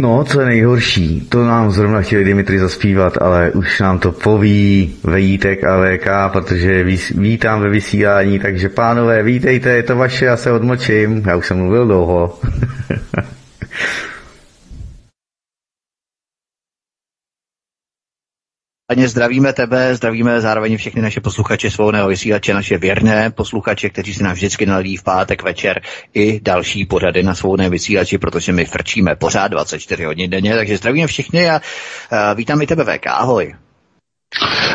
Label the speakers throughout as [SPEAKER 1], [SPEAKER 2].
[SPEAKER 1] No, co je nejhorší, to nám zrovna chtěli Dimitri zaspívat, ale už nám to poví Vejítek a VK, protože vítám ve vysílání, takže pánové, vítejte, je to vaše, já se odmočím, já už jsem mluvil dlouho.
[SPEAKER 2] Aně zdravíme tebe, zdravíme zároveň všechny naše posluchače svobodného vysílače, naše věrné posluchače, kteří si nás vždycky nalí v pátek večer i další pořady na svobodné vysílači, protože my frčíme pořád 24 hodin denně, takže zdravíme všechny a, a vítám i tebe VK, ahoj.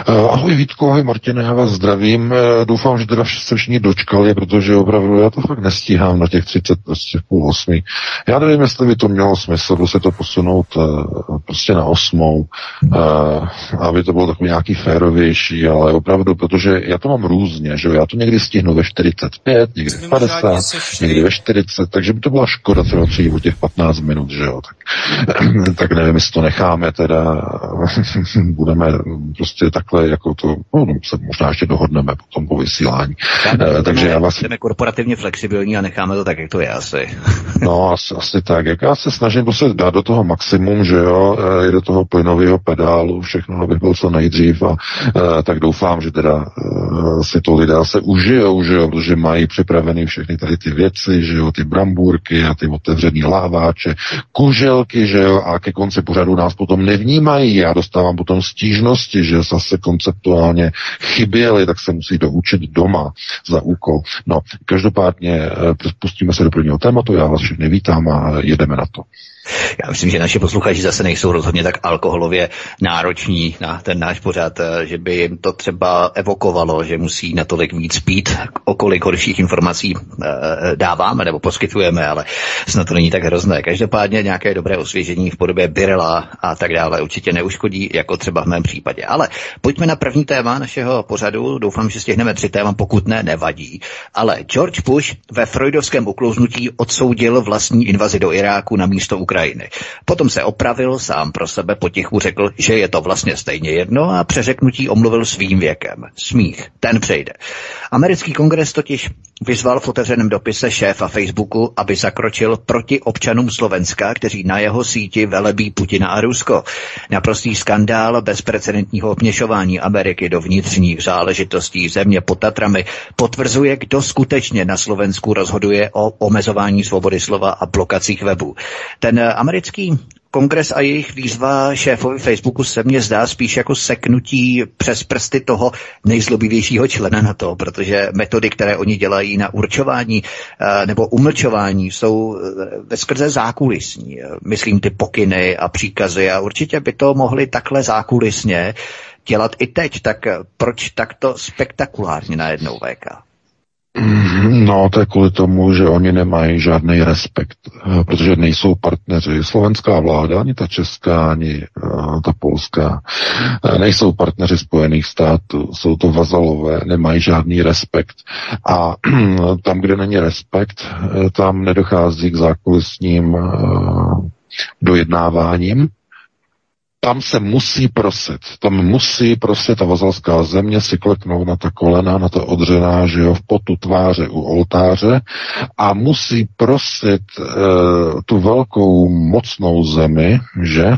[SPEAKER 3] Eh, ahoj Vítko, ahoj Martine, já vás zdravím. Eh, doufám, že teda se všichni dočkali, protože opravdu já to fakt nestíhám na těch 30, prostě půl osmi. Já nevím, jestli by to mělo smysl, se to posunout uh, prostě na osmou, aby to bylo takový nějaký férovější, ale opravdu, protože já to mám různě, že já to někdy stihnu ve 45, někdy v 50, někdy ve 40, takže by to byla škoda třeba přijít o těch 15 minut, že jo. Tak, tak nevím, jestli to necháme teda, budeme prostě takhle, jako to, no, no se možná ještě dohodneme potom po vysílání.
[SPEAKER 2] Uh, takže já vás... Jsme korporativně flexibilní a necháme to tak, jak to je asi.
[SPEAKER 3] no, asi, asi tak. Jak já se snažím prostě dát do toho maximum, že jo, i do toho plynového pedálu, všechno, aby bylo co nejdřív a uh, tak doufám, že teda uh, si to lidé se užijou, že jo, protože mají připravený všechny tady ty věci, že jo, ty brambůrky a ty otevřený láváče, kuželky, že jo, a ke konci pořadu nás potom nevnímají. Já dostávám potom stížnosti, že že zase konceptuálně chyběli, tak se musí doučit doma za úkol. No, každopádně eh, pustíme se do prvního tématu, já vás všechny vítám a jedeme na to.
[SPEAKER 2] Já myslím, že naši posluchači zase nejsou rozhodně tak alkoholově nároční na ten náš pořad, eh, že by jim to třeba evokovalo, že musí natolik víc pít, o kolik horších informací eh, dáváme nebo poskytujeme, ale snad to není tak hrozné. Každopádně nějaké dobré osvěžení v podobě birela a tak dále určitě neuškodí, jako třeba v mém případě. Ale pojďme na první téma našeho pořadu. Doufám, že stihneme tři téma, pokud ne, nevadí. Ale George Bush ve freudovském uklouznutí odsoudil vlastní invazi do Iráku na místo Ukrajiny Ukrajiny. Potom se opravil, sám pro sebe potichu řekl, že je to vlastně stejně jedno a přeřeknutí omluvil svým věkem. Smích, ten přejde. Americký kongres totiž vyzval v otevřeném dopise šéfa Facebooku, aby zakročil proti občanům Slovenska, kteří na jeho síti velebí Putina a Rusko. Naprostý skandál bezprecedentního obměšování Ameriky do vnitřních záležitostí země pod Tatrami potvrzuje, kdo skutečně na Slovensku rozhoduje o omezování svobody slova a blokacích webů. Ten americký kongres a jejich výzva šéfovi Facebooku se mně zdá spíš jako seknutí přes prsty toho nejzlobivějšího člena na to, protože metody, které oni dělají na určování eh, nebo umlčování, jsou eh, ve skrze zákulisní. Myslím ty pokyny a příkazy a určitě by to mohli takhle zákulisně dělat i teď. Tak proč takto spektakulárně najednou VK?
[SPEAKER 3] Mhm, no, to je kvůli tomu, že oni nemají žádný respekt, eh, protože nejsou partneři. Slovenská vláda, ani ta česká, ani uh, ta polská, uh, nejsou partneři Spojených států, jsou to vazalové, nemají žádný respekt. A tam, kde není respekt, tam nedochází k zákulisním dojednáváním, tam se musí prosit, tam musí prosit ta vazalská země si kleknout na ta kolena, na to odřená, že jo, v potu tváře u oltáře a musí prosit e, tu velkou mocnou zemi, že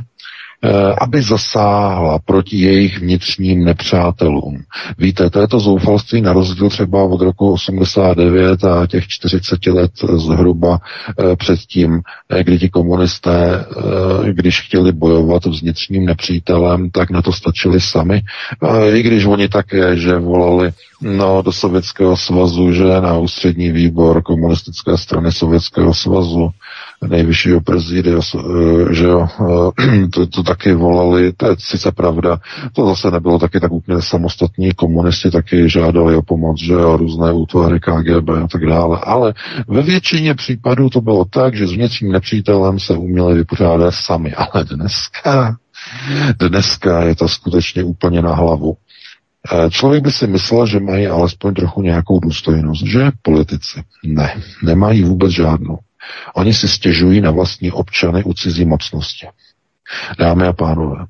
[SPEAKER 3] aby zasáhla proti jejich vnitřním nepřátelům. Víte, to je to zoufalství na rozdíl třeba od roku 89 a těch 40 let zhruba eh, předtím, eh, kdy ti komunisté, když chtěli bojovat s vnitřním nepřítelem, tak na to stačili sami. I když oni také, že volali no, do Sovětského svazu, že na ústřední výbor komunistické strany Sovětského svazu, nejvyššího prezidia, eh, že jo, eh, to, to taky volali, to je sice pravda, to zase nebylo taky tak úplně samostatní, komunisti taky žádali o pomoc, že jo, různé útvary KGB a tak dále, ale ve většině případů to bylo tak, že s vnitřním nepřítelem se uměli vypořádat sami, ale dneska, dneska je to skutečně úplně na hlavu. Eh, člověk by si myslel, že mají alespoň trochu nějakou důstojnost, že politici. Ne, nemají vůbec žádnou. Oni si stěžují na vlastní občany u cizí mocnosti. Dámy a pánové,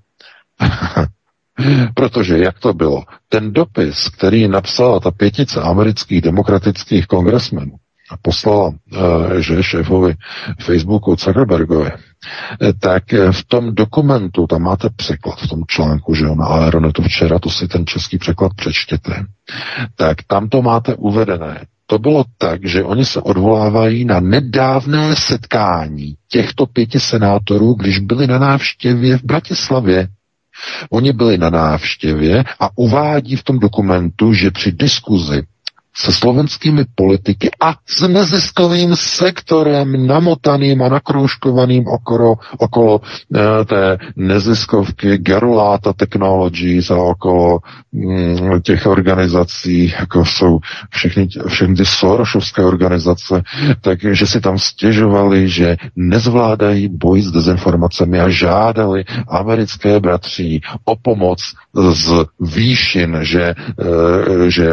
[SPEAKER 3] Protože jak to bylo? Ten dopis, který napsala ta pětice amerických demokratických kongresmenů, poslala, eh, že šéfovi Facebooku Zuckerbergovi, eh, tak eh, v tom dokumentu, tam máte překlad v tom článku, že jo, na Aeronetu včera, to si ten český překlad přečtěte, tak tam to máte uvedené. To bylo tak, že oni se odvolávají na nedávné setkání těchto pěti senátorů, když byli na návštěvě v Bratislavě. Oni byli na návštěvě a uvádí v tom dokumentu, že při diskuzi se slovenskými politiky a s neziskovým sektorem namotaným a nakroužkovaným okolo, okolo e, té neziskovky Gerulata Technologies a okolo mm, těch organizací, jako jsou všechny, všechny ty Sorosovské organizace, takže si tam stěžovali, že nezvládají boj s dezinformacemi a žádali americké bratří o pomoc z výšin, že, e, že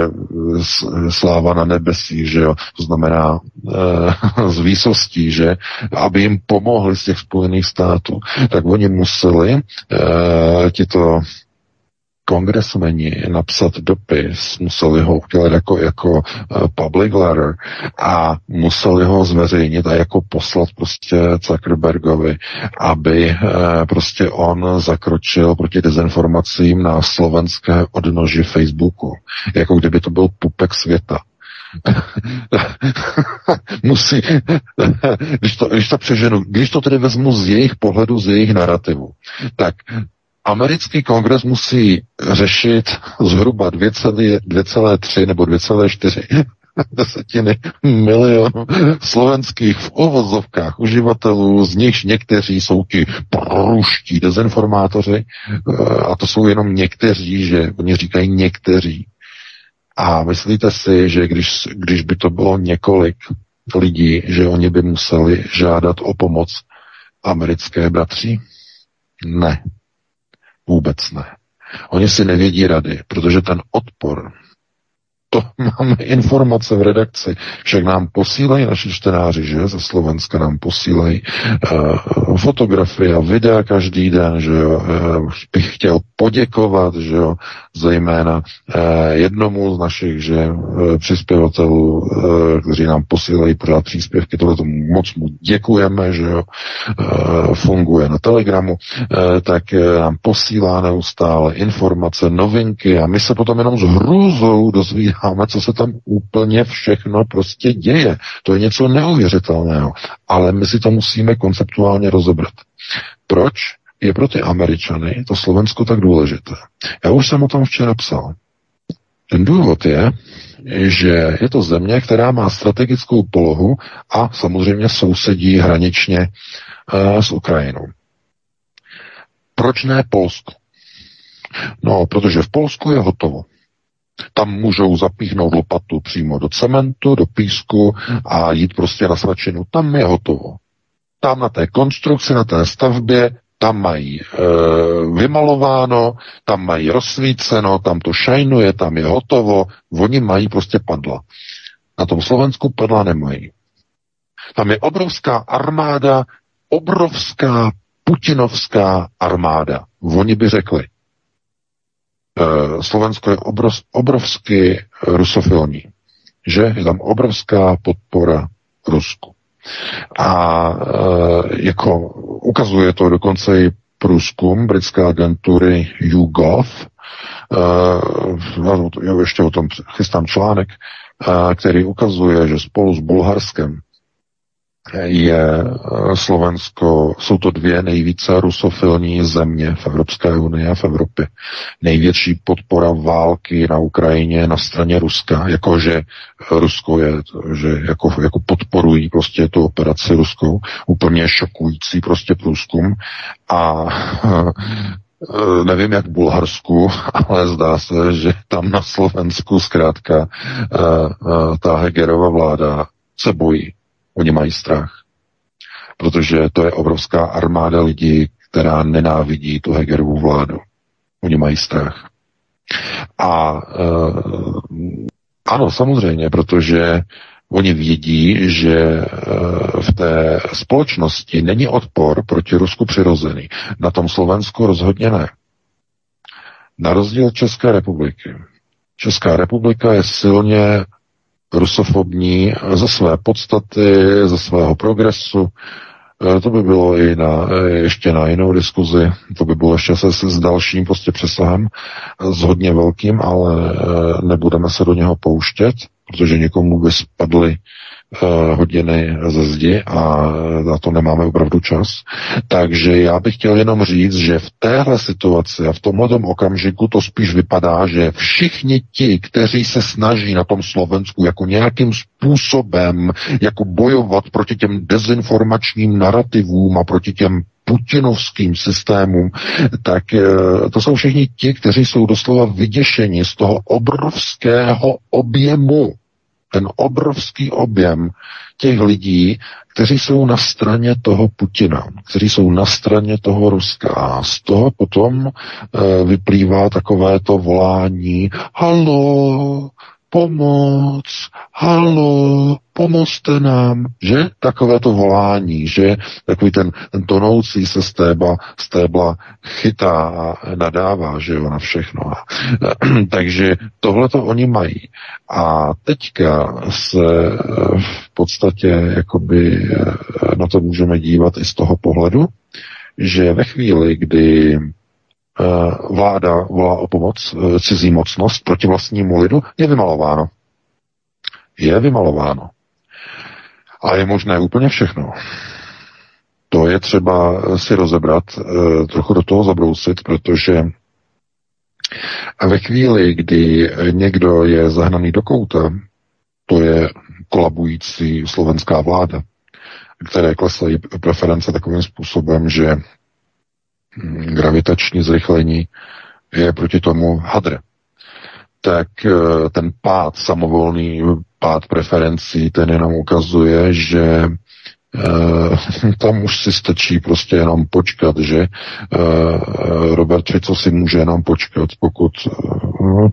[SPEAKER 3] sláva na nebesí, že jo, to znamená e, z výsostí, že? Aby jim pomohli z těch Spojených států, tak oni museli e, tito kongresmeni napsat dopis, museli ho udělat jako, jako uh, public letter a museli ho zveřejnit a jako poslat prostě Zuckerbergovi, aby uh, prostě on zakročil proti dezinformacím na slovenské odnoži Facebooku. Jako kdyby to byl pupek světa. musí, když to, když to přeženu, když to tedy vezmu z jejich pohledu, z jejich narrativu, tak Americký kongres musí řešit zhruba 2,3 nebo 2,4 desetiny milionů slovenských v ovozovkách uživatelů, z nichž někteří jsou ti průští dezinformátoři, eh, a to jsou jenom někteří, že oni říkají někteří. A myslíte si, že když, když by to bylo několik lidí, že oni by museli žádat o pomoc americké bratří? Ne. Vůbec ne. Oni si nevědí rady, protože ten odpor to máme informace v redakci. Však nám posílají naši čtenáři, že? Ze Slovenska nám posílají uh, fotografie a videa každý den, že jo. Uh, bych chtěl poděkovat, že jo, zejména uh, jednomu z našich, že uh, přispěvatelů, uh, kteří nám posílají pořád příspěvky, tohle tomu moc mu děkujeme, že jo, uh, funguje na Telegramu, uh, tak uh, nám posílá neustále informace, novinky a my se potom jenom s hrůzou dozvídáme, necháme, co se tam úplně všechno prostě děje. To je něco neuvěřitelného. Ale my si to musíme konceptuálně rozebrat. Proč je pro ty Američany to Slovensko tak důležité? Já už jsem o tom včera psal. Ten důvod je, že je to země, která má strategickou polohu a samozřejmě sousedí hraničně uh, s Ukrajinou. Proč ne Polsko? No, protože v Polsku je hotovo. Tam můžou zapíchnout lopatu přímo do cementu, do písku a jít prostě na svačinu. Tam je hotovo. Tam na té konstrukci, na té stavbě, tam mají e, vymalováno, tam mají rozsvíceno, tam to šajnuje, tam je hotovo. Oni mají prostě padla. Na tom Slovensku padla nemají. Tam je obrovská armáda, obrovská putinovská armáda. Oni by řekli, Slovensko je obrov, obrovsky rusofilní, že je tam obrovská podpora Rusku. A e, jako ukazuje to dokonce i průzkum britské agentury YouGov, e, ještě o tom chystám článek, e, který ukazuje, že spolu s Bulharskem je eh, Slovensko, jsou to dvě nejvíce rusofilní země v Evropské unii a v Evropě. Největší podpora války na Ukrajině na straně Ruska, jakože Rusko je, že jako, jako podporují prostě tu operaci ruskou, úplně šokující prostě průzkum. A eh, nevím jak v Bulharsku, ale zdá se, že tam na Slovensku zkrátka eh, ta Hegerova vláda se bojí Oni mají strach. Protože to je obrovská armáda lidí, která nenávidí tu Hegerovu vládu. Oni mají strach. A ano, samozřejmě, protože Oni vědí, že v té společnosti není odpor proti Rusku přirozený. Na tom Slovensku rozhodně ne. Na rozdíl České republiky. Česká republika je silně rusofobní ze své podstaty, ze svého progresu. E, to by bylo i na, e, ještě na jinou diskuzi, to by bylo ještě se s dalším prostě přesahem, s hodně velkým, ale e, nebudeme se do něho pouštět, protože někomu by spadly hodiny ze zdi a na to nemáme opravdu čas. Takže já bych chtěl jenom říct, že v téhle situaci a v tomhle okamžiku to spíš vypadá, že všichni ti, kteří se snaží na tom Slovensku jako nějakým způsobem jako bojovat proti těm dezinformačním narrativům a proti těm putinovským systémům, tak eh, to jsou všichni ti, kteří jsou doslova vyděšeni z toho obrovského objemu ten obrovský objem těch lidí, kteří jsou na straně toho Putina, kteří jsou na straně toho Ruska. A z toho potom e, vyplývá takové to volání, halo, pomoc, halo, pomozte nám, že? Takové to volání, že? Takový ten, ten tonoucí se stébla, stébla chytá a nadává, že jo, na všechno. Takže tohle to oni mají. A teďka se v podstatě jakoby na to můžeme dívat i z toho pohledu, že ve chvíli, kdy Eh, vláda volá o pomoc, eh, cizí mocnost proti vlastnímu lidu, je vymalováno. Je vymalováno. A je možné úplně všechno. To je třeba si rozebrat, eh, trochu do toho zabrousit, protože ve chvíli, kdy někdo je zahnaný do kouta, to je kolabující slovenská vláda, které klesají preference takovým způsobem, že gravitační zrychlení je proti tomu hadr. Tak eh, ten pád, samovolný pád preferencí, ten jenom ukazuje, že Uh, tam už si stačí prostě jenom počkat, že uh, Robert Fico si může jenom počkat, pokud,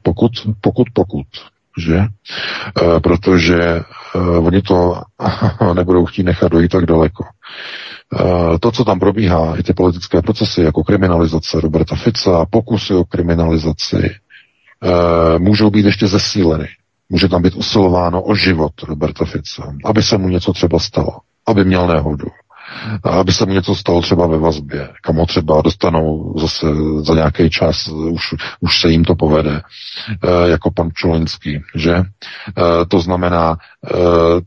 [SPEAKER 3] pokud, pokud, pokud, že? Protože oni to nebudou chtít nechat dojít tak daleko. Eh, to, co tam probíhá, i ty politické procesy, jako kriminalizace Roberta Fica, pokusy o kriminalizaci, eh, můžou být ještě zesíleny. Může tam být usilováno o život Roberta Fica, aby se mu něco třeba stalo, aby měl nehodu, aby se mu něco stalo třeba ve vazbě, kam ho třeba dostanou zase za nějaký čas, už, už se jim to povede, e, jako pan Čulinský, že? E, to znamená, e,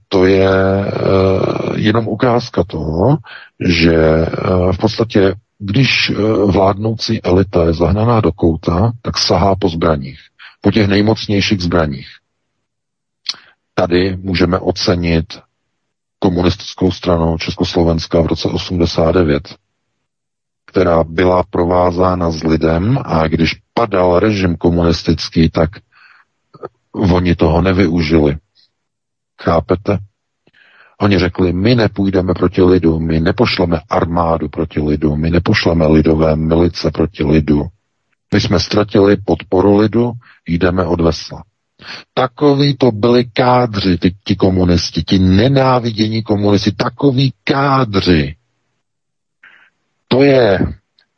[SPEAKER 3] to je jenom ukázka toho, že v podstatě, když vládnoucí elita je zahnaná do kouta, tak sahá po zbraních, po těch nejmocnějších zbraních. Tady můžeme ocenit komunistickou stranou Československa v roce 89, která byla provázána s lidem a když padal režim komunistický, tak oni toho nevyužili. Chápete? Oni řekli, my nepůjdeme proti lidu, my nepošleme armádu proti lidu, my nepošleme lidové milice proti lidu. My jsme ztratili podporu lidu, jdeme od vesla. Takový to byli kádři, ty, ti komunisti, ti nenávidění komunisti, takový kádři. To je,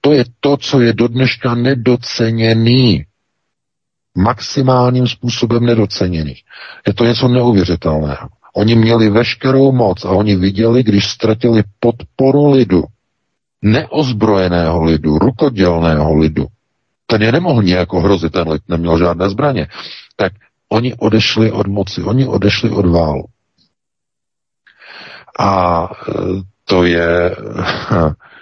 [SPEAKER 3] to je to, co je do dneška nedoceněný. Maximálním způsobem nedoceněný. Je to něco neuvěřitelného. Oni měli veškerou moc a oni viděli, když ztratili podporu lidu, neozbrojeného lidu, rukodělného lidu, ten je nemohl nějak ohrozit, ten lid neměl žádné zbraně, tak Oni odešli od moci, oni odešli od válu. A e, to je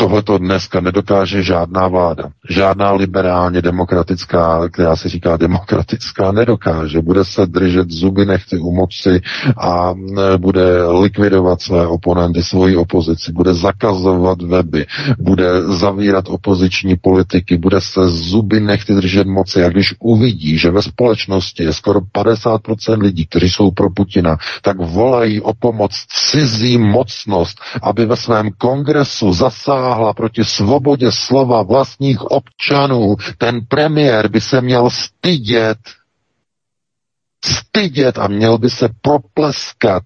[SPEAKER 3] Tohle to dneska nedokáže žádná vláda. Žádná liberálně demokratická, která se říká demokratická, nedokáže. Bude se držet zuby nechty u moci a bude likvidovat své oponenty, svoji opozici, bude zakazovat weby, bude zavírat opoziční politiky, bude se zuby nechty držet moci. A když uvidí, že ve společnosti je skoro 50% lidí, kteří jsou pro Putina, tak volají o pomoc cizí mocnost, aby ve svém kongresu zasáhli zasáhla proti svobodě slova vlastních občanů. Ten premiér by se měl stydět, stydět a měl by se propleskat.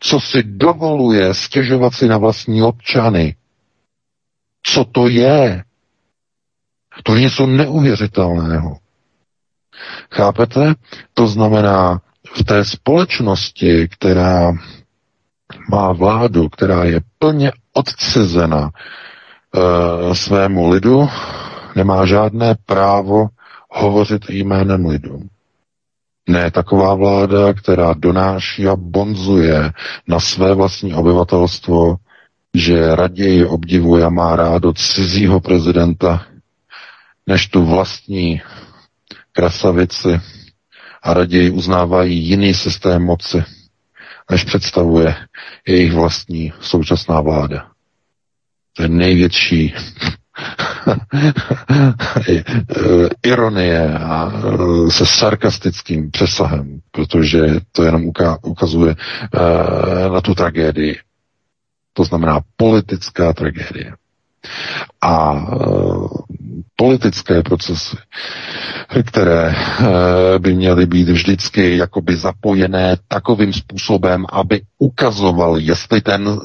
[SPEAKER 3] Co si dovoluje stěžovat si na vlastní občany? Co to je? To je něco neuvěřitelného. Chápete? To znamená, v té společnosti, která má vládu, která je plně odcizena e, svému lidu, nemá žádné právo hovořit jménem lidu. Ne taková vláda, která donáší a bonzuje na své vlastní obyvatelstvo, že raději obdivuje a má rádo cizího prezidenta, než tu vlastní krasavici a raději uznávají jiný systém moci, než představuje jejich vlastní současná vláda. To je největší ironie a se sarkastickým přesahem, protože to jenom ukazuje e, na tu tragédii. To znamená politická tragédie. A e, politické procesy, které eh, by měly být vždycky jakoby zapojené takovým způsobem, aby ukazoval, jestli ten eh,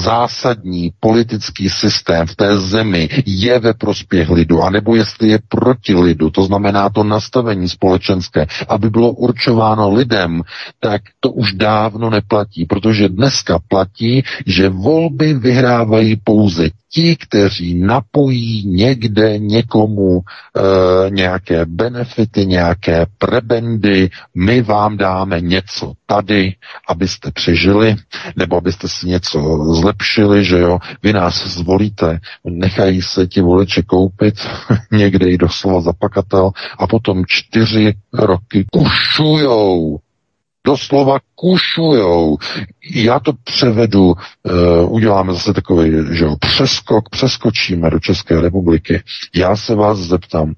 [SPEAKER 3] zásadní politický systém v té zemi je ve prospěch lidu, anebo jestli je proti lidu, to znamená to nastavení společenské, aby bylo určováno lidem, tak to už dávno neplatí, protože dneska platí, že volby vyhrávají pouze ti, kteří napojí někde někomu e, nějaké benefity, nějaké prebendy, my vám dáme něco tady, abyste přežili, nebo abyste si něco zlepšili, že jo, vy nás zvolíte, nechají se ti voliči koupit někde i doslova zapakatel a potom čtyři roky kušujou doslova kušujou. Já to převedu, uh, uděláme zase takový že jo, přeskok, přeskočíme do České republiky. Já se vás zeptám,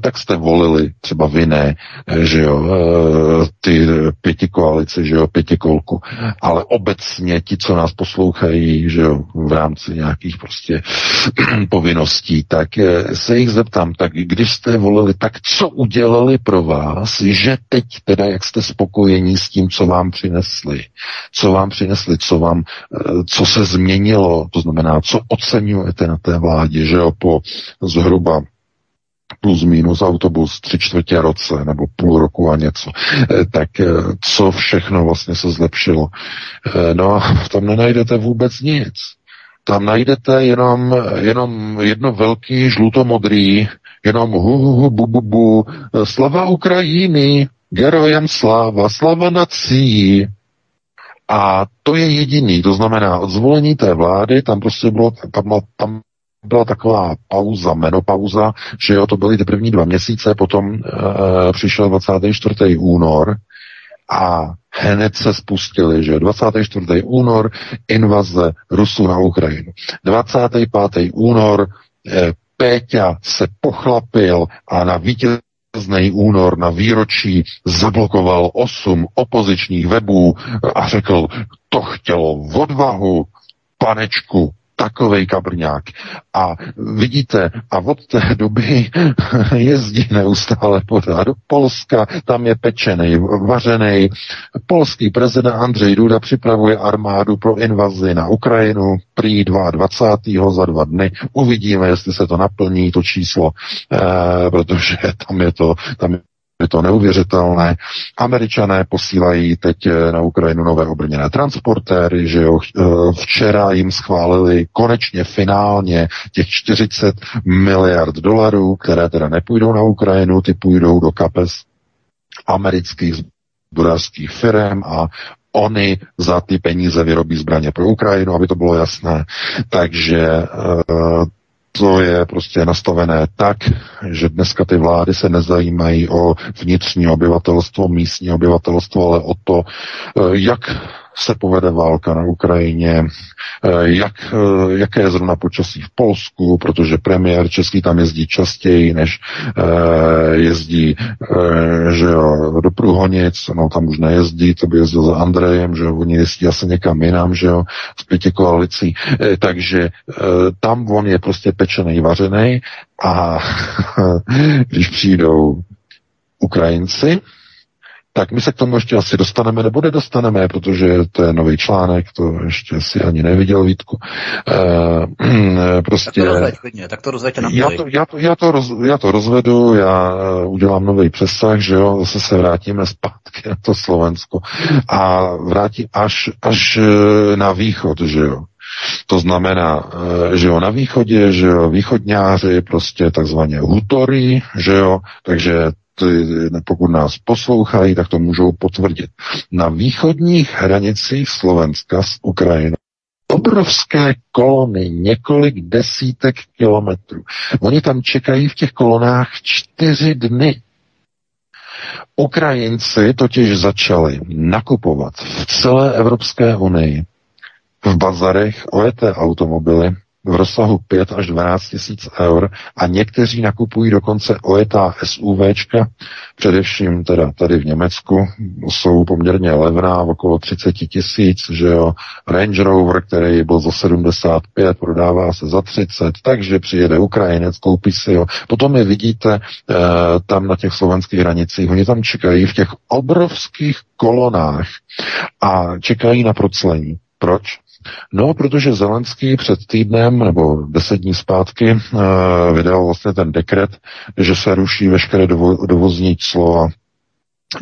[SPEAKER 3] tak jste volili, třeba vy ne, eh, že jo, eh, ty pěti koalice, že jo, pětikolku, ale obecně ti, co nás poslouchají, že jo, v rámci nějakých prostě povinností, tak se jich zeptám, tak když jste volili, tak co udělali pro vás, že teď teda, jak jste spokojení s tím, co vám přinesli, co vám přinesli, co vám, co se změnilo, to znamená, co oceňujete na té vládě, že jo, po zhruba plus minus autobus tři čtvrtě roce nebo půl roku a něco, eh, tak eh, co všechno vlastně se zlepšilo. Eh, no a tam nenajdete vůbec nic. Tam najdete jenom, jenom jedno velký žlutomodrý, jenom hu, hu, hu bu, bu, bu, slava Ukrajiny, gerojem sláva, slava nací. A to je jediný, to znamená od zvolení té vlády, tam prostě bylo, tam, tam byla taková pauza, menopauza, že jo, to byly ty první dva měsíce, potom e, přišel 24. únor a hned se spustili, že 24. únor invaze Rusů na Ukrajinu. 25. únor e, Péťa se pochlapil a na vítězný únor na výročí zablokoval osm opozičních webů a řekl, to chtělo odvahu, panečku, takovej kabrňák. A vidíte, a od té doby jezdí neustále pořád do Polska, tam je pečený, vařený. Polský prezident Andřej Duda připravuje armádu pro invazi na Ukrajinu, prý 22. za dva dny. Uvidíme, jestli se to naplní, to číslo, eh, protože tam je to, tam je to neuvěřitelné. Američané posílají teď eh, na Ukrajinu nové obrněné transportéry, že jo, eh, včera jim schválili konečně finálně těch 40 miliard dolarů, které teda nepůjdou na Ukrajinu, ty půjdou do kapes amerických zbrojařských firm a oni za ty peníze vyrobí zbraně pro Ukrajinu, aby to bylo jasné. Takže to je prostě nastavené tak, že dneska ty vlády se nezajímají o vnitřní obyvatelstvo, místní obyvatelstvo, ale o to, eh, jak se povede válka na Ukrajině, eh, jak, eh, jaké je zrovna počasí v Polsku, protože premiér český tam jezdí častěji, než jezdí že jo, do Průhonic, no tam už nejezdí, to by jezdil za Andrejem, že jo, oni jezdí asi někam jinam, že jo, z pěti koalicí, takže tam on je prostě pečený, vařený a když přijdou Ukrajinci, tak my se k tomu ještě asi dostaneme, nebo nedostaneme, protože to je nový článek, to ještě si ani neviděl, Vítku.
[SPEAKER 2] E, prostě... Tak to rozveď, klidně, tak to na
[SPEAKER 3] já to, já, to, já, to roz, já to rozvedu, já eh, udělám nový přesah, že jo, zase se vrátíme zpátky na to Slovensko a vrátím až, až eh, na východ, že jo. To znamená, že jo, na východě, že jo, východňáři prostě takzvaně hutory, že jo, takže pokud nás poslouchají, tak to můžou potvrdit. Na východních hranicích Slovenska s Ukrajinou obrovské kolony, několik desítek kilometrů. Oni tam čekají v těch kolonách čtyři dny. Ukrajinci totiž začali nakupovat v celé Evropské unii v bazarech ojeté automobily v rozsahu 5 až 12 tisíc eur a někteří nakupují dokonce ojetá SUVčka, především teda tady v Německu, jsou poměrně levná, okolo 30 tisíc, že jo, Range Rover, který byl za 75, prodává se za 30, takže přijede Ukrajinec, koupí si ho. Potom je vidíte e, tam na těch slovenských hranicích, oni tam čekají v těch obrovských kolonách a čekají na proclení. Proč? No, protože Zelenský před týdnem nebo deset dní zpátky uh, vydal vlastně ten dekret, že se ruší veškeré dovo- dovozní clo a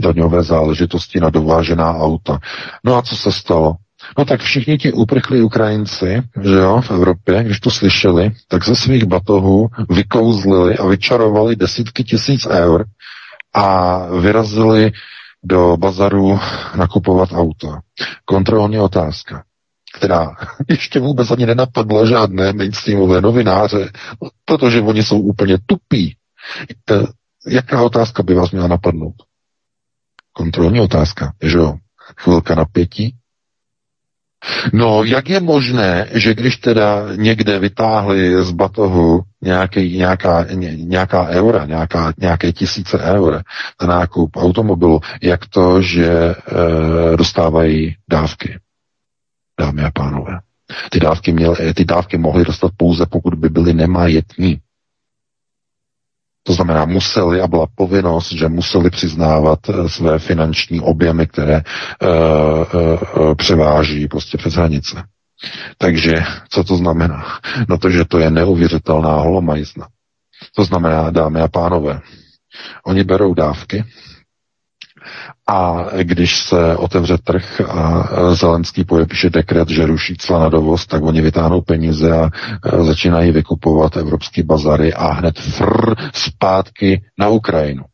[SPEAKER 3] daňové záležitosti na dovážená auta. No a co se stalo? No tak všichni ti uprchlí Ukrajinci, že jo, v Evropě, když to slyšeli, tak ze svých batohů vykouzlili a vyčarovali desítky tisíc eur a vyrazili do bazaru nakupovat auta. Kontrolní otázka která ještě vůbec ani nenapadla žádné mainstreamové novináře, protože oni jsou úplně tupí. E, jaká otázka by vás měla napadnout? Kontrolní otázka, že jo? Chvilka napětí. No, jak je možné, že když teda někde vytáhli z batohu nějaký, nějaká, ně, nějaká eura, nějaká, nějaké tisíce eur na nákup automobilu, jak to, že e, dostávají dávky? Dámy a pánové. Ty dávky, měl, eh, ty dávky mohly dostat pouze, pokud by byly nemajetní. To znamená, museli a byla povinnost, že museli přiznávat eh, své finanční objemy, které uh, uh, převáží prostě přes hranice. Takže co to znamená? No to, že to je neuvěřitelná holomajzna. To znamená, dámy a pánové, oni berou dávky, a když se otevře trh a Zelenský podepíše dekret, že ruší cla na dovoz, tak oni vytáhnou peníze a začínají vykupovat evropské bazary a hned fr zpátky na Ukrajinu.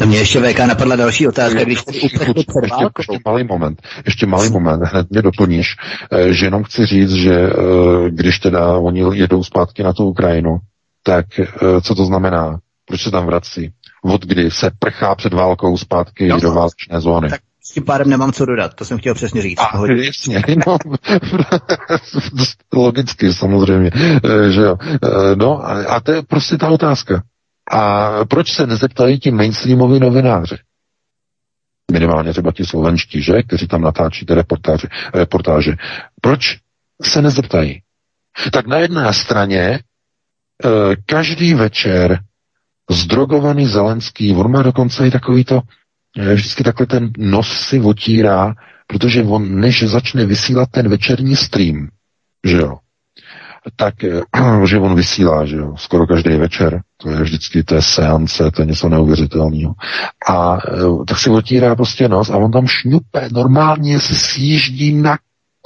[SPEAKER 2] Na mě ještě VK napadla další otázka, když tady
[SPEAKER 3] ještě, ještě, ještě malý moment, ještě malý moment, hned mě doplníš, eh, že jenom chci říct, že eh, když teda oni jedou zpátky na tu Ukrajinu, tak co to znamená? Proč se tam vrací? Od kdy se prchá před válkou zpátky no, do válečné zóny. Tak
[SPEAKER 2] s tím pádem nemám co dodat, to jsem chtěl přesně říct.
[SPEAKER 3] A, jasně, no, logicky samozřejmě, eh, že jo. Eh, no a to je prostě ta otázka. A proč se nezeptají ti mainstreamoví novináři? Minimálně třeba ti slovenští, že, kteří tam natáčí ty reportáže, reportáže. Proč se nezeptají? Tak na jedné straně eh, každý večer zdrogovaný Zelenský, on má dokonce i takový to, vždycky takhle ten nos si otírá, protože on, než začne vysílat ten večerní stream, že jo, tak, eh, že on vysílá, že jo, skoro každý večer, to je vždycky, to je seance, to je něco neuvěřitelného. A eh, tak si otírá prostě nos a on tam šňupe, normálně se sjíždí na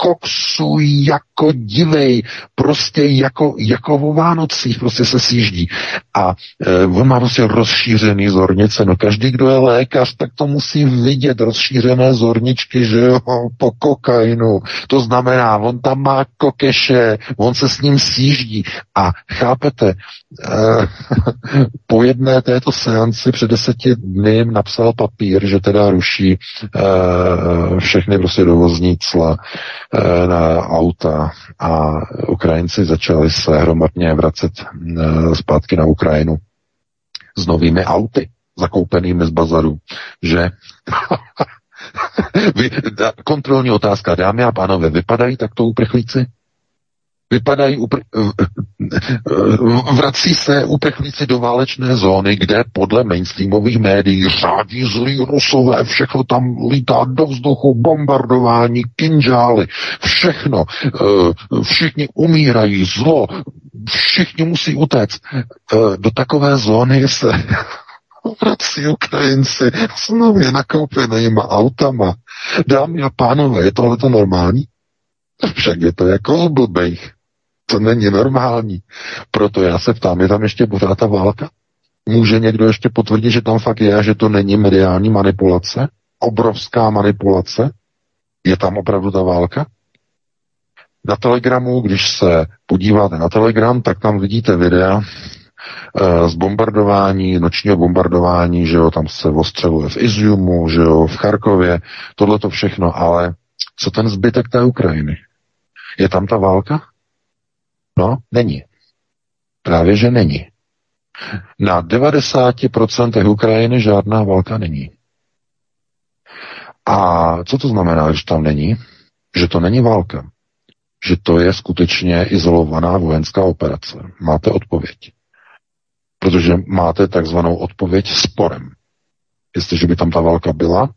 [SPEAKER 3] koksu jako divej, prostě jako, jako o Vánocích prostě se sjíždí. A e, on má prostě rozšířený zornice, no každý, kdo je lékař, tak to musí vidět, rozšířené zorničky, že jo, po kokainu. To znamená, on tam má kokeše, on se s ním sjíždí a chápete, e, po jedné této seanci před deseti dny napsal papír, že teda ruší e, všechny prostě dovozní cla na auta a Ukrajinci začali se hromadně vracet e, zpátky na Ukrajinu s novými auty zakoupenými z bazaru, že kontrolní otázka, dámy a pánové, vypadají takto uprchlíci? Vypadají, upr- vrací se uprchlíci do válečné zóny, kde podle mainstreamových médií řádí zlí rusové, všechno tam lítá do vzduchu, bombardování, kinžály, všechno. Eh, všichni umírají, zlo, všichni musí utéct. Eh, do takové zóny se vrací Ukrajinci s nově nakoupenýma autama. Dámy a pánové, je tohle to normální? Však je to jako blbejch. To není normální. Proto já se ptám, je tam ještě pořád ta válka? Může někdo ještě potvrdit, že tam fakt je a že to není mediální manipulace? Obrovská manipulace? Je tam opravdu ta válka? Na Telegramu, když se podíváte na Telegram, tak tam vidíte videa e, z bombardování, nočního bombardování, že jo, tam se ostřeluje v Iziumu, že jo, v Charkově, tohle to všechno, ale co ten zbytek té Ukrajiny? Je tam ta válka? No, není. Právě, že není. Na 90% Ukrajiny žádná válka není. A co to znamená, že tam není? Že to není válka. Že to je skutečně izolovaná vojenská operace. Máte odpověď. Protože máte takzvanou odpověď sporem. Jestliže by tam ta válka byla,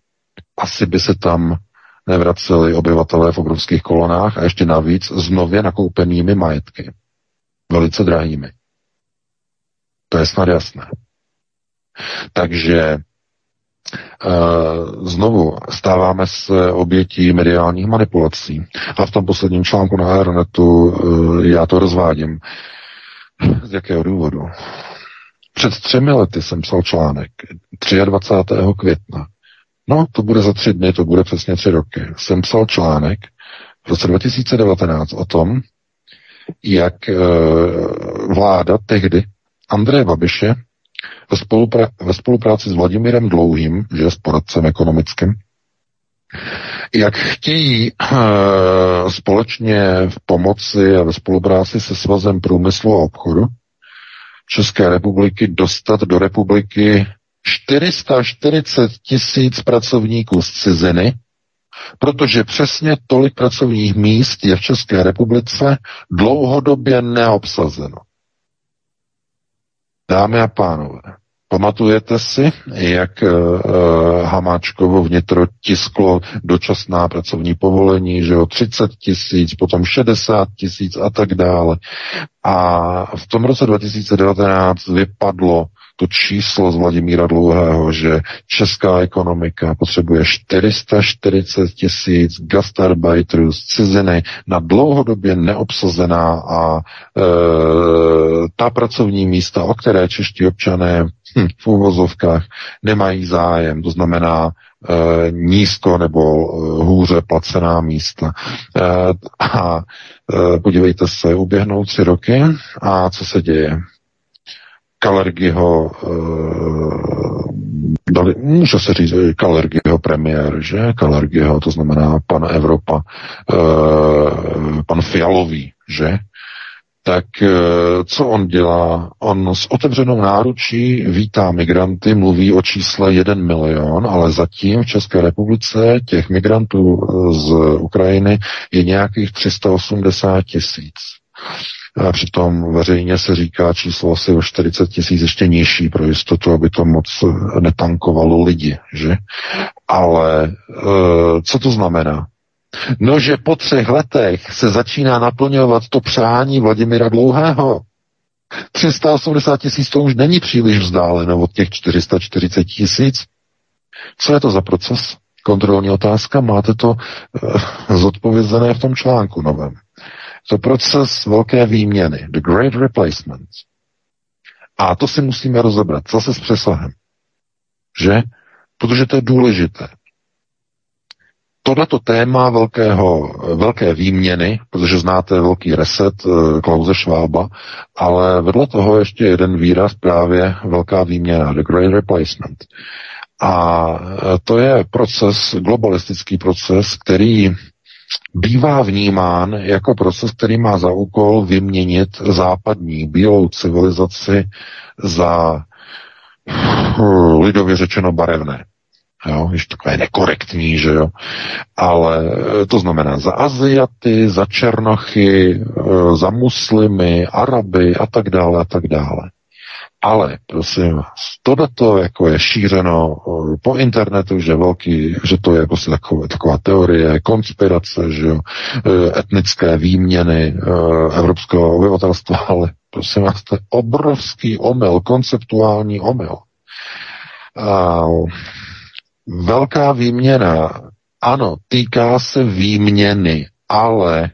[SPEAKER 3] asi by se tam nevraceli obyvatelé v obrovských kolonách a ještě navíc s nově nakoupenými majetky. Velice drahými. To je snad jasné. Takže Uh, znovu stáváme se obětí mediálních manipulací. A v tom posledním článku na Aeronetu uh, já to rozvádím. Z jakého důvodu? Před třemi lety jsem psal článek 23. května No, to bude za tři dny, to bude přesně tři roky. Jsem psal článek v roce 2019 o tom, jak e, vláda tehdy Andreje Babiše ve, spolupra- ve spolupráci s Vladimírem Dlouhým, že je s poradcem ekonomickým, jak chtějí e, společně v pomoci a ve spolupráci se Svazem průmyslu a obchodu České republiky dostat do republiky 440 tisíc pracovníků z ciziny, protože přesně tolik pracovních míst je v České republice dlouhodobě neobsazeno. Dámy a pánové, pamatujete si, jak uh, Hamáčkovo vnitro tisklo dočasná pracovní povolení, že o 30 tisíc, potom 60 tisíc a tak dále. A v tom roce 2019 vypadlo to číslo z Vladimíra Dlouhého, že česká ekonomika potřebuje 440 tisíc gastarbeiterů z ciziny na dlouhodobě neobsazená a e, ta pracovní místa, o které čeští občané hm, v úvozovkách nemají zájem, to znamená e, nízko nebo e, hůře placená místa. E, a e, podívejte se, uběhnou tři roky a co se děje? Kalergiho, uh, dali, může se říct Kalergiho premiér, že? Kalergiho, to znamená pan Evropa, uh, pan Fialový, že? tak co on dělá? On s otevřenou náručí vítá migranty, mluví o čísle 1 milion, ale zatím v České republice těch migrantů z Ukrajiny je nějakých 380 tisíc. A přitom veřejně se říká číslo asi o 40 tisíc ještě nižší pro jistotu, aby to moc netankovalo lidi, že? Ale e, co to znamená? No, že po třech letech se začíná naplňovat to přání Vladimira Dlouhého. 380 tisíc to už není příliš vzdáleno od těch 440 tisíc. Co je to za proces? kontrolní otázka, máte to uh, zodpovězené v tom článku novém. To proces velké výměny, the great replacement. A to si musíme rozebrat zase s přesahem. Že? Protože to je důležité. Tohleto téma velkého, velké výměny, protože znáte velký reset eh, Klauze Schwaba, ale vedle toho ještě jeden výraz právě velká výměna, the great replacement. A eh, to je proces, globalistický proces, který bývá vnímán jako proces, který má za úkol vyměnit západní bílou civilizaci za hm, lidově řečeno barevné. Jo, ještě takové nekorektní, že jo. Ale to znamená za Aziaty, za Černochy, eh, za muslimy, Araby a tak dále a tak dále. Ale, prosím vás, tohleto jako je šířeno eh, po internetu, že velký, že to je si takové, taková teorie, konspirace, že jo, eh, etnické výměny evropského obyvatelstva, ale prosím vás, to je obrovský omyl, konceptuální omyl. A Velká výměna, ano, týká se výměny, ale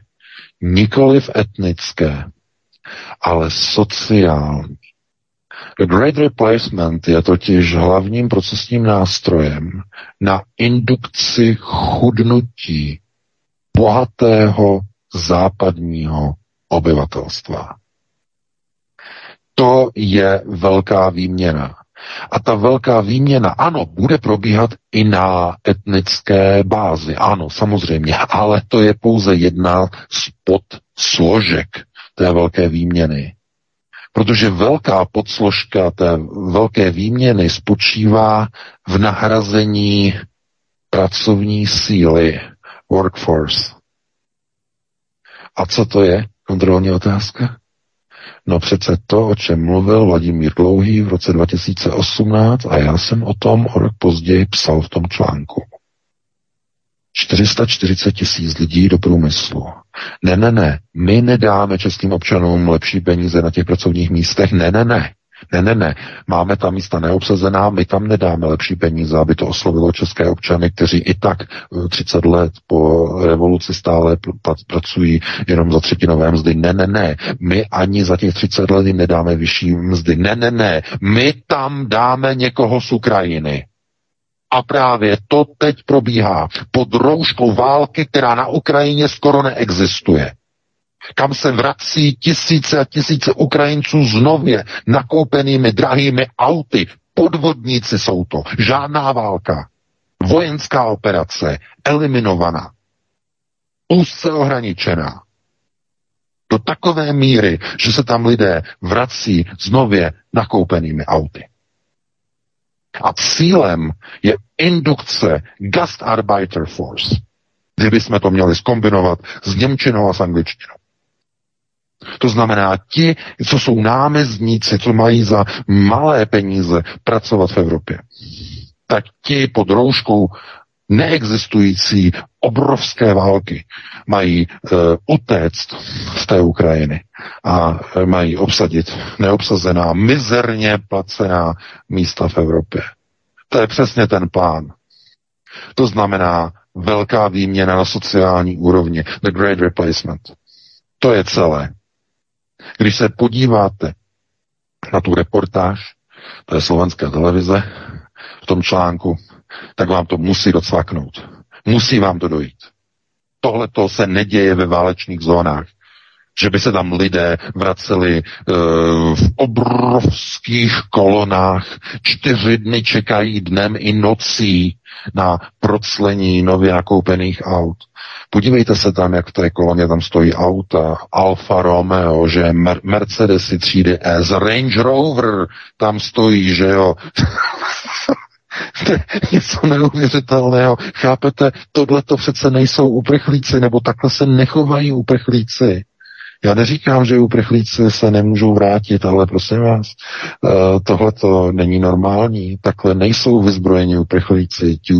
[SPEAKER 3] nikoli v etnické, ale sociální. Great Replacement je totiž hlavním procesním nástrojem na indukci chudnutí bohatého západního obyvatelstva. To je velká výměna. A ta velká výměna, ano, bude probíhat i na etnické bázi. Ano, samozřejmě, ale to je pouze jedna z podsložek té velké výměny. Protože velká podsložka té velké výměny spočívá v nahrazení pracovní síly, workforce. A co to je? Kontrolní otázka? No přece to, o čem mluvil Vladimír Dlouhý v roce 2018 a já jsem o tom o rok později psal v tom článku. 440 tisíc lidí do průmyslu. Ne, ne, ne, my nedáme českým občanům lepší peníze na těch pracovních místech. Ne, ne, ne. Ne, ne, ne. Máme tam místa neobsazená, my tam nedáme lepší peníze, aby to oslovilo české občany, kteří i tak 30 eh, let po revoluci stále pr- pracují jenom za třetinové mzdy. Ne, ne, ne. My ani za těch 30 let jim nedáme vyšší mzdy. Ne, ne, ne. My tam dáme někoho z Ukrajiny. A právě to teď probíhá pod rouškou války, která na Ukrajině skoro neexistuje kam se vrací tisíce a tisíce Ukrajinců s nově nakoupenými drahými auty. Podvodníci jsou to. Žádná válka. Vojenská operace. Eliminovaná. Úzce ohraničená. Do takové míry, že se tam lidé vrací s nově nakoupenými auty. A cílem je indukce Gastarbeiter Force. Kdybychom to měli skombinovat s Němčinou a s angličtinou. To znamená, ti, co jsou námezníci, co mají za malé peníze pracovat v Evropě, tak ti pod rouškou neexistující obrovské války mají e, utéct z té Ukrajiny a e, mají obsadit neobsazená, mizerně placená místa v Evropě. To je přesně ten plán. To znamená velká výměna na sociální úrovni, the great replacement. To je celé. Když se podíváte na tu reportáž, to je slovenská televize, v tom článku, tak vám to musí docvaknout. Musí vám to dojít. Tohle to se neděje ve válečných zónách že by se tam lidé vraceli e, v obrovských kolonách, čtyři dny čekají dnem i nocí na proclení nově nakoupených aut. Podívejte se tam, jak v té koloně tam stojí auta, Alfa Romeo, že Mer- Mercedesy třídy S, Range Rover tam stojí, že jo. něco neuvěřitelného. Chápete, tohle to přece nejsou uprchlíci, nebo takhle se nechovají uprchlíci. Já neříkám, že uprchlíci se nemůžou vrátit, ale prosím vás, eh, tohle to není normální. Takhle nejsou vyzbrojeni uprchlíci, ti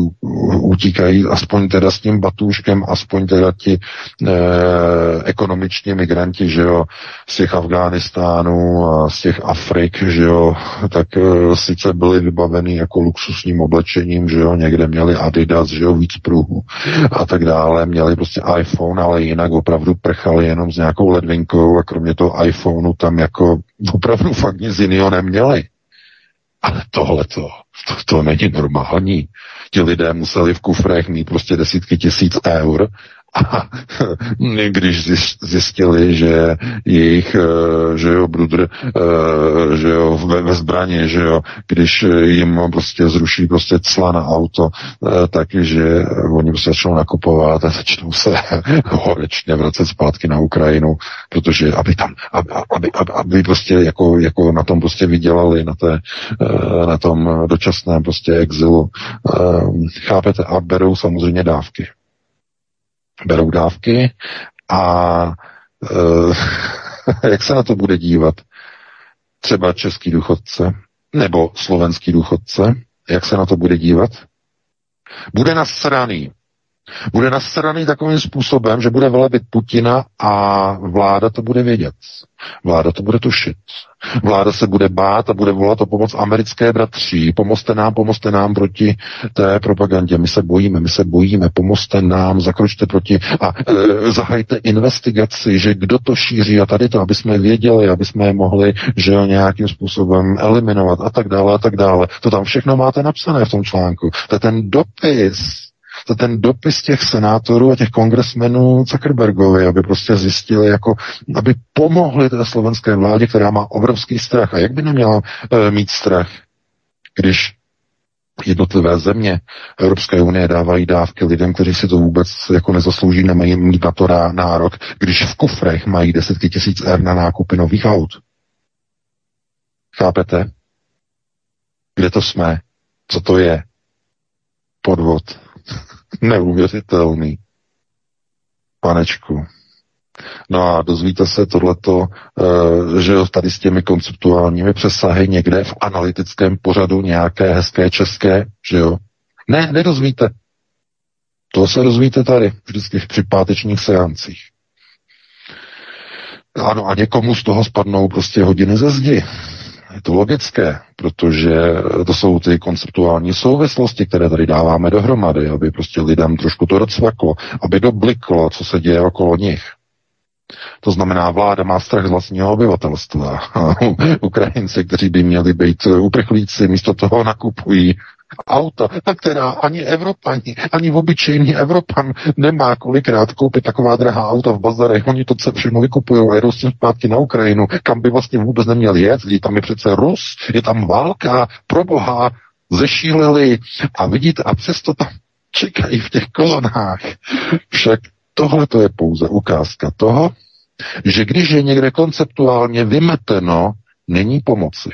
[SPEAKER 3] utíkají aspoň teda s tím batůžkem, aspoň teda ti eh, ekonomiční migranti, že jo, z těch Afghánistánů a z těch Afrik, že jo, tak eh, sice byli vybaveni jako luxusním oblečením, že jo, někde měli Adidas, že jo, víc pruhů a tak dále, měli prostě iPhone, ale jinak opravdu prchali jenom s nějakou ledvinkou a kromě toho iPhoneu tam jako opravdu fakt nic jiného neměli. Ale tohle to, to není normální. Ti lidé museli v kufrech mít prostě desítky tisíc eur a když zjistili, že jejich, eh, že jo, brudr, eh, že jo, ve, ve zbraně, že jo, když jim prostě zruší prostě cla na auto, eh, takže oni prostě začnou nakupovat a začnou se horečně vracet zpátky na Ukrajinu, protože aby tam, aby, aby, aby, aby prostě jako, jako na tom prostě vydělali, na, té, na tom dočasném prostě exilu. Chápete? A berou samozřejmě dávky berou dávky a e, jak se na to bude dívat? Třeba český důchodce nebo slovenský důchodce, jak se na to bude dívat? Bude nasraný bude nasraný takovým způsobem, že bude velebit Putina a vláda to bude vědět. Vláda to bude tušit. Vláda se bude bát a bude volat o pomoc americké bratří. Pomozte nám, pomozte nám proti té propagandě. My se bojíme, my se bojíme, pomozte nám, zakročte proti a e, zahajte investigaci, že kdo to šíří a tady to, aby jsme věděli, aby jsme je mohli, že nějakým způsobem eliminovat a tak dále a tak dále. To tam všechno máte napsané v tom článku. To je ten dopis to ten dopis těch senátorů a těch kongresmenů Zuckerbergovi, aby prostě zjistili, jako, aby pomohli té slovenské vládě, která má obrovský strach. A jak by neměla e, mít strach, když jednotlivé země Evropské unie dávají dávky lidem, kteří si to vůbec jako nezaslouží, nemají mít na to nárok, když v kufrech mají desítky tisíc eur na nákupy nových aut. Chápete? Kde to jsme? Co to je? Podvod. Neuvěřitelný. Panečku. No a dozvíte se tohleto, eh, že tady s těmi konceptuálními přesahy někde v analytickém pořadu nějaké hezké české, že jo? Ne, nedozvíte. To se dozvíte tady, vždycky při pátečních seancích. Ano, a někomu z toho spadnou prostě hodiny ze zdi. Je to logické, protože to jsou ty konceptuální souvislosti, které tady dáváme dohromady, aby prostě lidem trošku to docvaklo, aby dobliklo, co se děje okolo nich. To znamená, vláda má strach z vlastního obyvatelstva. Ukrajinci, kteří by měli být uprchlíci, místo toho nakupují auta, která ani Evropani, ani obyčejný Evropan nemá kolikrát koupit taková drahá auta v bazarech. Oni to všechno vykupují a jedou s tím zpátky na Ukrajinu, kam by vlastně vůbec neměli jet. Tam je přece Rus, je tam válka, proboha, zešíleli a vidíte, a přesto tam čekají v těch kolonách. Však tohle to je pouze ukázka toho, že když je někde konceptuálně vymeteno, není pomoci.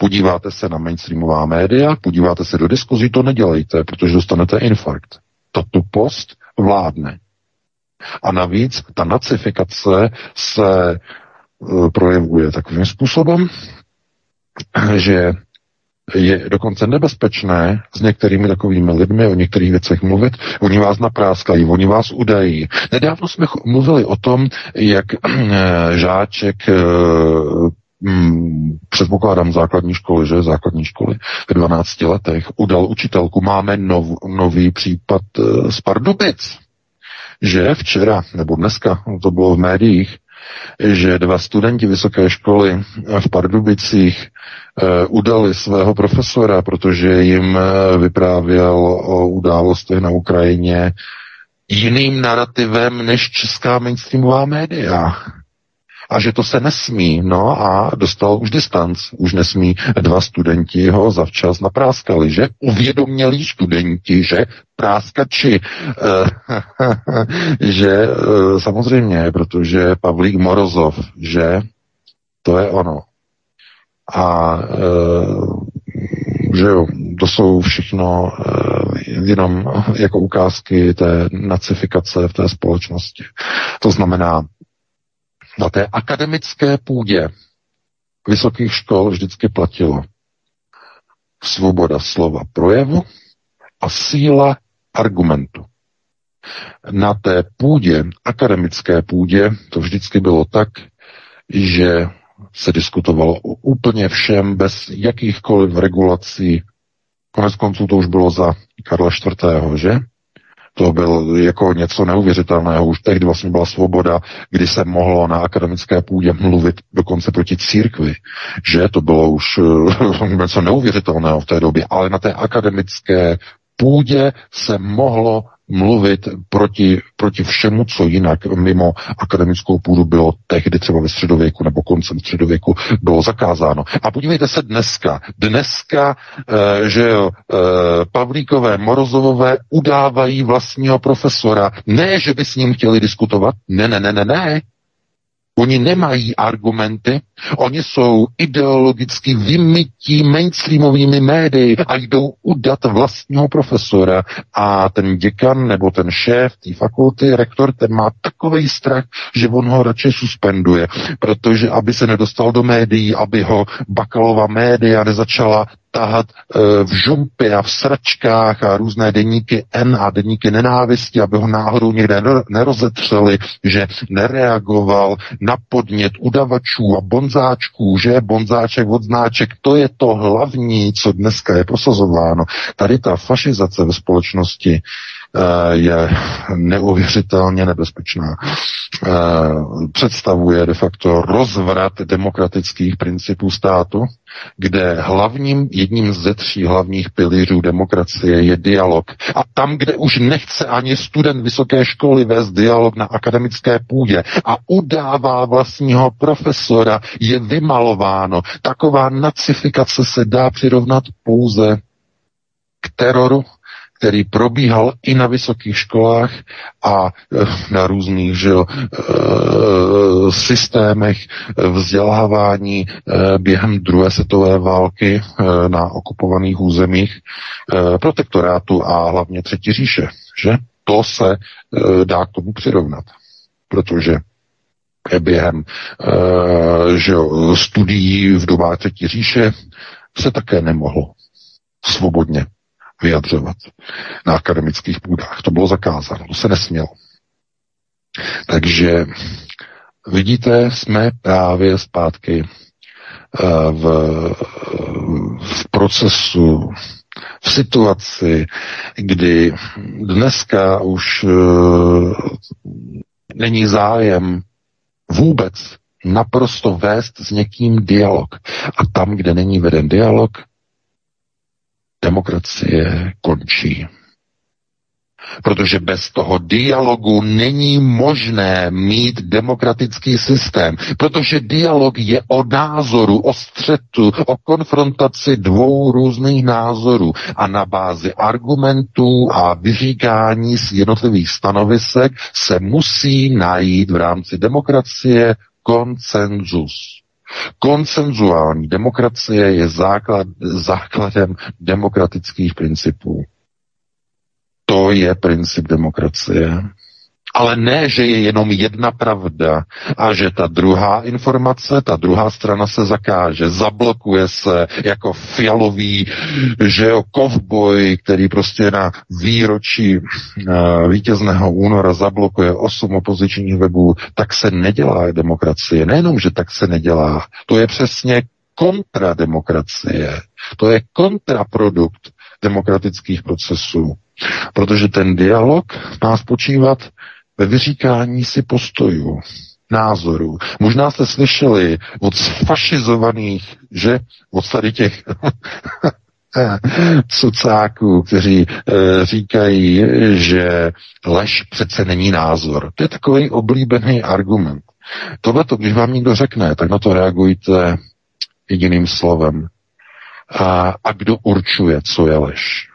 [SPEAKER 3] Podíváte se na mainstreamová média, podíváte se do diskuzí, to nedělejte, protože dostanete infarkt. Ta tupost vládne. A navíc ta nacifikace se e, projevuje takovým způsobem, že je dokonce nebezpečné s některými takovými lidmi o některých věcech mluvit. Oni vás napráskají, oni vás udají. Nedávno jsme mluvili o tom, jak e, žáček e, hmm, předpokládám základní školy, že základní školy ve 12 letech udal učitelku. Máme nov, nový případ uh, z Pardubic, že včera nebo dneska, to bylo v médiích, že dva studenti vysoké školy v Pardubicích uh, udali svého profesora, protože jim uh, vyprávěl o událostech na Ukrajině jiným narrativem než česká mainstreamová média a že to se nesmí. No a dostal už distanc. Už nesmí dva studenti ho zavčas napráskali, že uvědomělí studenti, že práskači, eh, že eh, samozřejmě, protože Pavlík Morozov, že to je ono. A eh, že jo, to jsou všechno jenom jako ukázky té nacifikace v té společnosti. To znamená, Na té akademické půdě vysokých škol vždycky platilo svoboda slova projevu a síla argumentu. Na té půdě, akademické půdě, to vždycky bylo tak, že se diskutovalo o úplně všem, bez jakýchkoliv regulací. Konec konců to už bylo za Karla IV., že? To byl jako něco neuvěřitelného. Už tehdy vlastně byla svoboda, kdy se mohlo na akademické půdě mluvit dokonce proti církvi. Že to bylo už něco neuvěřitelného v té době. Ale na té akademické půdě se mohlo mluvit proti, proti všemu, co jinak mimo akademickou půdu bylo tehdy třeba ve středověku nebo koncem středověku bylo zakázáno. A podívejte se dneska. Dneska, e, že jo, e, Pavlíkové, Morozovové udávají vlastního profesora. Ne, že by s ním chtěli diskutovat. Ne, ne, ne, ne, ne. Oni nemají argumenty, oni jsou ideologicky vymytí mainstreamovými médii a jdou udat vlastního profesora. A ten děkan nebo ten šéf té fakulty, rektor, ten má takový strach, že on ho radši suspenduje, protože aby se nedostal do médií, aby ho bakalová média nezačala tahat e, v žumpy a v sračkách a různé deníky N a deníky nenávisti, aby ho náhodou někde nerozetřeli, že nereagoval na podnět udavačů a bonzáčků, že bonzáček od znáček, to je to hlavní, co dneska je prosazováno. Tady ta fašizace ve společnosti je neuvěřitelně nebezpečná. Eh, představuje de facto rozvrat demokratických principů státu, kde hlavním, jedním ze tří hlavních pilířů demokracie je dialog. A tam, kde už nechce ani student vysoké školy vést dialog na akademické půdě a udává vlastního profesora, je vymalováno. Taková nacifikace se dá přirovnat pouze k teroru který probíhal i na vysokých školách a eh, na různých že eh, systémech vzdělávání eh, během druhé světové války na okupovaných územích protektorátu a hlavně Třetí říše. Že? To se dá k tomu přirovnat, protože během že studií v dobách Třetí říše se také nemohlo svobodně vyjadřovat na akademických půdách. To bylo zakázáno, to se nesmělo. Takže vidíte, jsme právě zpátky eh, v, v procesu, v situaci, kdy dneska už eh, není zájem vůbec naprosto vést s někým dialog. A tam, kde není veden dialog, demokracie končí. Protože bez toho dialogu není možné mít demokratický systém. Protože dialog je o názoru, o střetu, o konfrontaci dvou různých názorů a na bázi argumentů a vyříkání z jednotlivých stanovisek se musí najít v rámci demokracie konsenzus. Konsenzuální demokracie je základ, základem demokratických principů. To je princip demokracie. Ale ne, že je jenom jedna pravda a že ta druhá informace, ta druhá strana se zakáže, zablokuje se jako fialový, že jo, kovboj, který prostě na výročí uh, vítězného února zablokuje osm opozičních webů, tak se nedělá demokracie. Nejenom, že tak se nedělá, to je přesně kontrademokracie. To je kontraprodukt demokratických procesů. Protože ten dialog má spočívat ve vyříkání si postojů, názorů. Možná jste slyšeli od fašizovaných, že od tady těch cucáků, kteří e, říkají, že lež přece není názor. To je takový oblíbený argument. Tohle, když vám někdo řekne, tak na to reagujte jediným slovem. A, a kdo určuje, co je lež?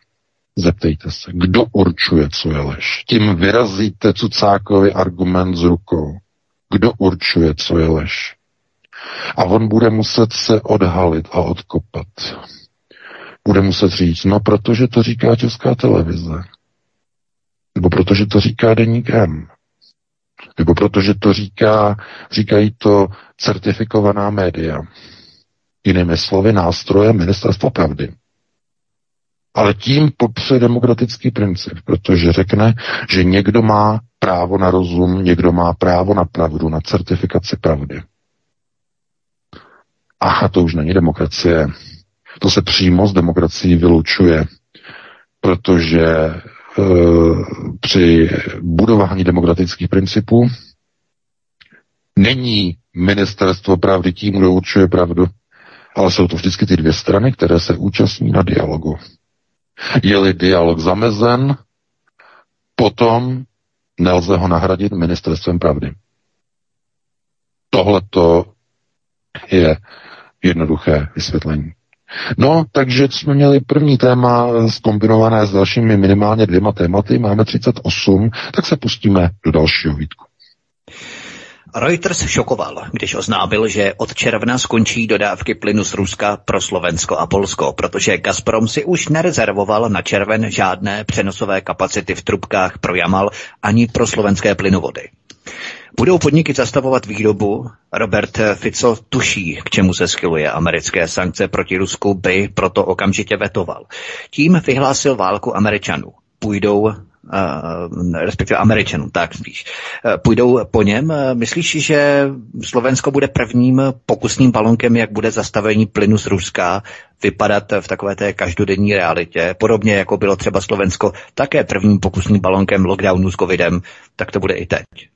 [SPEAKER 3] Zeptejte se, kdo určuje, co je lež. Tím vyrazíte cucákovi argument z rukou. Kdo určuje, co je lež. A on bude muset se odhalit a odkopat. Bude muset říct, no protože to říká Česká televize. Nebo protože to říká Deník M. Nebo protože to říká, říkají to certifikovaná média. Jinými slovy, nástroje ministerstva pravdy. Ale tím popře demokratický princip, protože řekne, že někdo má právo na rozum, někdo má právo na pravdu, na certifikaci pravdy. A to už není demokracie. To se přímo z demokracií vylučuje, protože e, při budování demokratických principů není ministerstvo pravdy tím, kdo určuje pravdu, ale jsou to vždycky ty dvě strany, které se účastní na dialogu. Je-li dialog zamezen, potom nelze ho nahradit ministerstvem pravdy. Tohle to je jednoduché vysvětlení. No, takže jsme měli první téma zkombinované s dalšími minimálně dvěma tématy, máme 38, tak se pustíme do dalšího výtku.
[SPEAKER 2] Reuters šokoval, když oznámil, že od června skončí dodávky plynu z Ruska pro Slovensko a Polsko, protože Gazprom si už nerezervoval na červen žádné přenosové kapacity v trubkách pro Jamal ani pro slovenské plynovody. Budou podniky zastavovat výrobu? Robert Fico tuší, k čemu se schyluje americké sankce proti Rusku, by proto okamžitě vetoval. Tím vyhlásil válku Američanů. Půjdou respektive Američanům, tak spíš. Uh, půjdou po něm. Uh, myslíš, že Slovensko bude prvním pokusným balonkem, jak bude zastavení plynu z Ruska vypadat v takové té každodenní realitě, podobně jako bylo třeba Slovensko také prvním pokusným balonkem lockdownu s covidem, tak to bude i teď.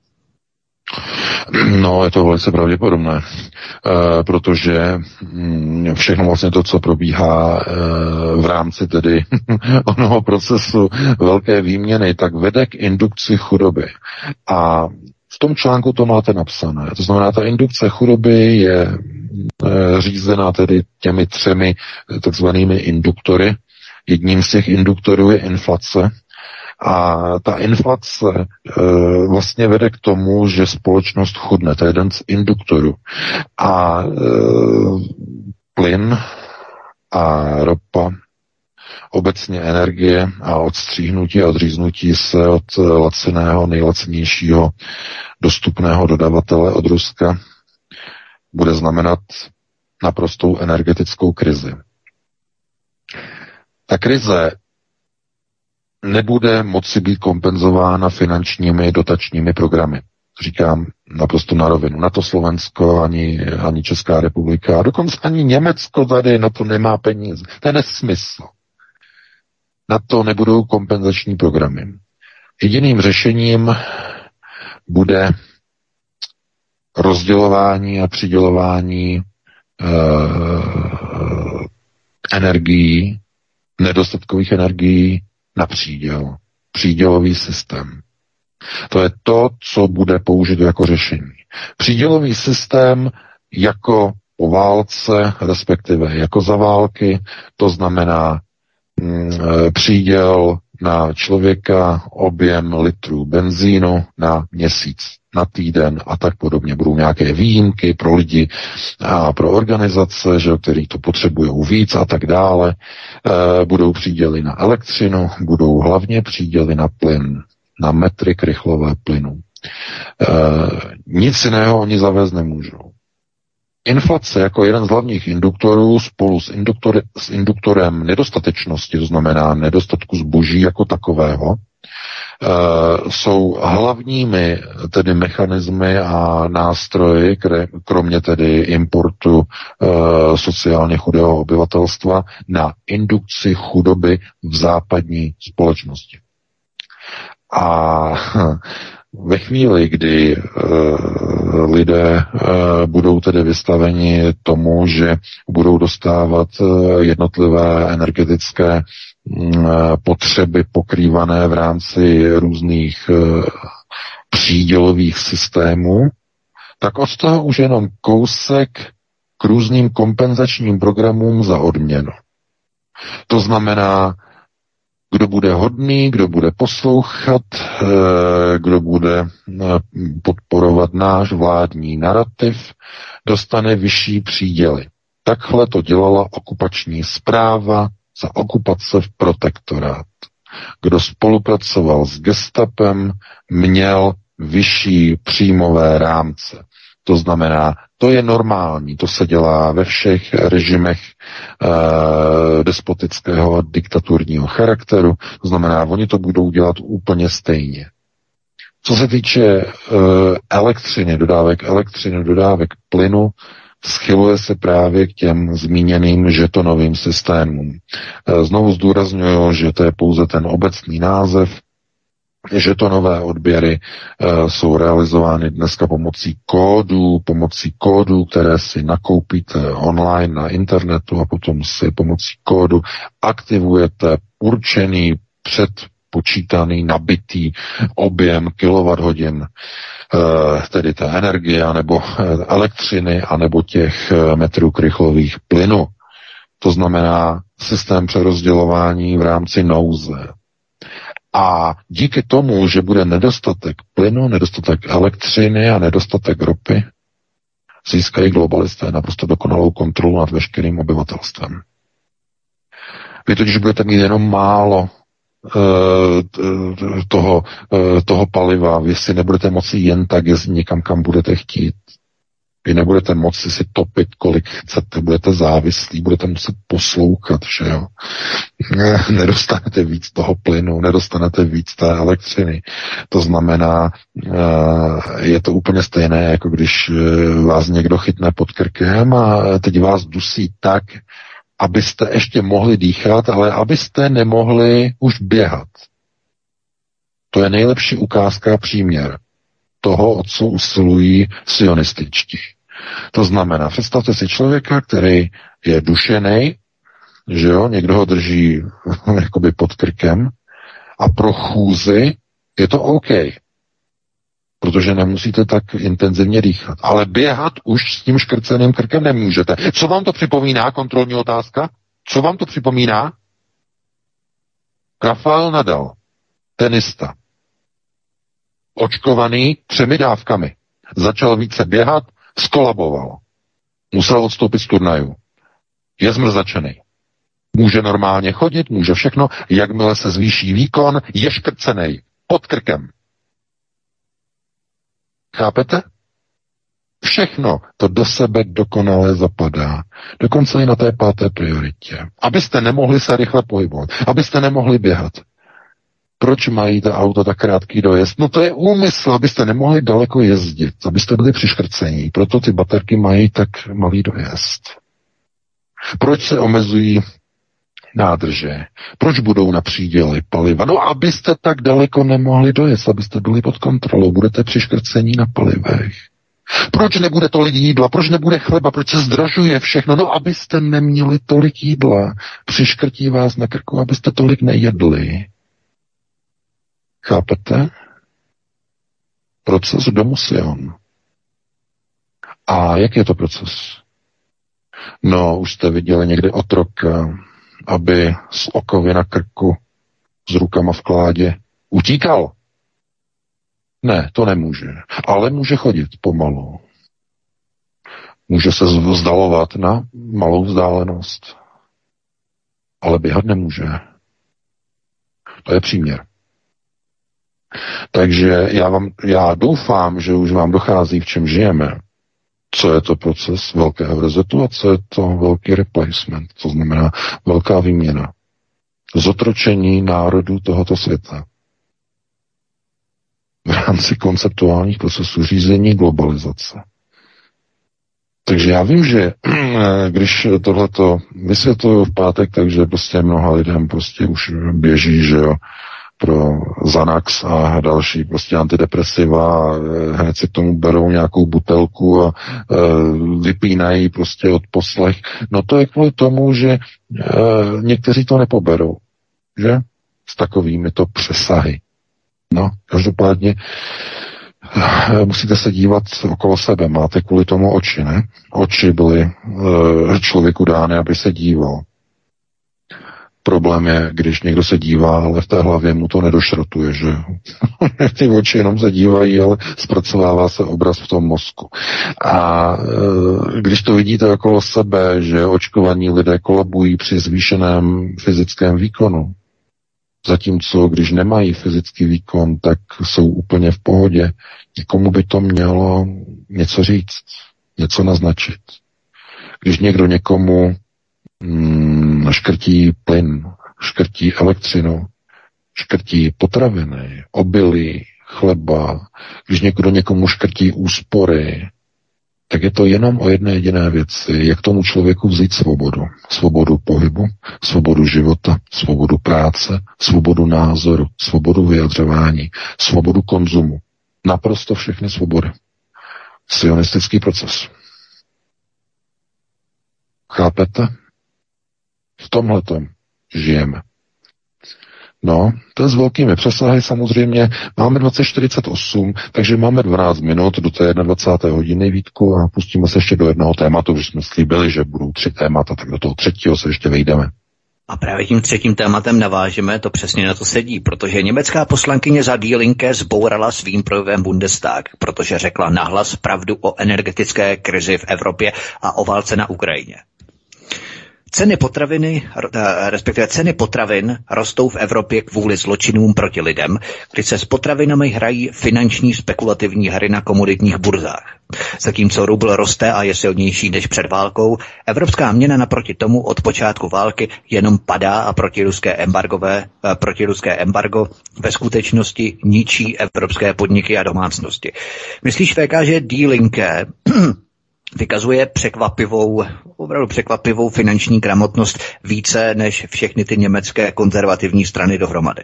[SPEAKER 3] No, je to velice pravděpodobné, e, protože mm, všechno vlastně to, co probíhá e, v rámci tedy onoho procesu velké výměny, tak vede k indukci chudoby. A v tom článku to máte napsané. To znamená, ta indukce chudoby je e, řízená tedy těmi třemi takzvanými induktory. Jedním z těch induktorů je inflace, a ta inflace e, vlastně vede k tomu, že společnost chudne. To je jeden z induktorů. A e, plyn a ropa, obecně energie a odstříhnutí a odříznutí se od laciného, nejlacenějšího dostupného dodavatele od Ruska bude znamenat naprostou energetickou krizi. Ta krize nebude moci být kompenzována finančními dotačními programy. Říkám naprosto na rovinu. Na to Slovensko, ani, ani Česká republika, a dokonce ani Německo tady na to nemá peníze. To je nesmysl. Na to nebudou kompenzační programy. Jediným řešením bude rozdělování a přidělování e, energií, nedostatkových energií na příděl. Přídělový systém. To je to, co bude použito jako řešení. Přídělový systém jako po válce, respektive jako za války, to znamená mm, e, příděl na člověka objem litrů benzínu na měsíc na týden a tak podobně. Budou nějaké výjimky pro lidi a pro organizace, že, který to potřebují víc a tak dále. E, budou příděly na elektřinu, budou hlavně příděly na plyn, na metry krychlové plynu. E, nic jiného oni zavést nemůžou. Inflace jako jeden z hlavních induktorů spolu s, induktor, s induktorem nedostatečnosti, to znamená nedostatku zboží jako takového, jsou hlavními tedy mechanismy a nástroji, které, kromě tedy importu e, sociálně chudého obyvatelstva, na indukci chudoby v západní společnosti. A ve chvíli, kdy e, lidé e, budou tedy vystaveni tomu, že budou dostávat e, jednotlivé energetické potřeby pokrývané v rámci různých eh, přídělových systémů, tak od toho už jenom kousek k různým kompenzačním programům za odměnu. To znamená, kdo bude hodný, kdo bude poslouchat, eh, kdo bude eh, podporovat náš vládní narrativ, dostane vyšší příděly. Takhle to dělala okupační zpráva za okupace v protektorát. Kdo spolupracoval s gestapem, měl vyšší příjmové rámce. To znamená, to je normální, to se dělá ve všech režimech e, despotického diktaturního charakteru, to znamená, oni to budou dělat úplně stejně. Co se týče e, elektřiny, dodávek elektřiny, dodávek plynu, schyluje se právě k těm zmíněným žetonovým systémům. E, znovu zdůraznuju, že to je pouze ten obecný název, žetonové odběry e, jsou realizovány dneska pomocí kódů, pomocí kódů, které si nakoupíte online na internetu a potom si pomocí kódu aktivujete určený před počítaný, nabitý objem kilowatt-hodin, eh, tedy té energie, nebo eh, elektřiny, anebo těch eh, metrů krychlových plynu. To znamená systém přerozdělování v rámci nouze. A díky tomu, že bude nedostatek plynu, nedostatek elektřiny a nedostatek ropy, získají globalisté naprosto dokonalou kontrolu nad veškerým obyvatelstvem. Vy totiž budete mít jenom málo toho, eh, toho paliva. Vy si nebudete moci jen tak jezdit někam, kam budete chtít. Vy nebudete moci si topit, kolik chcete, budete závislí, budete muset poslouchat, že jo. Nedostanete víc toho plynu, nedostanete víc té elektřiny. To znamená, eh, je to úplně stejné, jako když vás někdo chytne pod krkem a teď vás dusí tak, abyste ještě mohli dýchat, ale abyste nemohli už běhat. To je nejlepší ukázka a příměr toho, o co usilují sionističtí. To znamená, představte si člověka, který je dušený, že jo, někdo ho drží jakoby pod krkem a pro chůzi je to OK protože nemusíte tak intenzivně dýchat. Ale běhat už s tím škrceným krkem nemůžete. Co vám to připomíná, kontrolní otázka? Co vám to připomíná? Rafael Nadal, tenista, očkovaný třemi dávkami, začal více běhat, skolaboval. Musel odstoupit z turnaju. Je zmrzačený. Může normálně chodit, může všechno, jakmile se zvýší výkon, je škrcený pod krkem. Chápete? Všechno to do sebe dokonale zapadá. Dokonce i na té páté prioritě. Abyste nemohli se rychle pohybovat. Abyste nemohli běhat. Proč mají ta auto tak krátký dojezd? No to je úmysl, abyste nemohli daleko jezdit, abyste byli přiškrcení. Proto ty baterky mají tak malý dojezd. Proč se omezují nádrže? Proč budou na příděly paliva? No, abyste tak daleko nemohli dojet, abyste byli pod kontrolou, budete přiškrcení na palivech. Proč nebude tolik jídla? Proč nebude chleba? Proč se zdražuje všechno? No, abyste neměli tolik jídla. Přiškrtí vás na krku, abyste tolik nejedli. Chápete? Proces domu Sion. A jak je to proces? No, už jste viděli někdy otroka, aby z okovy na krku s rukama v kládě utíkal. Ne, to nemůže. Ale může chodit pomalu. Může se vzdalovat na malou vzdálenost. Ale běhat nemůže. To je příměr. Takže já, vám, já doufám, že už vám dochází, v čem žijeme co je to proces velkého rezetu a co je to velký replacement, to znamená velká výměna. Zotročení národů tohoto světa v rámci konceptuálních procesů řízení globalizace. Takže já vím, že když tohleto vysvětluju v pátek, takže prostě mnoha lidem prostě už běží, že jo, pro Xanax a další prostě antidepresiva eh, hned si k tomu berou nějakou butelku a e, vypínají prostě od poslech. No to je kvůli tomu, že e, někteří to nepoberou, že? S takovými to přesahy. No, každopádně musíte se dívat okolo sebe. Máte kvůli tomu oči, ne? Oči byly e, člověku dány, aby se díval. Problém je, když někdo se dívá, ale v té hlavě mu to nedošrotuje, že ty oči jenom se dívají, ale zpracovává se obraz v tom mozku. A e, když to vidíte okolo sebe, že očkovaní lidé kolabují při zvýšeném fyzickém výkonu, Zatímco, když nemají fyzický výkon, tak jsou úplně v pohodě. Někomu by to mělo něco říct, něco naznačit. Když někdo někomu mm, škrtí plyn, škrtí elektřinu, škrtí potraviny, obilí, chleba, když někdo někomu škrtí úspory, tak je to jenom o jedné jediné věci, jak tomu člověku vzít svobodu. Svobodu pohybu, svobodu života, svobodu práce, svobodu názoru, svobodu vyjadřování, svobodu konzumu. Naprosto všechny svobody. Sionistický proces. Chápete? V tomhle žijeme. No, to je s velkými přesahy samozřejmě. Máme 2048, takže máme 12 minut do té 21. hodiny Vítku a pustíme se ještě do jednoho tématu, že jsme slíbili, že budou tři témata, tak do toho třetího se ještě vejdeme.
[SPEAKER 2] A právě tím třetím tématem navážeme, to přesně na to sedí, protože německá poslankyně za Dielinke zbourala svým projevem Bundestag, protože řekla nahlas pravdu o energetické krizi v Evropě a o válce na Ukrajině. Ceny potraviny, eh, respektive ceny potravin rostou v Evropě kvůli zločinům proti lidem, kdy se s potravinami hrají finanční spekulativní hry na komoditních burzách. Zatímco rubl roste a je silnější než před válkou, evropská měna naproti tomu od počátku války jenom padá a protiruské, embargové, eh, protiruské embargo ve skutečnosti ničí evropské podniky a domácnosti. Myslíš, VK, že D-Linke vykazuje překvapivou, opravdu překvapivou finanční gramotnost více než všechny ty německé konzervativní strany dohromady.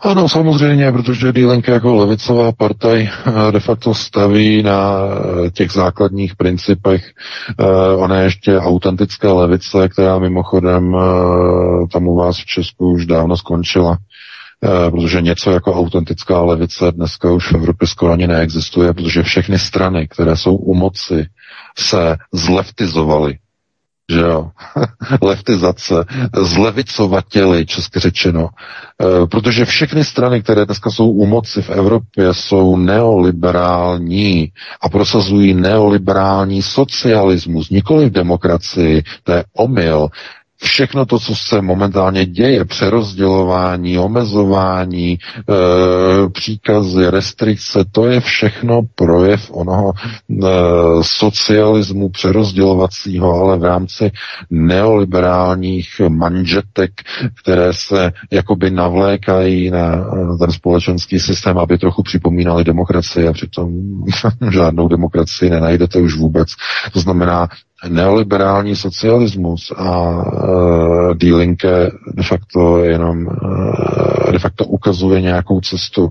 [SPEAKER 3] Ano, samozřejmě, protože Dílenka jako levicová partaj eh, de facto staví na eh, těch základních principech. Eh, ona je ještě autentická levice, která mimochodem tam u vás v Česku už dávno skončila. Eh, protože něco jako autentická levice dneska už v Evropě skoro ani neexistuje, protože všechny strany, které jsou u moci, se zleftizovaly. Že jo? Leftizace, zlevicovatěli, česky řečeno. E, protože všechny strany, které dneska jsou u moci v Evropě, jsou neoliberální a prosazují neoliberální socialismus, nikoli v demokracii, to je omyl všechno to, co se momentálně děje, přerozdělování, omezování, e, příkazy, restrikce, to je všechno projev onoho e, socialismu přerozdělovacího, ale v rámci neoliberálních manžetek, které se jakoby navlékají na ten společenský systém, aby trochu připomínali demokracii a přitom žádnou demokracii nenajdete už vůbec. To znamená, neoliberální socialismus a uh, D-Linke de facto jenom uh, de facto ukazuje nějakou cestu.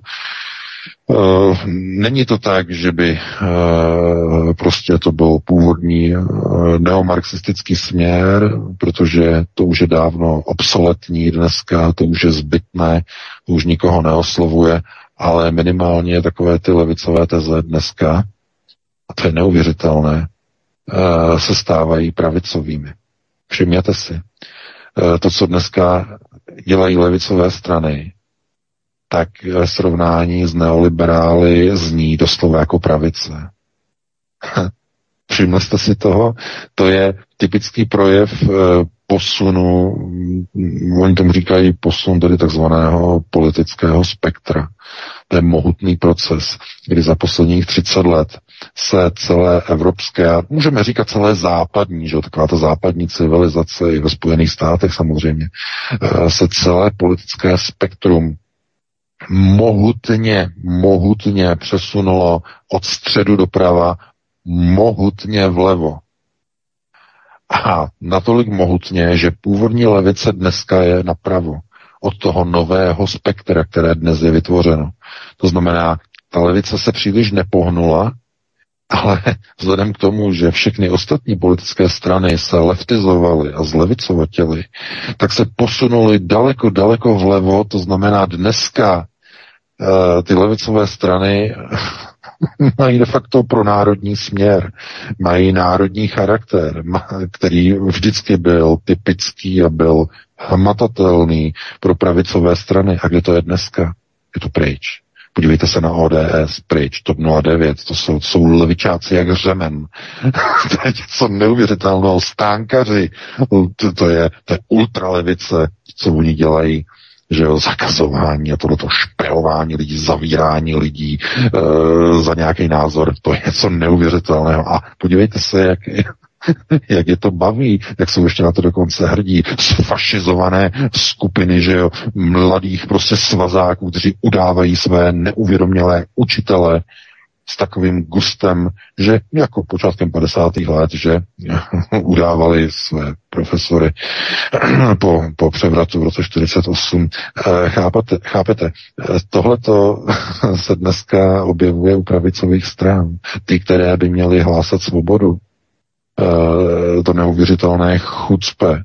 [SPEAKER 3] Uh, není to tak, že by uh, prostě to byl původní uh, neomarxistický směr, protože to už je dávno obsoletní dneska, to už je zbytné, to už nikoho neoslovuje, ale minimálně takové ty levicové teze dneska, a to je neuvěřitelné, se stávají pravicovými. Všimněte si, eh, to, co dneska dělají levicové strany, tak ve srovnání s neoliberály zní doslova jako pravice. Všimli jste si toho? To je typický projev eh, posunu, mm, oni tomu říkají posun tedy takzvaného politického spektra. To je mohutný proces, kdy za posledních 30 let se celé evropské, můžeme říkat celé západní, že taková ta západní civilizace i ve Spojených státech samozřejmě, eh, se celé politické spektrum mohutně, mohutně přesunulo od středu doprava mohutně vlevo. A natolik mohutně, že původní levice dneska je napravo od toho nového spektra, které dnes je vytvořeno. To znamená, ta levice se příliš nepohnula, ale vzhledem k tomu, že všechny ostatní politické strany se leftizovaly a zlevicovatěly, tak se posunuli daleko, daleko vlevo, to znamená dneska uh, ty levicové strany mají de facto pro národní směr, mají národní charakter, který vždycky byl typický a byl hmatatelný pro pravicové strany. A kde to je dneska? Je to pryč. Podívejte se na ODS, pryč, TOP 09, to jsou, jsou levičáci jak řemen. to je něco neuvěřitelného. Stánkaři, to, to, je, to je ultralevice, co oni dělají. že jo, zakazování a tohleto špehování lidí, zavírání lidí e, za nějaký názor, to je něco neuvěřitelného. A podívejte se, jak, jak je to baví, jak jsou ještě na to dokonce hrdí, sfašizované skupiny, že jo, mladých prostě svazáků, kteří udávají své neuvědomělé učitele, s takovým gustem, že jako počátkem 50. let, že udávali své profesory po, po převratu v roce 48. Eh, chápete, chápete tohleto se dneska objevuje u pravicových stran. Ty, které by měly hlásat svobodu, eh, to neuvěřitelné chucpe,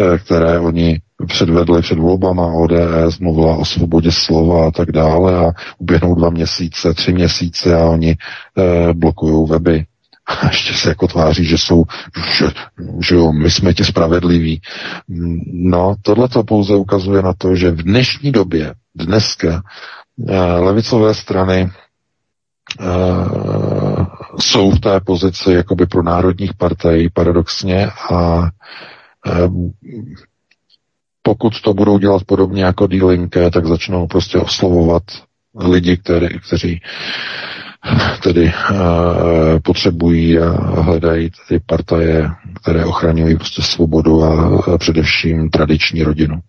[SPEAKER 3] eh, které oni předvedli před volbama ODS, mluvila o svobodě slova a tak dále a uběhnou dva měsíce, tři měsíce a oni e, blokují weby. A ještě se jako tváří, že jsou, že, že jo, my jsme ti spravedliví. No, tohle to pouze ukazuje na to, že v dnešní době, dneska, levicové strany jsou v té pozici jakoby pro národních partají paradoxně a pokud to budou dělat podobně jako D-Link, tak začnou prostě oslovovat lidi, který, kteří tedy uh, potřebují a hledají ty partaje, které ochraňují prostě svobodu a, a především tradiční rodinu.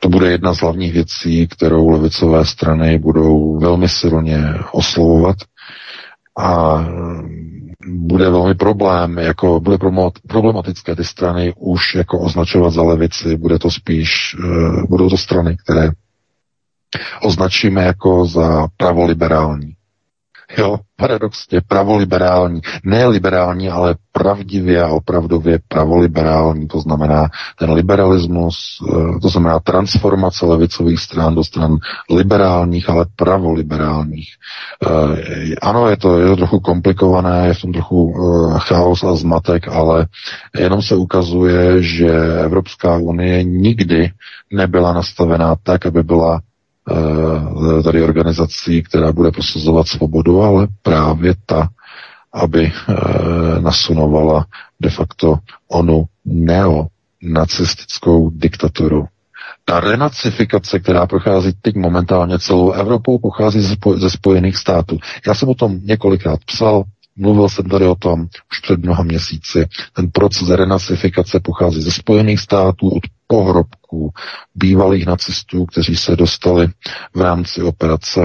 [SPEAKER 3] To bude jedna z hlavních věcí, kterou levicové strany budou velmi silně oslovovat a bude velmi problém, jako bude problematické ty strany už jako označovat za levici, bude to spíš, uh, budou to strany, které označíme jako za pravoliberální. Jo, paradoxně pravoliberální, ne liberální, ale pravdivě a opravdově pravoliberální, to znamená ten liberalismus, eh, to znamená transformace levicových stran do stran liberálních, ale pravoliberálních. Eh, ano, je to, je to trochu komplikované, je v tom trochu eh, chaos a zmatek, ale jenom se ukazuje, že Evropská unie nikdy nebyla nastavená tak, aby byla tady organizací, která bude prosazovat svobodu, ale právě ta, aby eh, nasunovala de facto onu neonacistickou diktaturu. Ta renacifikace, která prochází teď momentálně celou Evropou, pochází ze, Spojených států. Já jsem o tom několikrát psal, Mluvil jsem tady o tom už před mnoha měsíci. Ten proces renacifikace pochází ze Spojených států, od pohrobků bývalých nacistů, kteří se dostali v rámci operace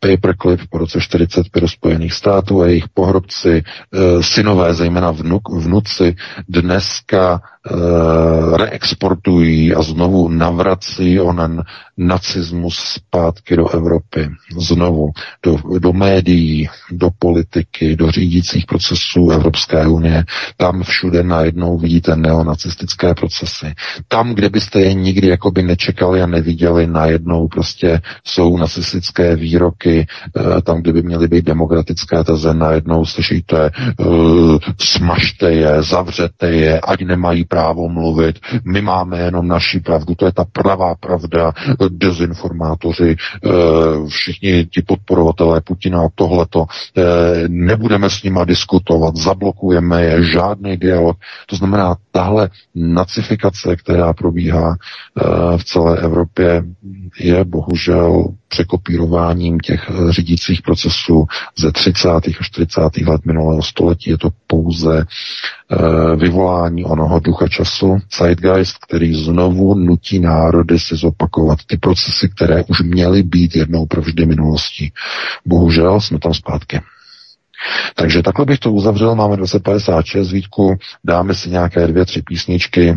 [SPEAKER 3] Paperclip po roce 45 do Spojených států a jejich pohrobci, e, synové, zejména vnuk, vnuci, dneska e, reexportují a znovu navrací onen nacismus zpátky do Evropy. Znovu do, do médií, do politiky, do řídících procesů Evropské unie. Tam všude najednou vidíte neonacistické procesy. Tam, kde byste je nikdy jakoby nečekali a neviděli, najednou prostě jsou nacistické výroky, eh, tam, kde by měly být demokratické teze, najednou slyšíte, uh, smažte je, zavřete je, ať nemají právo mluvit, my máme jenom naší pravdu, to je ta pravá pravda, dezinformátoři, uh, všichni ti podporovatelé Putina a tohleto, nebudeme s nima diskutovat, zablokujeme je, žádný dialog. To znamená, tahle nacifikace, která probíhá eh, v celé Evropě, je bohužel překopírováním těch eh, řídících procesů ze 30. a 40. let minulého století. Je to pouze eh, vyvolání onoho ducha času, zeitgeist, který znovu nutí národy si zopakovat ty procesy, které už měly být jednou provždy minulostí. Bohužel jsme tam zpátky. Takže takhle bych to uzavřel, máme 256, Vítku, dáme si nějaké dvě, tři písničky, e,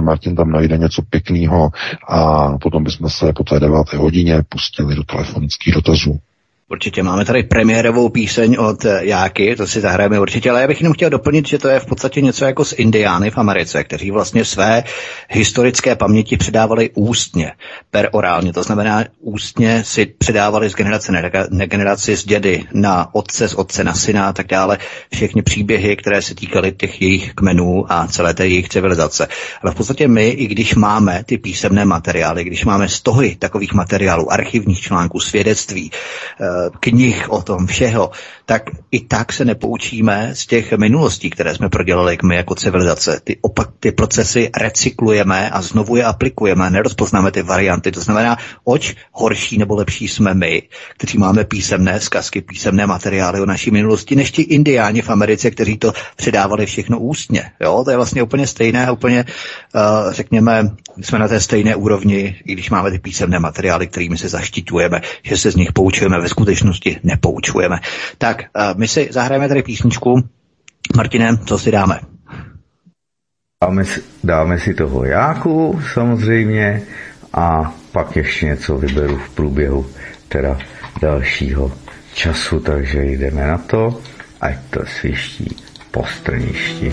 [SPEAKER 3] Martin tam najde něco pěkného a potom bychom se po té deváté hodině pustili do telefonických dotazů.
[SPEAKER 2] Určitě máme tady premiérovou píseň od Jáky, to si zahrajeme určitě, ale já bych jenom chtěl doplnit, že to je v podstatě něco jako z Indiány v Americe, kteří vlastně své historické paměti předávali ústně, per orálně, to znamená ústně si předávali z generace na generaci, z dědy na otce, z otce na syna a tak dále, všechny příběhy, které se týkaly těch jejich kmenů a celé té jejich civilizace. Ale v podstatě my, i když máme ty písemné materiály, když máme stohy takových materiálů, archivních článků, svědectví, eh, knih o tom všeho, tak i tak se nepoučíme z těch minulostí, které jsme prodělali my jako civilizace. Ty, opak, ty procesy recyklujeme a znovu je aplikujeme, nerozpoznáme ty varianty. To znamená, oč horší nebo lepší jsme my, kteří máme písemné zkazky, písemné materiály o naší minulosti, než ti indiáni v Americe, kteří to předávali všechno ústně. Jo? To je vlastně úplně stejné, úplně, uh, řekněme, jsme na té stejné úrovni, i když máme ty písemné materiály, kterými se zaštiťujeme, že se z nich poučujeme, ve skutečnosti nepoučujeme. Tak, uh, my si zahrajeme tady písničku. Martine, co si dáme?
[SPEAKER 1] Dáme si, dáme si toho Jáku samozřejmě a pak ještě něco vyberu v průběhu teda dalšího času, takže jdeme na to, ať to sviští po strništi.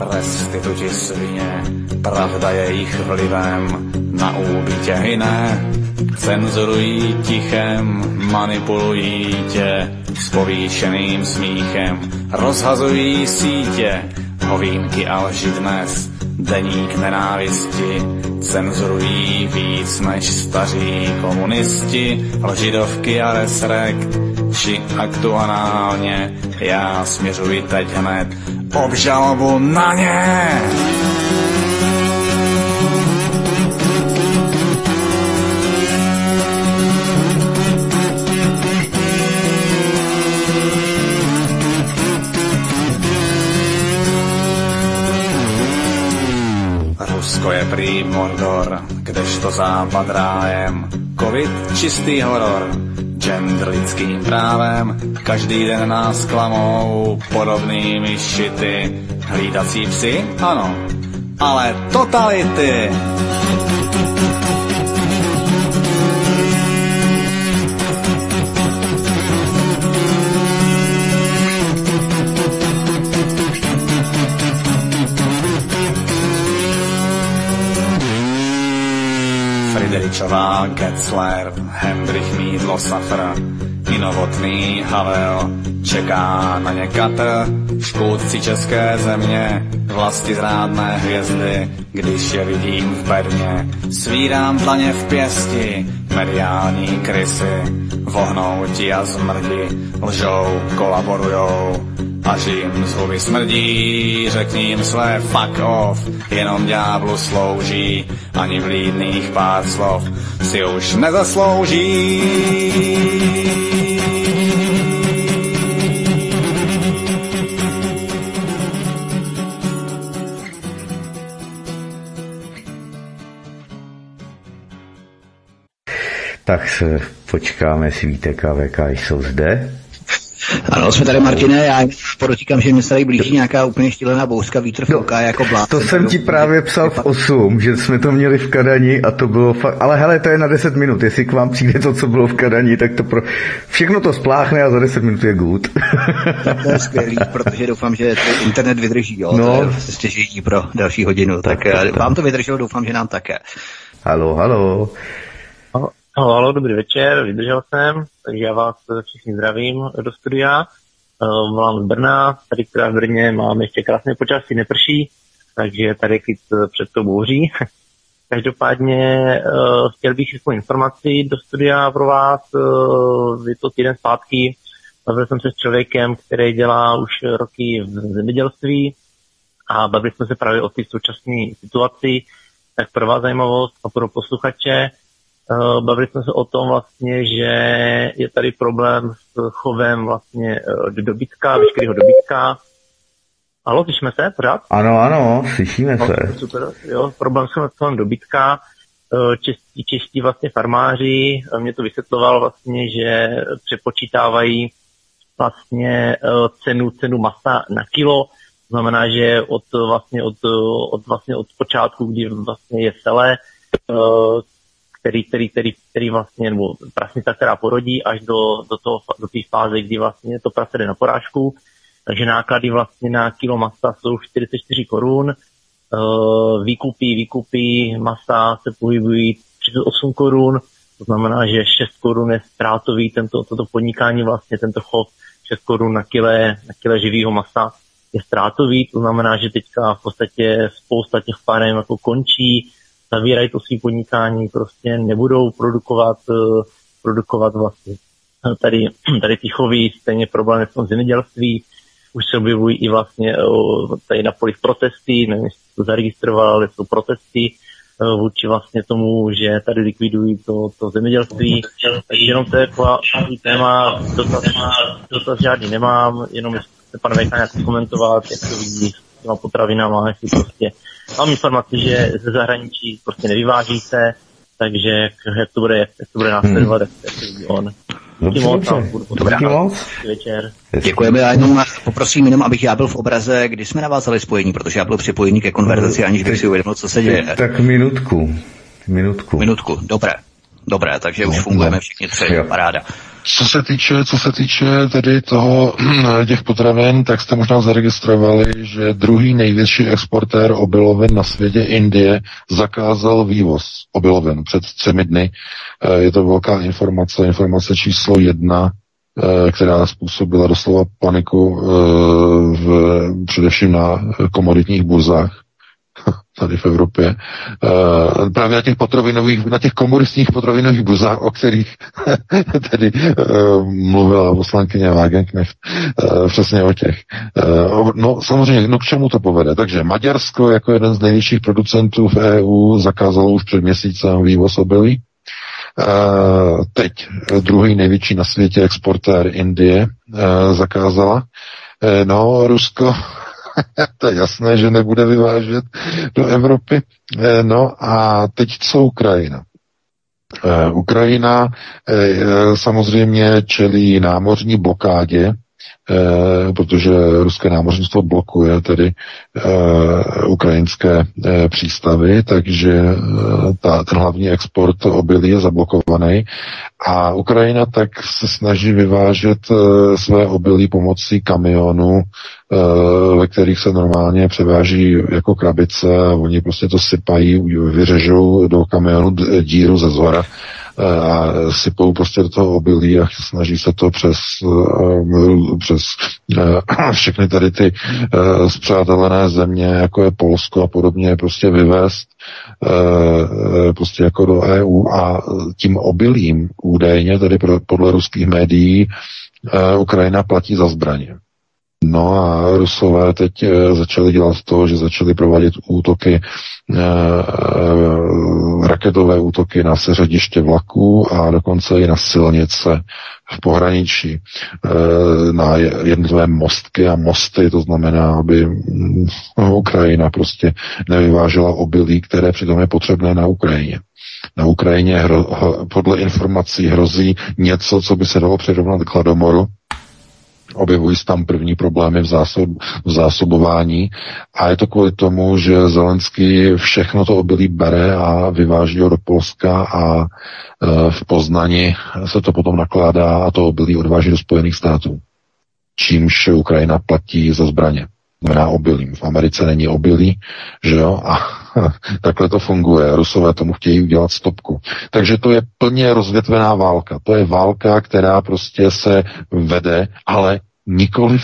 [SPEAKER 4] prostituti svině, pravda je jich vlivem, na úbytě hyné, cenzurují tichem, manipulují tě s povýšeným smíchem, rozhazují sítě, hovínky a lži dnes, deník nenávisti, cenzurují víc než staří komunisti, lžidovky a resrekt, či aktuálně, já směřuji teď hned obžalobu na ně. Prý Mordor, kdežto západ rájem, covid čistý horor, gender lidským právem, každý den nás klamou podobnými šity, hlídací psy, ano, ale totality. Frideričová, Getzler, Hendrich Mídlo, Safra, i novotný Havel, čeká na ně Katr, škůdci české země, vlasti zrádné hvězdy, když je vidím v bedně, svírám dlaně v pěsti, mediální krysy, vohnouti a zmrdi, lžou, kolaborujou, až jim z huby smrdí, řekni jim své fuck off, jenom ďáblu slouží, ani vlídných pár slov si už nezaslouží.
[SPEAKER 1] Tak se počkáme, jestli víte, KVK jsou zde.
[SPEAKER 2] Ano, jsme tady, Martine, já podotýkám, že mě se tady blíží nějaká úplně štílená bouřka, vítr fouká no, jako blát.
[SPEAKER 1] To jsem ti právě psal v 8, že jsme to měli v Kadani a to bylo fakt, ale hele, to je na 10 minut, jestli k vám přijde to, co bylo v Kadani, tak to pro... všechno to spláchne a za 10 minut je good.
[SPEAKER 2] tak to je skvělý, protože doufám, že internet vydrží, jo, no. to je stěžení pro další hodinu, tak, tak, tak vám to vydrželo, doufám, že nám také.
[SPEAKER 1] Halo, halo.
[SPEAKER 5] Halo, halo, dobrý večer, vydržel jsem, takže já vás všichni zdravím do studia. Uh, volám z Brna, tady která v Brně máme ještě krásné počasí, neprší, takže tady klid před tou bouří. Každopádně uh, chtěl bych jako informaci do studia pro vás. Uh, je to týden zpátky. Bavil jsem se s člověkem, který dělá už roky v zemědělství a bavili jsme se právě o té současné situaci. Tak pro vás zajímavost a pro posluchače, Eh, bavili jsme se o tom vlastně, že je tady problém s chovem vlastně eh, dobytka, veškerého dobytka. Halo, slyšíme se pořád?
[SPEAKER 1] Ano, ano, slyšíme no, se.
[SPEAKER 5] Super, jo, problém s chovem dobytka. Eh, čestí, čeští vlastně farmáři mě to vysvětloval vlastně, že přepočítávají vlastně cenu, cenu masa na kilo, znamená, že od vlastně od, od, vlastně od počátku, kdy vlastně je celé, který, který, který, který vlastně, nebo prasnica, která porodí až do, do, toho, do té fáze, kdy vlastně to prase jde na porážku. Takže náklady vlastně na kilo masa jsou 44 korun, uh, výkupy, výkupy masa se pohybují 38 korun, to znamená, že 6 korun je ztrátový tento, toto podnikání, vlastně tento chov 6 korun na kile, na kile živého masa je ztrátový, to znamená, že teďka v podstatě spousta těch farem jako končí, zavírají to svý podnikání, prostě nebudou produkovat, eh, produkovat vlastně tady, tady ty chovy, stejně problémy v tom zemědělství, už se objevují i vlastně eh, tady na polích protesty, nevím, jestli to zaregistroval, ale jsou protesty vůči vlastně tomu, že tady likvidují to, to zemědělství. Takže jenom to je takový téma, dotaz, dotaz žádný nemám, jenom jestli pan Vejka nějak komentovat, jak to vidí těma potravinama, jestli prostě mám informaci, že ze zahraničí prostě nevyváží se, takže jak, jak, to bude, jak, to bude následovat, hmm. jak, jak to vidí on.
[SPEAKER 1] Dobře, dobře. moc.
[SPEAKER 5] Večer.
[SPEAKER 2] Děkujeme, já jenom poprosím jenom, abych já byl v obraze, kdy jsme navázali spojení, protože já byl připojený ke konverzaci, aniž bych si uvědomil, co se děje.
[SPEAKER 1] Tak minutku. Minutku.
[SPEAKER 2] Minutku, dobré. Dobré, takže no, už fungujeme no. všichni tři, jo. paráda.
[SPEAKER 3] Co se týče, co se týče tedy toho, těch potravin, tak jste možná zaregistrovali, že druhý největší exportér obilovin na světě Indie zakázal vývoz obilovin před třemi dny. Eh, je to velká informace, informace číslo jedna, eh, která způsobila doslova paniku eh, v, především na komoditních burzách tady v Evropě, uh, právě na těch potravinových, na těch komoristních potravinových buzách, o kterých tedy uh, mluvila poslankyně Wagenknecht, uh, přesně o těch. Uh, no samozřejmě, no k čemu to povede? Takže Maďarsko jako jeden z největších producentů v EU zakázalo už před měsícem vývoz obilí. Uh, teď druhý největší na světě exportér Indie uh, zakázala. No, Rusko to je jasné, že nebude vyvážet do Evropy. Eh, no a teď co Ukrajina? Eh, Ukrajina eh, samozřejmě čelí námořní blokádě protože ruské námořnictvo blokuje tedy ukrajinské přístavy, takže ta, ten hlavní export obilí je zablokovaný a Ukrajina tak se snaží vyvážet své obilí pomocí kamionů, ve kterých se normálně převáží jako krabice a oni prostě to sypají, vyřežou do kamionu díru ze zhora a sypou prostě do toho obilí a snaží se to přes, eh, přes eh, všechny tady ty eh, zpřátelené země, jako je Polsko a podobně, prostě vyvést prostě jako do EU a tím obilím údajně, tedy podle ruských médií, Ukrajina platí za zbraně. No a Rusové teď eh, začali dělat to, že začali provádět útoky, eh, eh, raketové útoky na seřadiště vlaků a dokonce i na silnice v pohraničí, na jednotlivé mostky a mosty, to znamená, aby mm, Ukrajina prostě nevyvážela obilí, které přitom je potřebné na Ukrajině. Na Ukrajině podle informací hrozí něco, co by se dalo přirovnat k hladomoru, objevují se tam první problémy v, zásob, v zásobování a je to kvůli tomu, že Zelenský všechno to obilí bere a vyváží ho do Polska a e, v Poznani se to potom nakládá a to obilí odváží do Spojených států. Čímž Ukrajina platí za zbraně. Znamená obilím. V Americe není obilí, že jo? A takhle to funguje. Rusové tomu chtějí udělat stopku. Takže to je plně rozvětvená válka. To je válka, která prostě se vede, ale nikoliv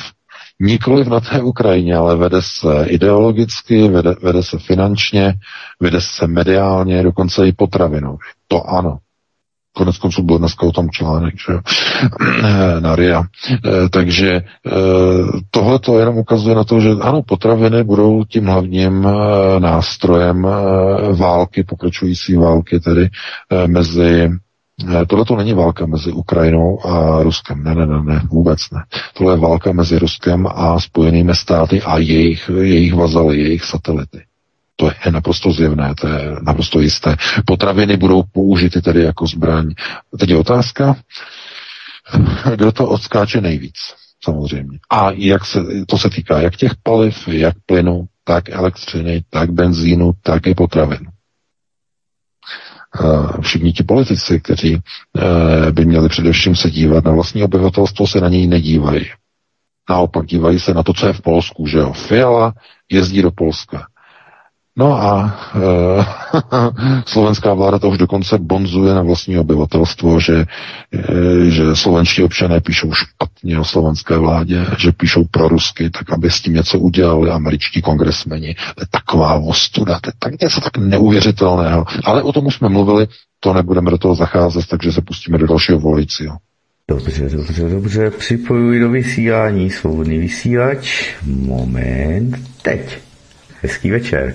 [SPEAKER 3] nikoliv na té Ukrajině, ale vede se ideologicky, vede, vede se finančně, vede se mediálně, dokonce i potravinou. To ano. Konec konců byl dneska o tom článek, že na RIA. E, takže e, tohle to jenom ukazuje na to, že ano, potraviny budou tím hlavním nástrojem války, pokračující války tedy mezi Tohle to není válka mezi Ukrajinou a Ruskem. Ne, ne, ne, ne, vůbec ne. Tohle je válka mezi Ruskem a Spojenými státy a jejich, jejich vazaly, jejich satelity. To je naprosto zjevné, to je naprosto jisté. Potraviny budou použity tedy jako zbraň. Teď je otázka, kdo to odskáče nejvíc, samozřejmě. A jak se, to se týká jak těch paliv, jak plynu, tak elektřiny, tak benzínu, tak i potravin. všichni ti politici, kteří by měli především se dívat na vlastní obyvatelstvo, se na něj nedívají. Naopak dívají se na to, co je v Polsku, že jo. Fiala jezdí do Polska. No a e, slovenská vláda to už dokonce bonzuje na vlastní obyvatelstvo, že, e, že slovenští občané píšou špatně o slovenské vládě, že píšou pro rusky, tak aby s tím něco udělali američtí kongresmeni. To je taková ostuda, to je tak něco tak neuvěřitelného. Ale o tom už jsme mluvili, to nebudeme do toho zacházet, takže se pustíme do dalšího volajícího.
[SPEAKER 1] Dobře, dobře, dobře, připojuji do vysílání svobodný vysílač. Moment, teď. Hezký večer.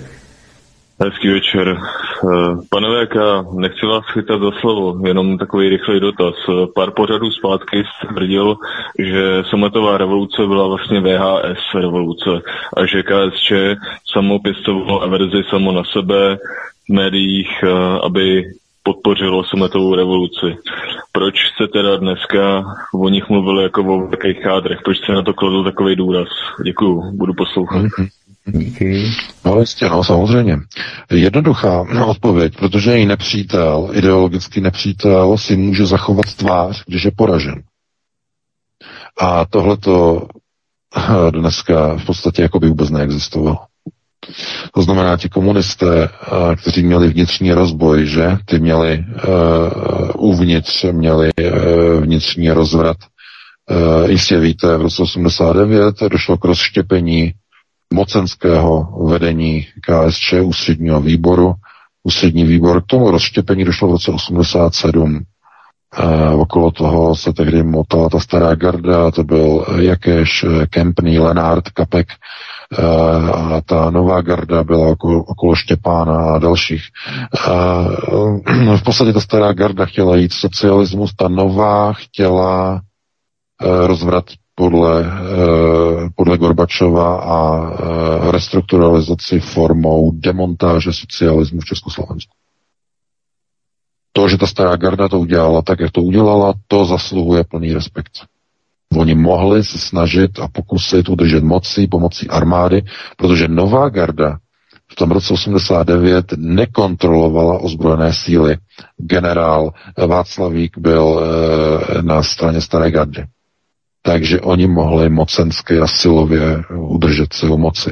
[SPEAKER 6] Hezký večer. Eh, pane VK, nechci vás chytat za slovo, jenom takový rychlý dotaz. Pár pořadů zpátky tvrdil, že sametová revoluce byla vlastně VHS revoluce a že KSČ samo pěstovalo averzi samo na sebe v médiích, eh, aby podpořilo sametovou revoluci. Proč jste teda dneska o nich mluvili jako o velkých kádrech? Proč jste na to kladl takový důraz? Děkuju, budu poslouchat. Mm-hmm.
[SPEAKER 1] Díky.
[SPEAKER 3] No jistě, no samozřejmě. Jednoduchá odpověď, protože její nepřítel, ideologický nepřítel, si může zachovat tvář, když je poražen. A tohleto dneska v podstatě jako by vůbec neexistovalo. To znamená, ti komunisté, kteří měli vnitřní rozboj, že? Ty měli uh, uvnitř, měli uh, vnitřní rozvrat. Uh, jistě víte, v roce 89 došlo k rozštěpení mocenského vedení KSČ, ústředního výboru. Ústřední výbor k tomu rozštěpení došlo v roce 87. E, okolo toho se tehdy motala ta stará garda, to byl Jakeš, Kempný, Lenard, Kapek e, a ta nová garda byla okolo, okolo Štěpána a dalších. E, v podstatě ta stará garda chtěla jít socialismus, ta nová chtěla rozvrat podle, eh, podle Gorbačova a eh, restrukturalizaci formou demontáže socialismu v Československu. To, že ta stará garda to udělala tak, jak to udělala, to zasluhuje plný respekt. Oni mohli se snažit a pokusit udržet moci pomocí armády, protože nová garda v tom roce 89 nekontrolovala ozbrojené síly. Generál Václavík byl e, na straně staré gardy takže oni mohli mocensky a silově udržet si u moci.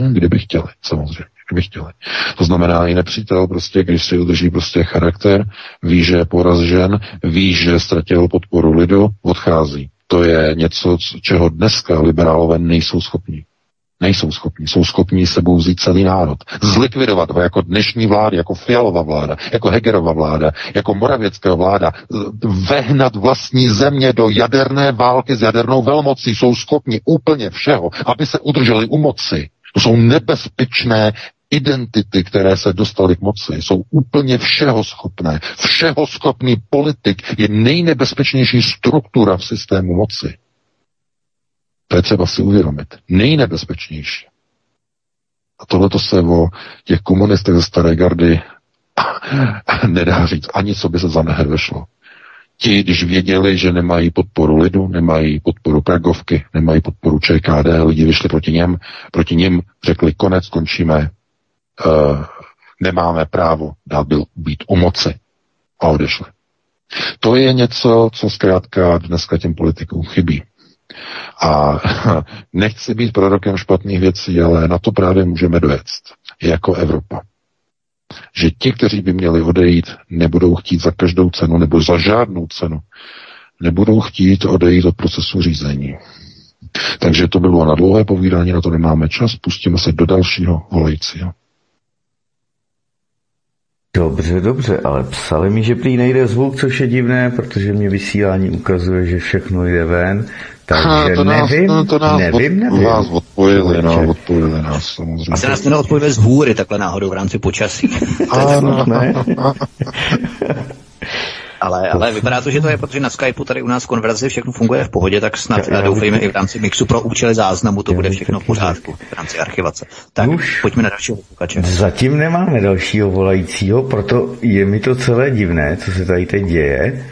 [SPEAKER 3] Hm, kdyby chtěli, samozřejmě. Kdyby chtěli. To znamená, i nepřítel prostě, když si udrží prostě charakter, ví, že je poražen, ví, že ztratil podporu lidu, odchází. To je něco, čeho dneska liberálové nejsou schopni. Nejsou schopni. Jsou schopni sebou vzít celý národ. Zlikvidovat ho jako dnešní vlády, jako Fialova vláda, jako Hegerova vláda, jako Moravěcká vláda. Vehnat vlastní země do jaderné války s jadernou velmocí. Jsou schopni úplně všeho, aby se udrželi u moci. To jsou nebezpečné identity, které se dostaly k moci, jsou úplně všeho schopné. Všeho schopný politik je nejnebezpečnější struktura v systému moci. To je třeba si uvědomit. Nejnebezpečnější. A tohle to se o těch komunistech ze staré gardy nedá říct ani, co by se za neher vešlo. Ti, když věděli, že nemají podporu lidu, nemají podporu Pragovky, nemají podporu ČKD, lidi vyšli proti něm, proti ním řekli konec, končíme, uh, nemáme právo dát byl být u moci a odešli. To je něco, co zkrátka dneska těm politikům chybí. A nechci být prorokem špatných věcí, ale na to právě můžeme dojet jako Evropa. Že ti, kteří by měli odejít, nebudou chtít za každou cenu nebo za žádnou cenu, nebudou chtít odejít od procesu řízení. Takže to bylo na dlouhé povídání, na to nemáme čas, pustíme se do dalšího volajícího.
[SPEAKER 1] Dobře, dobře, ale psali mi, že prý nejde zvuk, což je divné, protože mě vysílání ukazuje, že všechno jde ven, takže
[SPEAKER 3] to nás,
[SPEAKER 1] nevím,
[SPEAKER 3] to, to nás
[SPEAKER 1] nevím, nevím.
[SPEAKER 3] Vás odpojili, no, odpojili nás samozřejmě.
[SPEAKER 2] Asi nás neodpojili z hůry takhle náhodou v rámci počasí.
[SPEAKER 1] Ano, ne.
[SPEAKER 2] Ale, ale vypadá to, že to je, protože na Skypeu tady u nás v konverzi všechno funguje v pohodě, tak snad já, já doufejme i v rámci mixu pro účely záznamu to bude všechno v pořádku v rámci archivace. Tak Už pojďme na dalšího posluchače.
[SPEAKER 1] Zatím nemáme dalšího volajícího, proto je mi to celé divné, co se tady teď děje.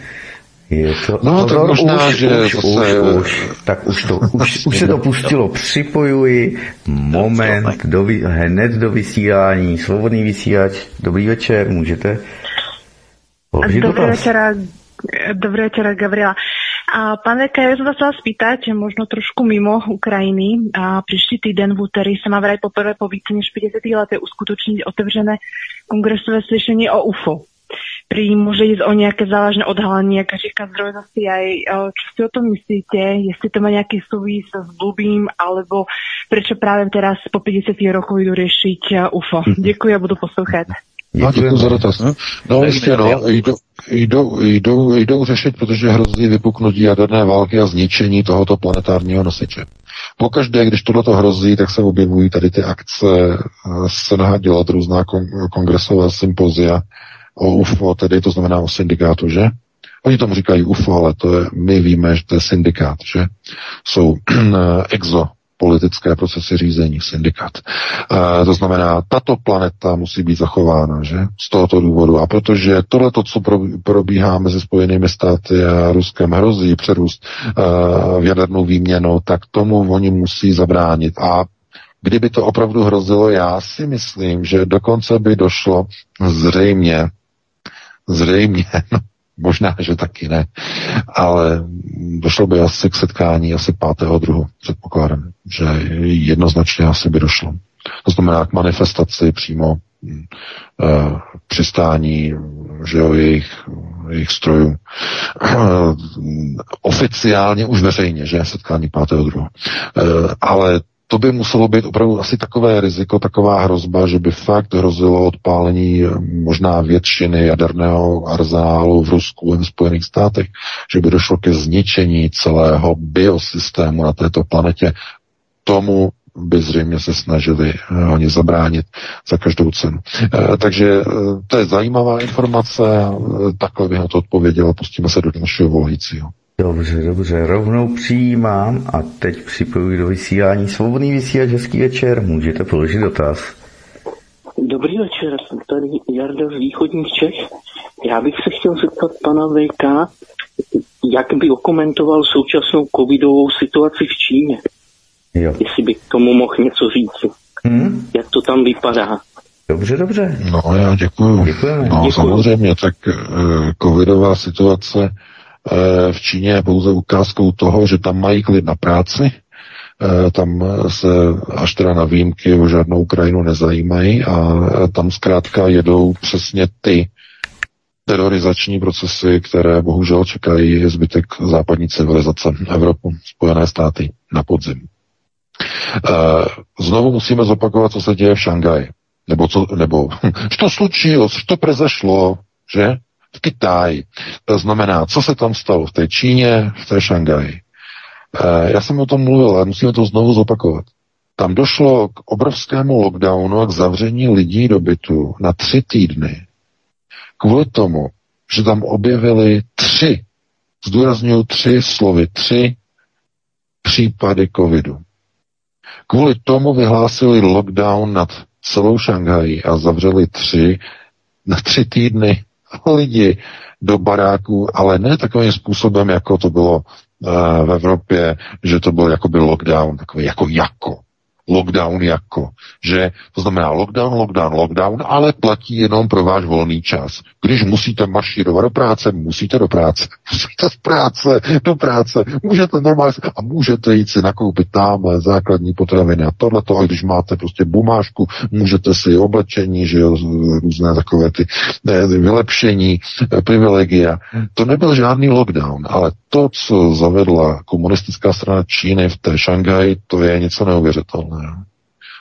[SPEAKER 1] Je to,
[SPEAKER 3] no, tak možná, už, že
[SPEAKER 1] už, zase... už, už, tak už, to, už, už se to pustilo, připojuji, moment, do, hned do vysílání, svobodný vysílač, dobrý večer, můžete? položit
[SPEAKER 7] Dobrý
[SPEAKER 1] dotaz.
[SPEAKER 7] večera, dobrý večera, Gabriela. A pán Veka, ja som vás chcela spýtať, možno trošku mimo Ukrajiny. A príští týden v úterý sa má vraj poprvé po více než 50 letech uskutočniť otevřené kongresové slyšenie o UFO. Prý môže ísť o nejaké závažné odhalenie, jak říká zdroj za CIA. Čo si o tom myslíte? Jestli to má nejaký súvis s blbým, alebo prečo práve teraz po 50 rokoch idú riešiť eh, UFO? Děkuji a budu poslouchat.
[SPEAKER 3] No, děkuji za dotaz. No jistě, no, jdou, jdou, jdou, jdou řešit, protože hrozí vypuknutí jaderné války a zničení tohoto planetárního nosiče. Pokaždé, když tohleto hrozí, tak se objevují tady ty akce, eh, se nahá dělat různá kon- kongresová sympozia o UFO, tedy to znamená o syndikátu, že? Oni tomu říkají UFO, ale to je, my víme, že to je syndikát, že? Jsou exo politické procesy řízení, syndikát. E, to znamená, tato planeta musí být zachována, že? Z tohoto důvodu. A protože tohle, co probíhá mezi Spojenými státy a Ruskem, hrozí přerůst e, v jadernou výměnu, tak tomu oni musí zabránit. A kdyby to opravdu hrozilo, já si myslím, že dokonce by došlo zřejmě, zřejmě, no, možná, že taky ne, ale došlo by asi k setkání asi 5.2. předpokládám, že jednoznačně asi by došlo. To znamená k manifestaci přímo uh, přistání že jo, jejich, jejich strojů. Uh, oficiálně už veřejně, že setkání 5.2. Uh, ale to by muselo být opravdu asi takové riziko, taková hrozba, že by fakt hrozilo odpálení možná většiny jaderného arzenálu v Rusku a v Spojených státech, že by došlo ke zničení celého biosystému na této planetě. Tomu by zřejmě se snažili uh, oni zabránit za každou cenu. Uh, takže to je zajímavá informace, takhle bych na to odpověděl a pustíme se do dalšího volajícího.
[SPEAKER 1] Dobře, dobře, rovnou přijímám a teď připojuji do vysílání svobodný vysílač, hezký večer, můžete položit dotaz.
[SPEAKER 8] Dobrý večer, jsem tady Jarda z východních Čech. Já bych se chtěl zeptat pana VK, jak by okomentoval současnou covidovou situaci v Číně.
[SPEAKER 1] Jo.
[SPEAKER 8] Jestli by k tomu mohl něco říct.
[SPEAKER 1] Hmm?
[SPEAKER 8] Jak to tam vypadá?
[SPEAKER 1] Dobře, dobře.
[SPEAKER 3] No, já děkuju.
[SPEAKER 1] Děkujeme.
[SPEAKER 3] No,
[SPEAKER 8] Děkuju.
[SPEAKER 3] samozřejmě, tak uh, covidová situace v Číně je pouze ukázkou toho, že tam mají klid na práci, uh, tam se až teda na výjimky o žádnou Ukrajinu nezajímají a uh, tam zkrátka jedou přesně ty terorizační procesy, které bohužel čekají zbytek západní civilizace, Evropu, Spojené státy na podzim. Znovu musíme zopakovat, co se děje v Šangaji. Nebo, co, nebo što slučilo, što prezešlo, že? V Kitáji. To znamená, co se tam stalo v té Číně, v té Šangaji. Uh, já jsem o tom mluvil, ale musíme to znovu zopakovat. Tam došlo k obrovskému lockdownu a k zavření lidí do bytu na tři týdny. Kvůli tomu, že tam objevili tři, zdůraznuju tři slovy, tři případy covidu. Kvůli tomu vyhlásili lockdown nad celou Šanghají a zavřeli tři na tři týdny lidi do baráků, ale ne takovým způsobem, jako to bylo uh, v Evropě, že to byl jakoby lockdown, takový jako jako lockdown jako, že to znamená lockdown, lockdown, lockdown, ale platí jenom pro váš volný čas. Když musíte mašírovat do práce, musíte do práce. Musíte z práce do práce. Můžete normálně a můžete jít si nakoupit tam základní potraviny a tohleto, a když máte prostě bumášku, můžete si oblečení, že jo, různé takové ty ne, vylepšení, privilegia. To nebyl žádný lockdown, ale to, co zavedla komunistická strana Číny v té Šanghaji, to je něco neuvěřitelného.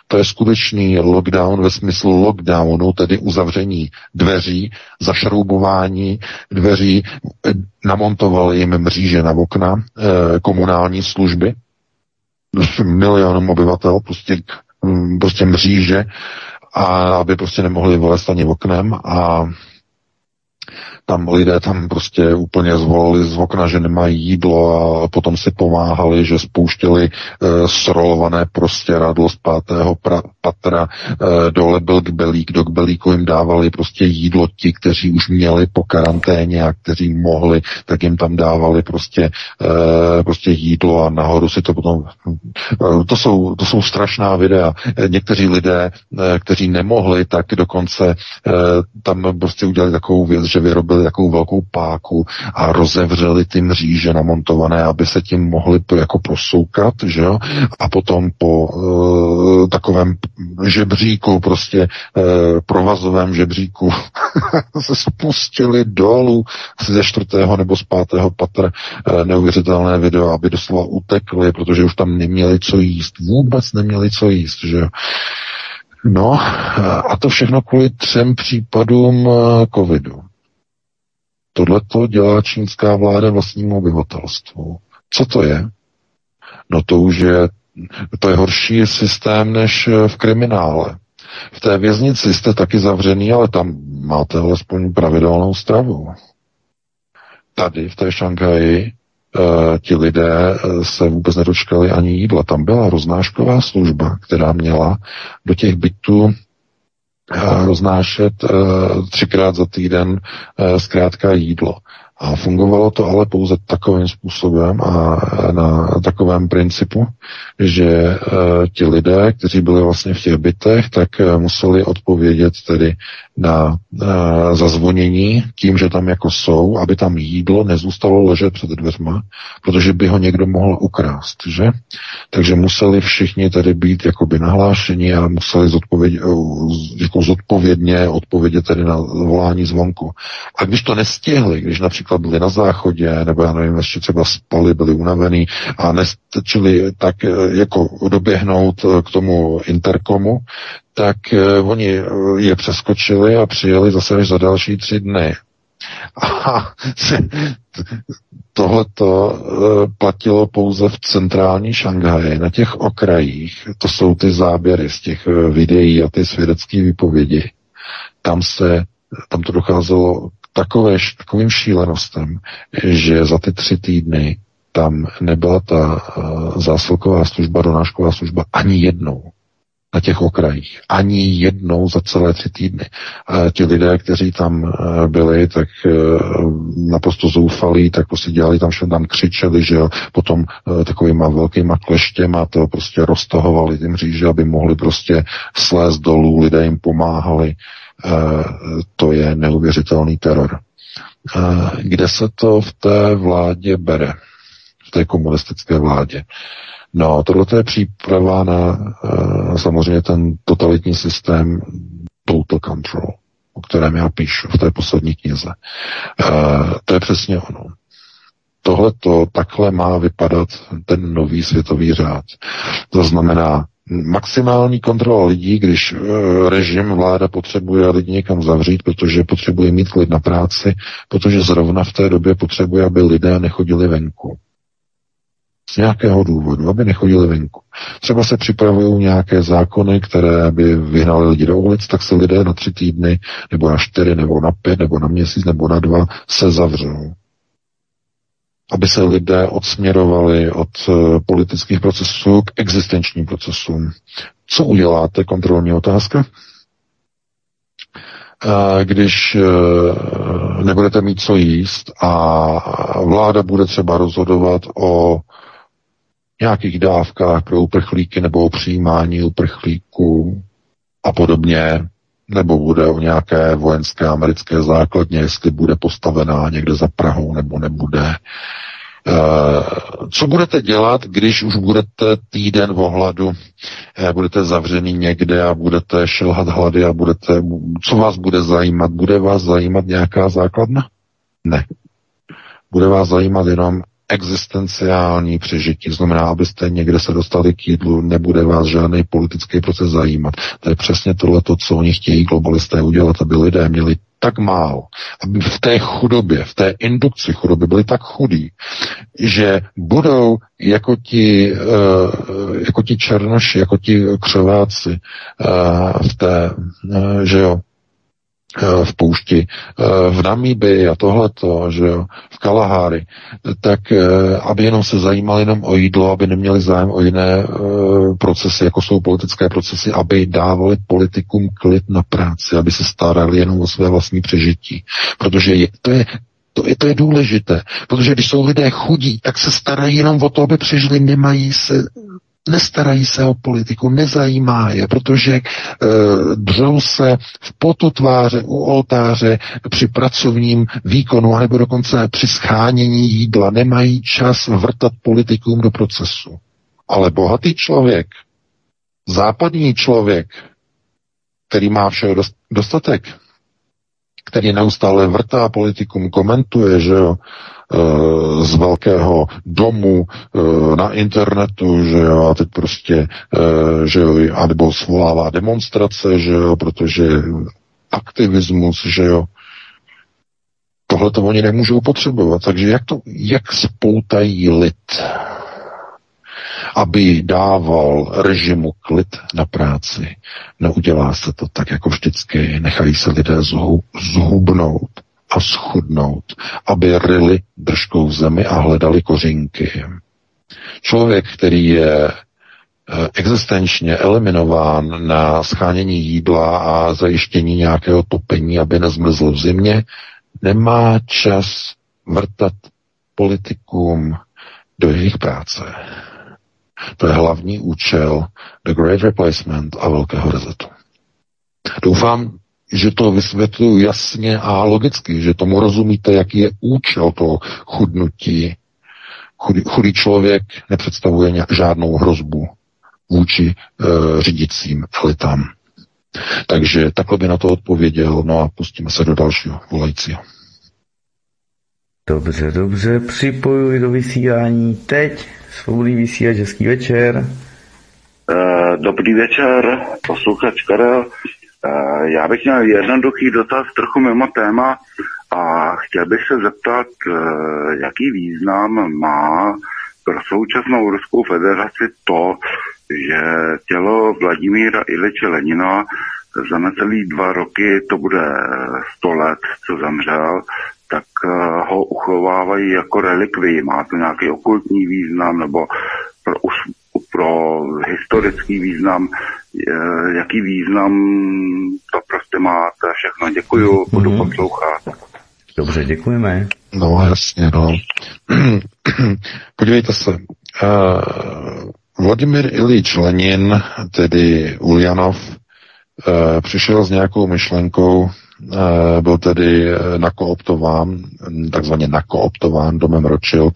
[SPEAKER 3] To je skutečný lockdown ve smyslu lockdownu, tedy uzavření dveří, zašroubování dveří, namontovali jim mříže na okna, eh, komunální služby, milionům obyvatel, prostě, hm, prostě mříže, a aby prostě nemohli vylézt ani oknem a tam lidé tam prostě úplně zvolili z okna, že nemají jídlo a potom si pomáhali, že spouštěli e, srolované prostě radlo z pátého pra, patra, e, dole byl kbelík, do kbelíku jim dávali prostě jídlo ti, kteří už měli po karanténě a kteří mohli, tak jim tam dávali prostě, e, prostě jídlo a nahoru si to potom, to jsou, to jsou strašná videa. Někteří lidé, e, kteří nemohli, tak dokonce e, tam prostě udělali takovou věc, že vyrobili takovou velkou páku a rozevřeli ty mříže namontované, aby se tím mohli jako prosoukat, že jo? A potom po uh, takovém žebříku, prostě uh, provazovém žebříku se spustili dolů ze čtvrtého nebo z pátého patra uh, neuvěřitelné video, aby doslova utekli, protože už tam neměli co jíst. Vůbec neměli co jíst, že jo? No a to všechno kvůli třem případům covidu. Tohle to dělá čínská vláda vlastnímu obyvatelstvu. Co to je? No to už je, to je horší systém než eh, v kriminále. V té věznici jste taky zavřený, ale tam máte alespoň pravidelnou stravu. Tady v té Šanghaji Eh, ti lidé eh, se vůbec nedočkali ani jídla. Tam byla roznášková služba, která měla do těch bytů roznášet třikrát za týden zkrátka jídlo. A fungovalo to ale pouze takovým způsobem a na takovém principu, že ti lidé, kteří byli vlastně v těch bytech, tak museli odpovědět tedy na e, zazvonění tím, že tam jako jsou, aby tam jídlo nezůstalo ležet před dveřma, protože by ho někdo mohl ukrást, že? Takže museli všichni tedy být jakoby nahlášeni a museli zodpověd, jako zodpovědně odpovědět tedy na volání zvonku. A když to nestihli, když například byli na záchodě, nebo já nevím, ještě třeba spali, byli unavený a nestačili tak eh, jako doběhnout eh, k tomu interkomu, tak eh, oni je přeskočili a přijeli zase až za další tři dny. A tohleto platilo pouze v centrální Šanghaji, na těch okrajích, to jsou ty záběry z těch videí a ty svědecké výpovědi. Tam se, tam to docházelo takové, takovým šílenostem, že za ty tři týdny tam nebyla ta zásilková služba, donášková služba ani jednou na těch okrajích. Ani jednou za celé tři týdny. A ti lidé, kteří tam uh, byli, tak uh, naprosto zoufalí, tak prostě dělali tam, všem tam křičeli, že potom uh, takovýma velkýma kleštěma to prostě roztahovali tím říže, aby mohli prostě slézt dolů, lidé jim pomáhali. Eh, to je neuvěřitelný teror. Eh, kde se to v té vládě bere? V té komunistické vládě? No, tohle je příprava na eh, samozřejmě ten totalitní systém total control, o kterém já píšu v té poslední knize. To je přesně ono. Tohle to takhle má vypadat ten nový světový řád. To znamená maximální kontrola lidí, když eh, režim, vláda potřebuje lidi někam zavřít, protože potřebuje mít klid na práci, protože zrovna v té době potřebuje, aby lidé nechodili venku. Z nějakého důvodu, aby nechodili venku. Třeba se připravují nějaké zákony, které by vyhnali lidi do ulic, tak se lidé na tři týdny, nebo na čtyři, nebo na pět, nebo na měsíc, nebo na dva se zavřou aby se lidé odsměrovali od eh, politických procesů k existenčním procesům. Co uděláte? Kontrolní otázka. Když eh, nebudete mít co jíst a vláda bude třeba rozhodovat o nějakých dávkách pro uprchlíky nebo o přijímání uprchlíků a podobně, nebo bude o nějaké vojenské americké základně, jestli bude postavená někde za Prahou nebo nebude. Eh, co budete dělat, když už budete týden v ohladu, eh, budete zavřený někde a budete šelhat hlady a budete, co vás bude zajímat? Bude vás zajímat nějaká základna? Ne. Bude vás zajímat jenom existenciální přežití. Znamená, abyste někde se dostali k jídlu, nebude vás žádný politický proces zajímat. To je přesně tohle, co oni chtějí globalisté udělat, aby lidé měli tak málo, aby v té chudobě, v té indukci chudoby byli tak chudí, že budou jako ti, uh, jako ti černoši, jako ti křováci uh, v té, uh, že jo, Eh, v poušti, eh, v Namíbii a tohleto, že jo, v Kalahári, tak eh, aby jenom se zajímali jenom o jídlo, aby neměli zájem o jiné procesy, jako jsou politické procesy, aby dávali politikům klid na práci, aby se starali jenom o své vlastní přežití. Protože je, to je to je, to je důležité, protože když jsou lidé chudí, tak se starají jenom o to, aby přežili, nemají se Nestarají se o politiku, nezajímá je, protože e, dřou se v potu tváře u oltáře při pracovním výkonu, nebo dokonce při schánění jídla. Nemají čas vrtat politikům do procesu. Ale bohatý člověk, západní člověk, který má všeho dostatek, který neustále vrtá politikům, komentuje, že jo, z velkého domu eh, na internetu, že jo, a teď prostě, eh, že jo, anebo svolává demonstrace, že jo, protože aktivismus, že jo, tohle to oni nemůžou potřebovat. Takže jak to, jak spoutají lid, aby dával režimu klid na práci. Neudělá se to tak jako vždycky, nechají se lidé zhubnout a schudnout, aby ryli držkou v zemi a hledali kořínky. Člověk, který je eh, existenčně eliminován na schánění jídla a zajištění nějakého topení, aby nezmrzl v zimě, nemá čas vrtat politikům do jejich práce. To je hlavní účel The Great Replacement a Velkého rezetu. Doufám, že to vysvětluji jasně a logicky, že tomu rozumíte, jaký je účel toho chudnutí. Chudý, chudý člověk nepředstavuje žádnou hrozbu vůči e, řídicím elitám. Takže takhle by na to odpověděl, no a pustíme se do dalšího volajícího.
[SPEAKER 1] Dobře, dobře, připojuji do vysílání teď. Svobodný vysílač, hezký večer.
[SPEAKER 9] Uh, dobrý večer, posluchač Karel. Eh, já bych měl jednoduchý dotaz trochu mimo téma a chtěl bych se zeptat, eh, jaký význam má pro současnou Ruskou federaci to, že tělo Vladimíra Iliče Lenina za necelý dva roky, to bude 100 let, co zemřel, tak eh, ho uchovávají jako relikvii. Má to nějaký okultní význam nebo pro, pro historický význam, jaký význam to prostě má, to je všechno. Děkuju, budu mm-hmm. poslouchat.
[SPEAKER 1] Dobře, děkujeme.
[SPEAKER 3] No jasně, no. Podívejte se, uh, Vladimir Ilič Lenin, tedy Ulyanov, uh, přišel s nějakou myšlenkou, Eh, byl tedy eh, nakooptován, takzvaně nakooptován domem Rothschild.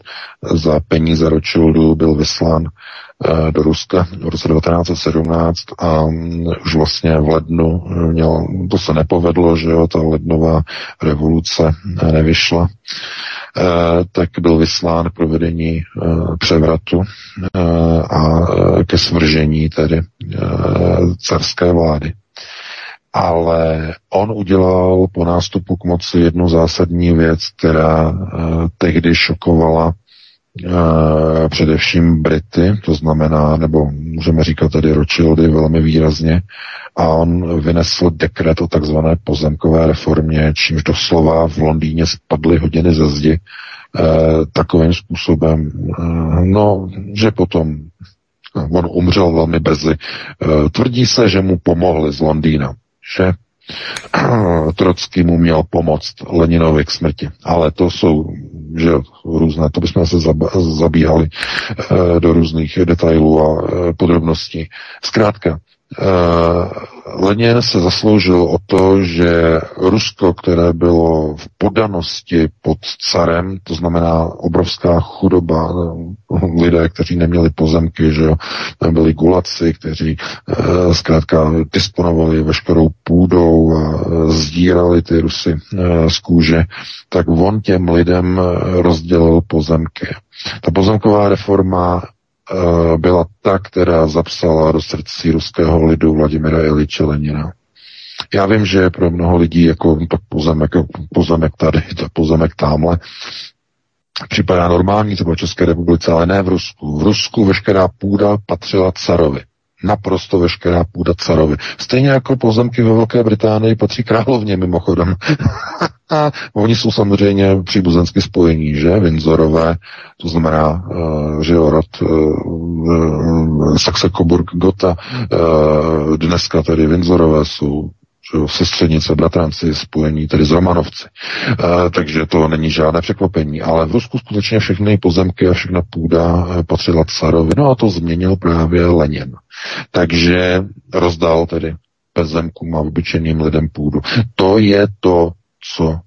[SPEAKER 3] Za peníze Rothschildu byl vyslán eh, do Ruska v roce 1917 a mm, už vlastně v lednu měl, to se nepovedlo, že jo, ta lednová revoluce nevyšla, tak byl vyslán k provedení převratu a ke svržení tedy carské vlády ale on udělal po nástupu k moci jednu zásadní věc, která uh, tehdy šokovala uh, především Brity, to znamená, nebo můžeme říkat tady Rothschildy velmi výrazně, a on vynesl dekret o takzvané pozemkové reformě, čímž doslova v Londýně spadly hodiny ze zdi uh, takovým způsobem, no, že potom on umřel velmi brzy. Tvrdí se, že mu pomohli z Londýna že Trocky mu měl pomoct Leninovi k smrti. Ale to jsou že různé, to bychom se zabíhali e, do různých detailů a e, podrobností. Zkrátka, Eh, Lenin se zasloužil o to, že Rusko, které bylo v podanosti pod carem, to znamená obrovská chudoba, eh, lidé, kteří neměli pozemky, že jo, byli gulaci, kteří e, zkrátka disponovali veškerou půdou a sdírali ty Rusy z kůže, tak on těm lidem rozdělil pozemky. Ta pozemková reforma Eh, byla ta, která zapsala do srdcí ruského lidu Vladimira Iliče Lenina. Já vím, že pro mnoho lidí jako tak pozemek, pozemek tady, to pozemek tamhle, připadá normální třeba v České republice, ale ne v Rusku. V Rusku veškerá půda patřila carovi naprosto veškerá půda carovi. Stejně jako pozemky ve Velké Británii patří královně mimochodem. a oni jsou samozřejmě příbuzensky spojení, že? Windsorové, to znamená, uh, že jo, rod uh, Saxe Coburg Gotha, uh, dneska tedy Windsorové jsou sestřednice, bratranci, spojení tedy z Romanovci. E, takže to není žádné překvapení. Ale v Rusku skutečně všechny pozemky a všechna půda patřila carovi. No a to změnil právě Lenin. Takže rozdal tedy bezemkům a obyčejným lidem půdu. To je to, co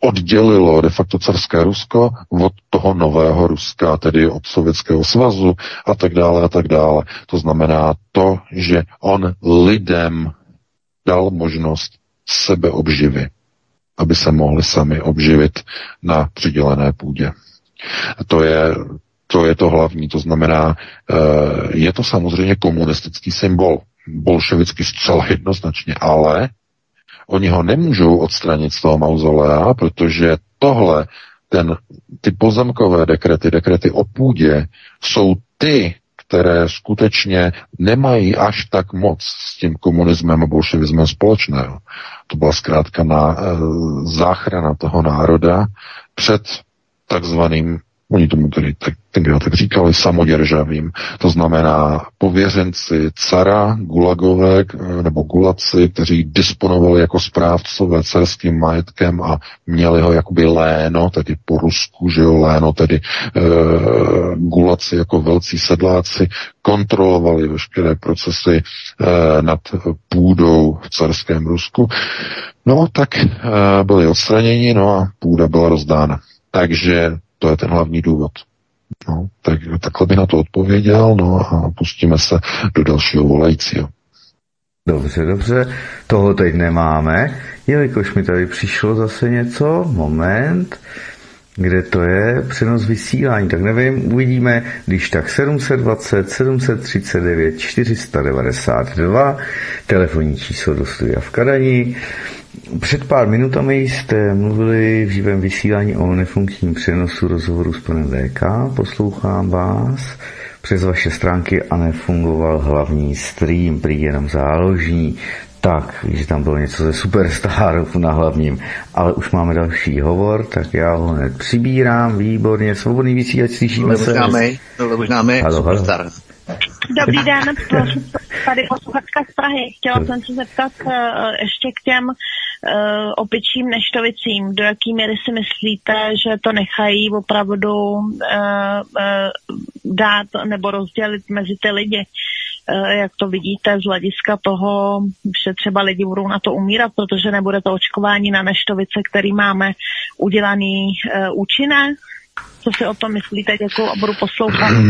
[SPEAKER 3] oddělilo de facto carské Rusko od toho nového Ruska, tedy od Sovětského svazu a tak dále a tak dále. To znamená to, že on lidem dal možnost sebeobživy, aby se mohli sami obživit na přidělené půdě. To je to, je to hlavní, to znamená, eh, je to samozřejmě komunistický symbol, bolševicky zcela jednoznačně, ale Oni ho nemůžou odstranit z toho mauzolea, protože tohle, ten, ty pozemkové dekrety, dekrety o půdě, jsou ty, které skutečně nemají až tak moc s tím komunismem a bolševismem společného. To byla zkrátka na e, záchrana toho národa před takzvaným Oni tomu tedy tak, tenkrát tak říkali samoděržavým. To znamená pověřenci cara, gulagové nebo gulaci, kteří disponovali jako správcové cerským majetkem a měli ho jakoby léno, tedy po Rusku, že jo, léno, tedy e, gulaci jako velcí sedláci, kontrolovali veškeré procesy e, nad půdou v carském Rusku. No, tak e, byli odstraněni, no a půda byla rozdána. Takže to je ten hlavní důvod. No, tak, takhle by na to odpověděl, no a pustíme se do dalšího volajícího.
[SPEAKER 1] Dobře, dobře, toho teď nemáme, jelikož mi tady přišlo zase něco, moment, kde to je přenos vysílání, tak nevím, uvidíme, když tak 720, 739, 492, telefonní číslo do studia v Kadani, před pár minutami jste mluvili v živém vysílání o nefunkčním přenosu rozhovoru s panem VK. Poslouchám vás přes vaše stránky a nefungoval hlavní stream, prý jenom záložní. Tak, že tam bylo něco ze Superstarů na hlavním, ale už máme další hovor, tak já ho hned přibírám, výborně, svobodný vysílač, slyšíme
[SPEAKER 2] se. Možná my, možná my, Superstar.
[SPEAKER 1] Halo.
[SPEAKER 7] Dobrý den, tady posluchačka z Prahy. Chtěla jsem se zeptat uh, ještě k těm uh, opičím neštovicím. Do jaký míry si myslíte, že to nechají opravdu uh, uh, dát nebo rozdělit mezi ty lidi? Jak to vidíte z hlediska toho, že třeba lidi budou na to umírat, protože nebude to očkování na neštovice, který máme udělaný uh, účinné? Co si o tom myslíte? Děkuji a budu poslouchat.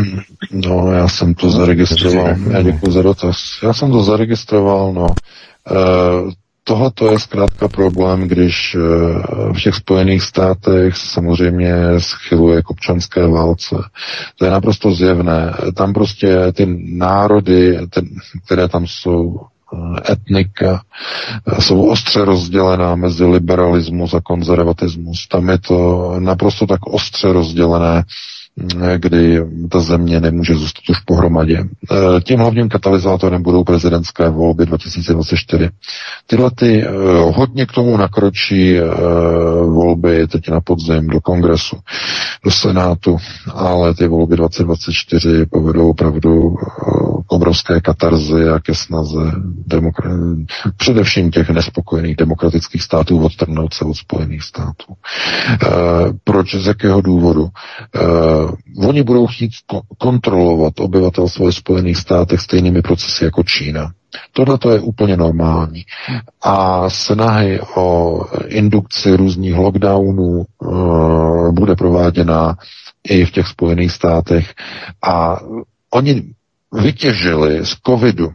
[SPEAKER 3] No, já jsem to zaregistroval. Já děkuji za dotaz. Já jsem to zaregistroval, no. E, Tohle je zkrátka problém, když e, v těch Spojených státech samozřejmě schyluje k občanské válce. To je naprosto zjevné. Tam prostě ty národy, ten, které tam jsou, Eh, etnika eh, jsou ostře rozdělená mezi liberalismus a konzervatismus. Tam je to naprosto tak ostře rozdělené, kdy ta země nemůže zůstat už pohromadě. Eh, tím hlavním katalyzátorem budou prezidentské volby 2024. Tyhle ty eh, hodně k tomu nakročí eh, volby teď na podzim do kongresu, do senátu, ale ty volby 2024 povedou opravdu k obrovské katarzy a ke snaze demokra- především těch nespokojených demokratických států odtrhnout se od Spojených států. Proč? Z jakého důvodu? Uh, oni budou chtít kontrolovat obyvatelstvo ve Spojených státech stejnými procesy jako Čína. Tohle to je úplně normální. A snahy o indukci různých lockdownů uh, bude prováděna i v těch Spojených státech. A oni vytěžili z covidu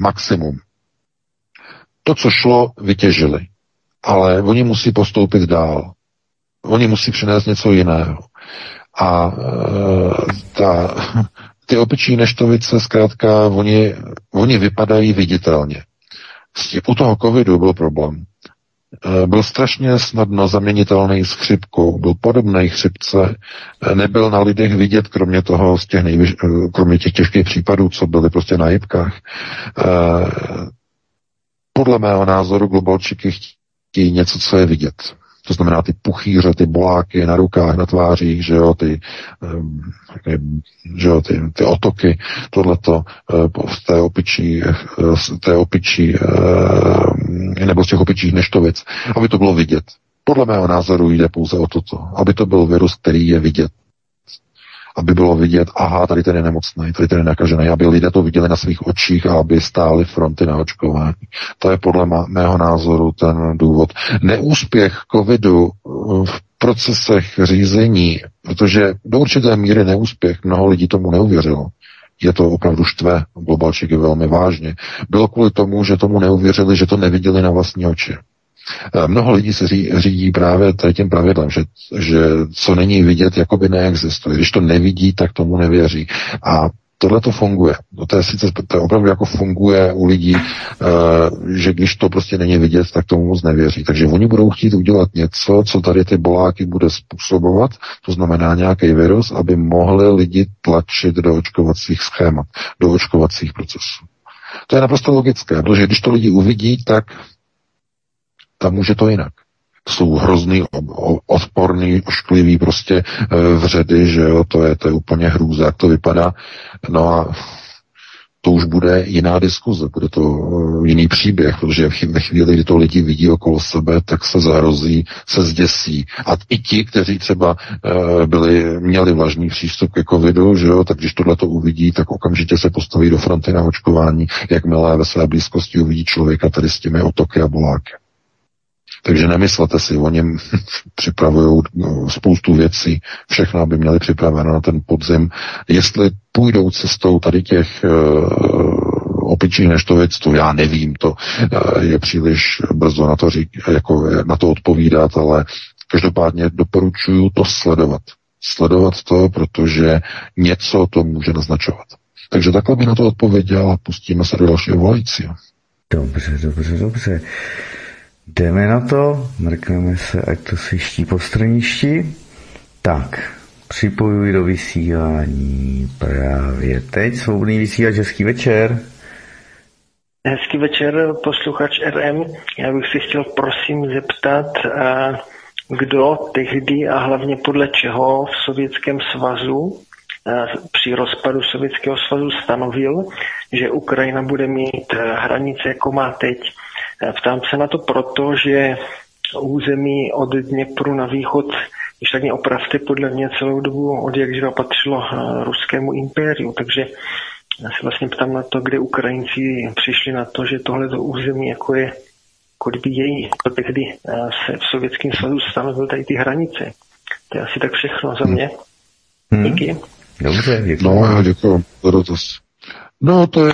[SPEAKER 3] maximum. To, co šlo, vytěžili. Ale oni musí postoupit dál. Oni musí přinést něco jiného. A e, ta, ty opičí neštovice, zkrátka, oni, oni vypadají viditelně. U toho covidu byl problém. E, byl strašně snadno zaměnitelný s chřipkou, byl podobný chřipce, e, nebyl na lidech vidět, kromě toho, z těch nejvyš, kromě těch těžkých případů, co byly prostě na jibkách. Podle mého názoru globalčiky chtějí něco, co je vidět. To znamená ty puchýře, ty boláky na rukách, na tvářích, že jo, ty, že jo, ty, ty otoky, tohleto z té opičí, z té opičí, nebo z těch opičích neštovic, aby to bylo vidět. Podle mého názoru jde pouze o toto, aby to byl virus, který je vidět aby bylo vidět, aha, tady ten je nemocný, tady ten je nakažený, aby lidé to viděli na svých očích a aby stáli fronty na očkování. To je podle mého názoru ten důvod. Neúspěch covidu v procesech řízení, protože do určité míry neúspěch, mnoho lidí tomu neuvěřilo, je to opravdu štve, globalčíky velmi vážně, bylo kvůli tomu, že tomu neuvěřili, že to neviděli na vlastní oči. Eh, mnoho lidí se řídí právě tady tím pravidlem, že, že co není vidět, jakoby neexistuje. Když to nevidí, tak tomu nevěří. A tohle to funguje. No to je sice to je opravdu jako funguje u lidí, uh, že když to prostě není vidět, tak tomu moc nevěří. Takže oni budou chtít udělat něco, co tady ty boláky bude způsobovat, to znamená nějaký virus, aby mohli lidi tlačit do očkovacích schémat, do očkovacích procesů. To je naprosto logické, protože když to lidi uvidí, tak tam už je to jinak. Jsou hrozný, odporný, ošklivý prostě e, vředy, že jo, to je, to je úplně hrůza, jak to vypadá. No a to už bude jiná diskuze, bude to e, jiný příběh, protože ve chvíli, kdy to lidi vidí okolo sebe, tak se zahrozí, se zděsí. A i ti, kteří třeba e, byli, měli vlažný přístup ke covidu, že jo, tak když tohle to uvidí, tak okamžitě se postaví do fronty na očkování, jakmile ve své blízkosti uvidí člověka tady s těmi otoky a boláky. Takže nemyslete si, oni připravují no, spoustu věcí, všechno, aby měli připraveno na ten podzim. Jestli půjdou cestou tady těch uh, opičích neštovic, to já nevím, to uh, je příliš brzo na to, řík, jako na to odpovídat, ale každopádně doporučuju to sledovat. Sledovat to, protože něco to může naznačovat. Takže takhle by na to odpověděl a pustíme se do dalšího volajícího.
[SPEAKER 1] Dobře, dobře, dobře. Jdeme na to, mrkneme se, ať to sviští po straništi. Tak, připojuji do vysílání právě teď. Svobodný vysílač, hezký večer.
[SPEAKER 10] Hezký večer, posluchač RM. Já bych si chtěl prosím zeptat, kdo tehdy a hlavně podle čeho v Sovětském svazu při rozpadu Sovětského svazu stanovil, že Ukrajina bude mít hranice, jako má teď. Ptám se na to proto, že území od Dněpru na východ, když tak mě opravte, podle mě celou dobu od jak živa patřilo eh, ruskému impériu, takže já se vlastně ptám na to, kde Ukrajinci přišli na to, že tohle území jako je jako kdyby její, to tehdy eh, se v Sovětském svazu stanovil tady ty hranice. To je asi tak všechno za mě. Hmm. Díky.
[SPEAKER 1] Dobře, děkuji.
[SPEAKER 3] No, děkuji za dotaz. No, to je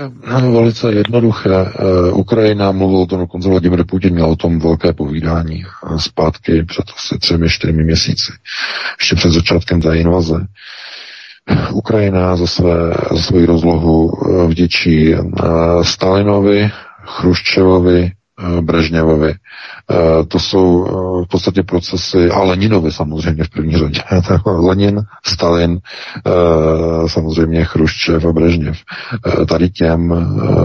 [SPEAKER 3] velice jednoduché. Uh, Ukrajina mluvil o tom, dokonce Vladimir Putin měl o tom velké povídání uh, zpátky před asi třemi, čtyřmi měsíci, ještě před začátkem té invaze. Ukrajina za, své, za svoji rozlohu vděčí Stalinovi, Chruščevovi, Eh, Brežněvovi. Eh, to jsou eh, v podstatě procesy, a Leninovi samozřejmě v první řadě. Lenin, Stalin, samozřejmě Chruščev a Brežněv. Tady těm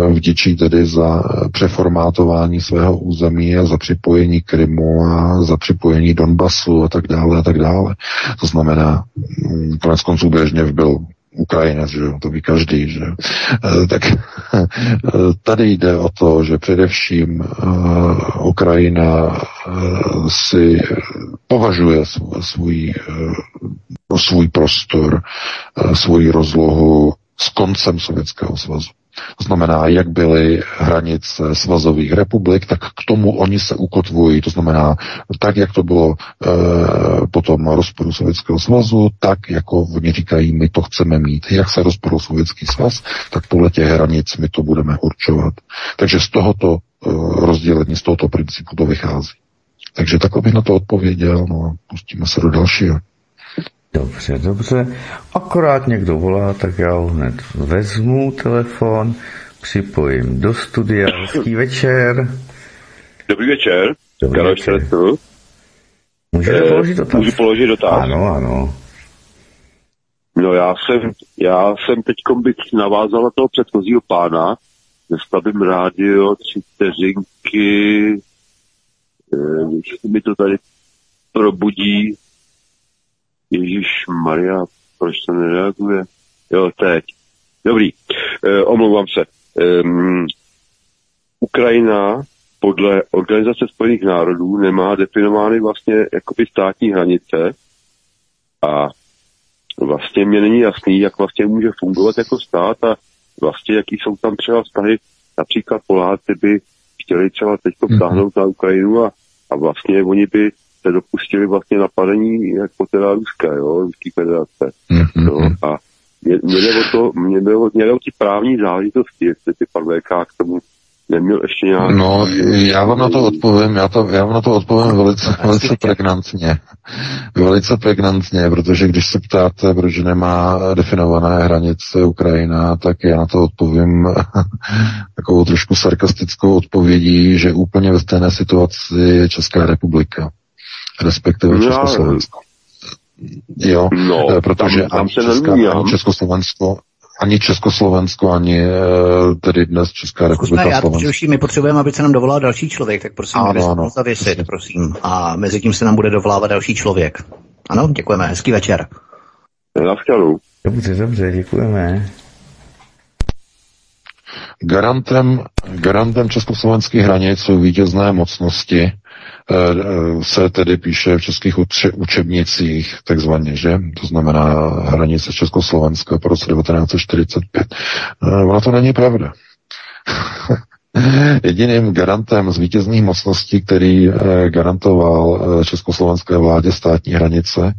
[SPEAKER 3] vděčí tedy za přeformátování svého území a za připojení Krymu a za připojení Donbasu a tak dále a tak dále. To znamená, hm, konec konců Brežněv byl Ukrajinec, že to ví každý, že eh, tak eh, tady jde o to, že především eh, Ukrajina si považuje svůj, svůj prostor, svůj rozlohu s koncem Sovětského svazu. To znamená, jak byly hranice svazových republik, tak k tomu oni se ukotvují. To znamená, tak, jak to bylo e, po tom rozporu Sovětského svazu, tak, jako oni říkají, my to chceme mít. Jak se rozporil Sovětský svaz, tak podle těch hranic my to budeme určovat. Takže z tohoto e, rozdělení, z tohoto principu to vychází. Takže takhle bych na to odpověděl, no a pustíme se do dalšího.
[SPEAKER 1] Dobře, dobře. Akorát někdo volá, tak já ho hned vezmu telefon, připojím do studia. Hezký večer.
[SPEAKER 11] Dobrý večer.
[SPEAKER 1] Dobrý Karel večer. Můžete eh, položit dotaz?
[SPEAKER 11] Můžu položit dotaz?
[SPEAKER 1] Ano, ano.
[SPEAKER 11] No já jsem, já jsem teď bych navázal na toho předchozího pána, nestavím rádio tři vteřinky, eh, mi to tady probudí. Ježíš Maria, proč to nereaguje? Jo, teď. Dobrý, e, omlouvám se. E, Ukrajina podle Organizace spojených národů nemá definovány vlastně jakoby státní hranice a vlastně mě není jasný, jak vlastně může fungovat jako stát a vlastně jaký jsou tam třeba vztahy. Například Poláci by chtěli třeba teď to vtáhnout mm-hmm. na Ukrajinu a, a vlastně oni by se dopustili vlastně napadení jako teda Ruska, jo, Ruský federace. Mm-hmm. Jo, a mě, mě, jde o to, mě jde o, mě jde o ty právní záležitosti, jestli ty pan VK k tomu neměl ještě nějak...
[SPEAKER 3] No, já vám na to odpovím, já, to, já vám na to odpovím velice, velice pregnantně. Velice pregnantně, protože když se ptáte, proč nemá definované hranice Ukrajina, tak já na to odpovím takovou trošku sarkastickou odpovědí, že úplně ve stejné situaci je Česká republika, respektive no, Československo. Jo,
[SPEAKER 11] no,
[SPEAKER 3] protože
[SPEAKER 11] tam, tam
[SPEAKER 3] ani, Česká, ani Československo ani Československo, ani eh, tedy dnes Česká republika.
[SPEAKER 2] Zkusme, já Slovensko. my potřebujeme, aby se nám dovolal další člověk, tak prosím, ano, ano. zavěsit, prosím. A mezi tím se nám bude dovolávat další člověk. Ano, děkujeme, hezký večer.
[SPEAKER 1] Dobře, dobře, děkujeme.
[SPEAKER 3] Garantem, garantem československých hranic jsou vítězné mocnosti, Eh, se tedy píše v českých učebnicích takzvaně, že? To znamená hranice Československa po roce 1945. Eh, ono to není pravda. Jediným garantem z vítězných mocností, který eh, garantoval československé vládě státní hranice,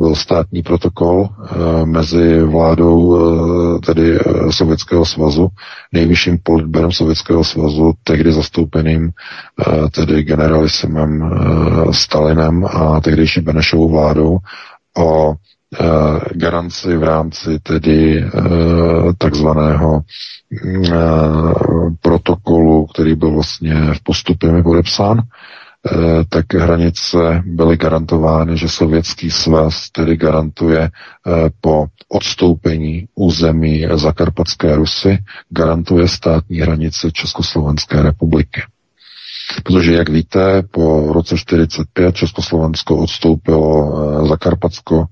[SPEAKER 3] byl státní protokol e, mezi vládou e, tedy e, Sovětského svazu, nejvyšším politberem Sovětského svazu, tehdy zastoupeným tedy generalisimem Stalinem a tehdejší Benešovou vládou o garanci v rámci tedy takzvaného e, protokolu, který byl vlastně v postupě podepsán, Eh, tak hranice byly garantovány, že Sovětský svaz tedy garantuje eh, po odstoupení území Zakarpatské Rusy, garantuje státní hranice Československé republiky. Protože, jak víte, po roce 1945 Československo odstoupilo eh, Zakarpatsko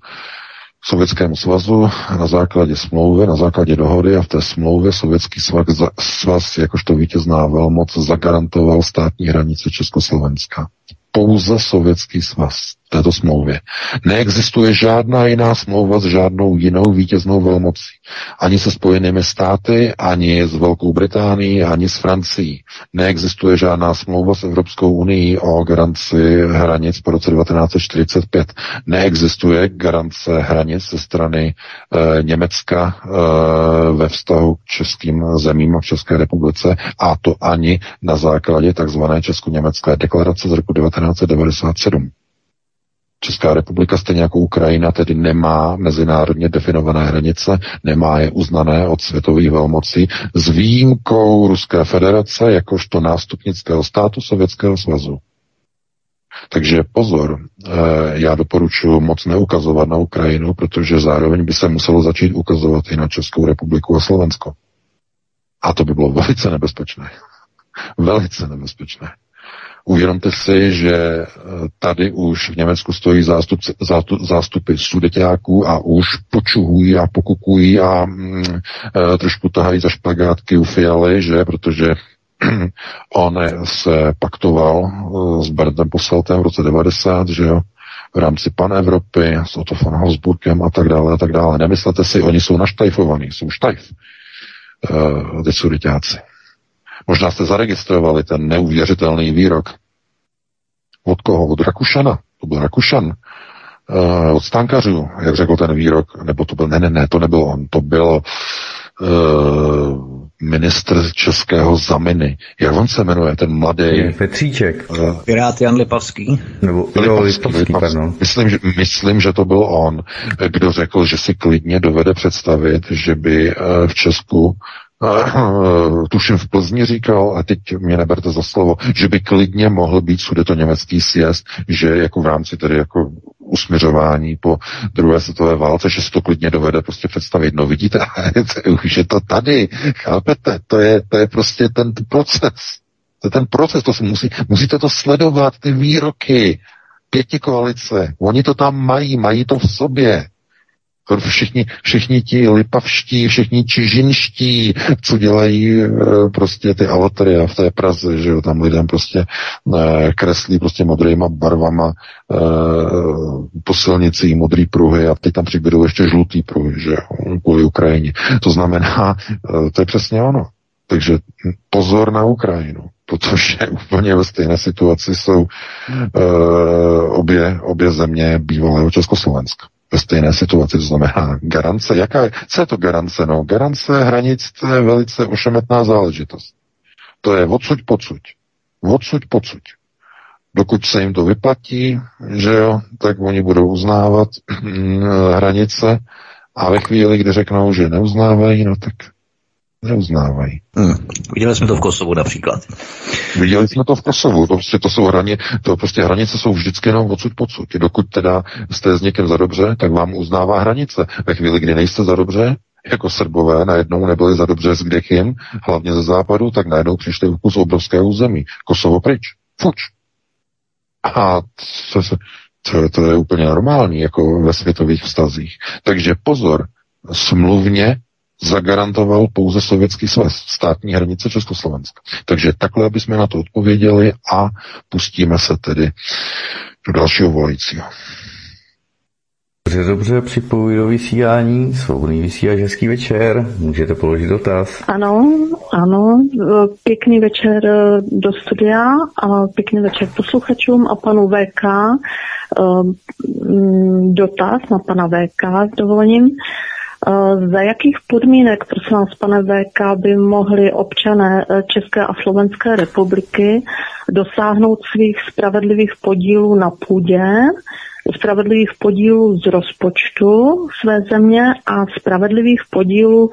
[SPEAKER 3] Sovětskému svazu na základě smlouvy, na základě dohody a v té smlouvě Sovětský svaz, svaz jakožto vítězná velmoc zagarantoval státní hranice Československa. Pouze Sovětský svaz této smlouvě. Neexistuje žádná jiná smlouva s žádnou jinou vítěznou velmocí. Ani se spojenými státy, ani s Velkou Británií, ani s Francií. Neexistuje žádná smlouva s Evropskou unii o garanci hranic po roce 1945. Neexistuje garance hranic ze strany e, Německa e, ve vztahu k českým zemím a v České republice a to ani na základě tzv. Česko-německé deklarace z roku 1997. Česká republika, stejně jako Ukrajina, tedy nemá mezinárodně definované hranice, nemá je uznané od světových velmocí, s výjimkou Ruské federace jakožto nástupnického státu Sovětského svazu. Takže pozor, eh, já doporučuji moc neukazovat na Ukrajinu, protože zároveň by se muselo začít ukazovat i na Českou republiku a Slovensko. A to by bylo velice nebezpečné. Velice nebezpečné. Uvědomte si, že eh, tady už v Německu stojí zástup, zástup, zástupy sudeťáků a už počuhují a pokukují a mm, e, trošku tahají za špagátky u Fialy, že, protože on se paktoval e, s Berndem Poseltem v roce 90, že jo, v rámci pan Evropy, s Otto von Habsburgem a tak dále a tak dále. Nemyslete si, oni jsou naštajfovaní, jsou štajf, e, ty sudeťáci. Možná jste zaregistrovali ten neuvěřitelný výrok. Od koho? Od Rakušana. To byl Rakušan. Uh, od Stankařů, jak řekl ten výrok, nebo to byl, ne, ne, ne, to nebyl on, to byl uh, ministr českého zaminy. Jak on se jmenuje, ten mladý?
[SPEAKER 1] Petříček.
[SPEAKER 2] Uh, Pirát Jan Lipavský.
[SPEAKER 1] Nebo Lipavský, Lipavský, Lipavský pardon.
[SPEAKER 3] Myslím že, myslím, že to byl on, kdo řekl, že si klidně dovede představit, že by uh, v Česku tuším v Plzni říkal, a teď mě neberte za slovo, že by klidně mohl být to německý sjezd, že jako v rámci tedy jako usměřování po druhé světové válce, že si to klidně dovede prostě představit. No vidíte, už je to tady, chápete? To je, to je prostě ten proces. To je ten proces, to musí, musíte to sledovat, ty výroky. pěti koalice. Oni to tam mají, mají to v sobě. Všichni, všichni ti lipavští, všichni čižinští, co dělají e, prostě ty avataria v té Praze, že jo, tam lidem prostě e, kreslí prostě modrýma barvama e, po silnici modrý pruhy a teď tam přibydou ještě žlutý pruhy, že jo, kvůli Ukrajině. To znamená, to je přesně ono. Takže pozor na Ukrajinu, protože úplně ve stejné situaci jsou obě, obě země bývalého Československa ve stejné situaci, to znamená garance. Jaká co je to garance? No, garance hranic to je velice ošemetná záležitost. To je odsuť pocuť. Odsuť pocuť. Dokud se jim to vyplatí, že jo, tak oni budou uznávat hranice a ve chvíli, kdy řeknou, že neuznávají, no tak neuznávají.
[SPEAKER 2] Hmm. Viděli jsme to v Kosovu například.
[SPEAKER 3] Viděli jsme to v Kosovu. To, prostě, to jsou hraně, to prostě hranice jsou vždycky jenom odsud pocud. Dokud teda jste s někým za dobře, tak vám uznává hranice. Ve chvíli, kdy nejste za dobře, jako Srbové najednou nebyli za dobře s kdekým, hlavně ze západu, tak najednou přišli v kus obrovského území. Kosovo pryč. Fuč. A to, to, to je úplně normální, jako ve světových vztazích. Takže pozor, smluvně zagarantoval pouze Sovětský svaz, státní hranice Československa. Takže takhle, aby jsme na to odpověděli a pustíme se tedy do dalšího volajícího.
[SPEAKER 1] Dobře, dobře, připojuji do vysílání, svobodný vysílač, hezký večer, můžete položit dotaz.
[SPEAKER 7] Ano, ano, pěkný večer do studia a pěkný večer posluchačům a panu VK. Dotaz na pana VK s dovolením. Za jakých podmínek, prosím vás, pane VK, by mohli občané eh, České a Slovenské republiky dosáhnout svých spravedlivých podílů na půdě, spravedlivých podílů z rozpočtu své země a spravedlivých podílů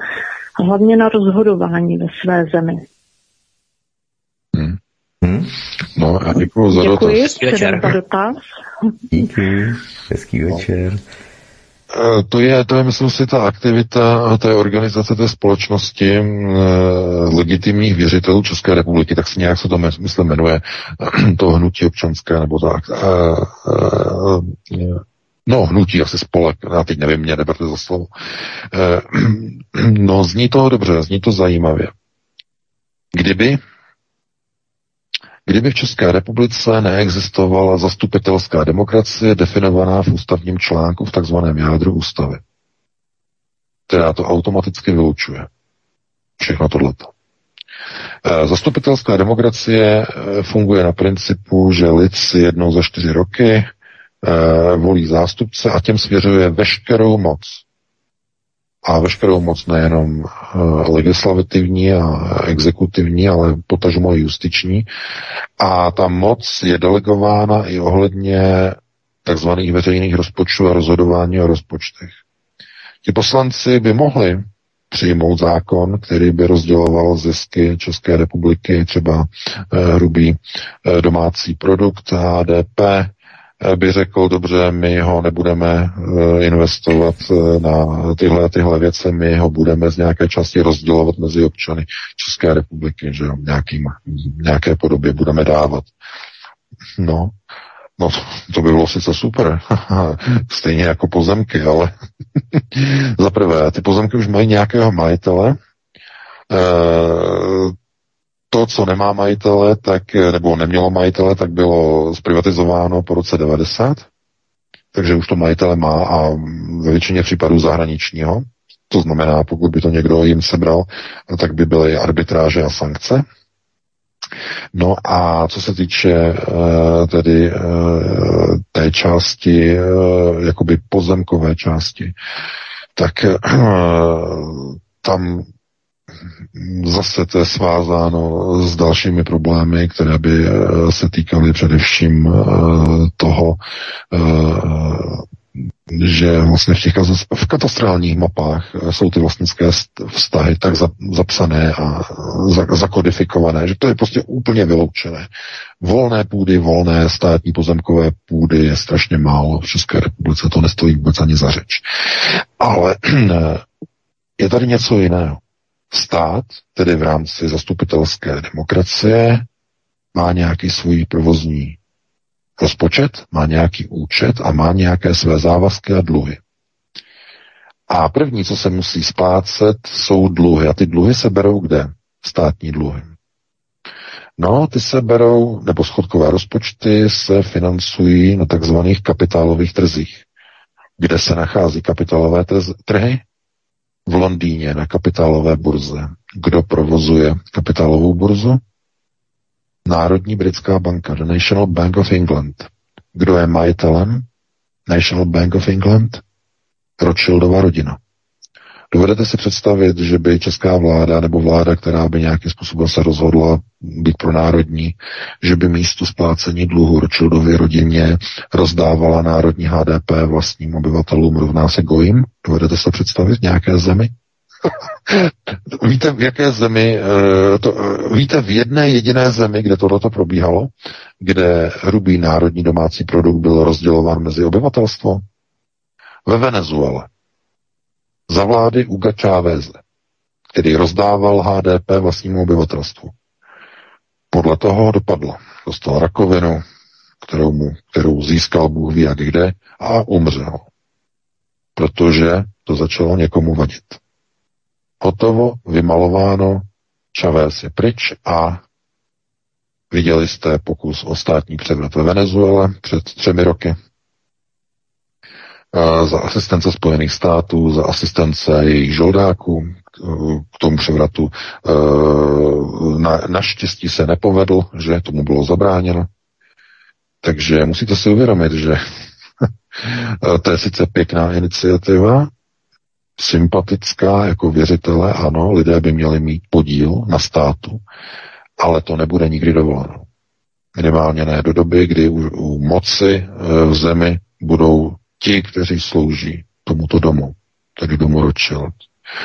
[SPEAKER 7] hlavně na rozhodování ve své zemi?
[SPEAKER 3] Hmm. Hmm. No a děkuji za
[SPEAKER 7] Děkuji,
[SPEAKER 3] dotaz.
[SPEAKER 7] Děkuji, za dotaz.
[SPEAKER 1] Díky, hezký večer. No.
[SPEAKER 3] Eh, to je, to je, myslím si, ta aktivita té organizace té společnosti e, legitimních věřitelů České republiky, tak si nějak se to, myslím, jmenuje, to hnutí občanské, nebo tak. E, e, no, hnutí, asi spolek, já teď nevím, mě neberte za slovo. E, no, zní to dobře, zní to zajímavě. Kdyby Kdyby v České republice neexistovala zastupitelská demokracie definovaná v ústavním článku v takzvaném jádru ústavy, která to automaticky vylučuje. Všechno tohleto. Eh, zastupitelská demokracie eh, funguje na principu, že lid si jednou za čtyři roky eh, volí zástupce a těm svěřuje veškerou moc a veškerou moc nejenom eh, legislativní a exekutivní, ale potažmo i justiční. A ta moc je delegována i ohledně takzvaných veřejných rozpočtů a rozhodování o rozpočtech. Ti poslanci by mohli přijmout zákon, který by rozděloval zisky České republiky, třeba eh, hrubý eh, domácí produkt, HDP, by řekl, dobře, my ho nebudeme eh, investovat eh, na tyhle, tyhle věci, my ho budeme z nějaké části rozdělovat mezi občany České republiky, že jo, nějakým, nějaké podobě budeme dávat. No, no to by bylo sice super, stejně jako pozemky, ale za prvé, ty pozemky už mají nějakého majitele, eh, to, co nemá majitele, tak, nebo nemělo majitele, tak bylo zprivatizováno po roce 90, takže už to majitele má a ve většině případů zahraničního. To znamená, pokud by to někdo jim sebral, tak by byly arbitráže a sankce. No a co se týče uh, tedy uh, té části, uh, jakoby pozemkové části, tak tam zase to je svázáno s dalšími problémy, které by eh, se týkaly především eh, toho, eh, že vlastně v těch v katastrálních mapách jsou ty vlastnické vztahy tak zapsané a zakodifikované, že to je prostě úplně vyloučené. Volné půdy, volné státní pozemkové půdy je strašně málo v České republice, to nestojí vůbec ani za řeč. Ale je tady něco jiného. Stát, tedy v rámci zastupitelské demokracie, má nějaký svůj provozní rozpočet, má nějaký účet a má nějaké své závazky a dluhy. A první, co se musí splácet, jsou dluhy. A ty dluhy se berou kde? Státní dluhy. No, ty se berou, nebo schodkové rozpočty se financují na takzvaných kapitálových trzích. Kde se nachází kapitálové trhy? V Londýně na kapitálové burze. Kdo provozuje kapitálovou burzu? Národní britská banka, The National Bank of England. Kdo je majitelem? National Bank of England? Rothschildova rodina. Dovedete si představit, že by česká vláda nebo vláda, která by nějakým způsobem se rozhodla být pro národní, že by místo splácení dluhu Rothschildově rodině rozdávala národní HDP vlastním obyvatelům rovná se gojím? Dovedete se představit nějaké zemi? víte, v jaké zemi, eh, to, eh, víte, v jedné jediné zemi, kde tohleto probíhalo, kde hrubý národní domácí produkt byl rozdělován mezi obyvatelstvo? Ve Venezuele. Za vlády Uga Cháveze, který rozdával HDP vlastnímu obyvatelstvu. Podle toho dopadlo. Dostal rakovinu, kterou, mu, kterou získal Bůh ví jak kde a umřel. Protože to začalo někomu vadit. Hotovo, vymalováno, Chávez je pryč a viděli jste pokus o státní převrat ve Venezuele před třemi roky. Za asistence Spojených států, za asistence jejich žoldáků k tomu převratu. Na, naštěstí se nepovedl, že tomu bylo zabráněno. Takže musíte si uvědomit, že to je sice pěkná iniciativa, sympatická jako věřitele, ano, lidé by měli mít podíl na státu, ale to nebude nikdy dovoleno. Minimálně ne do doby, kdy u, u moci e, v zemi budou ti, kteří slouží tomuto domu, tedy domu Rothschild.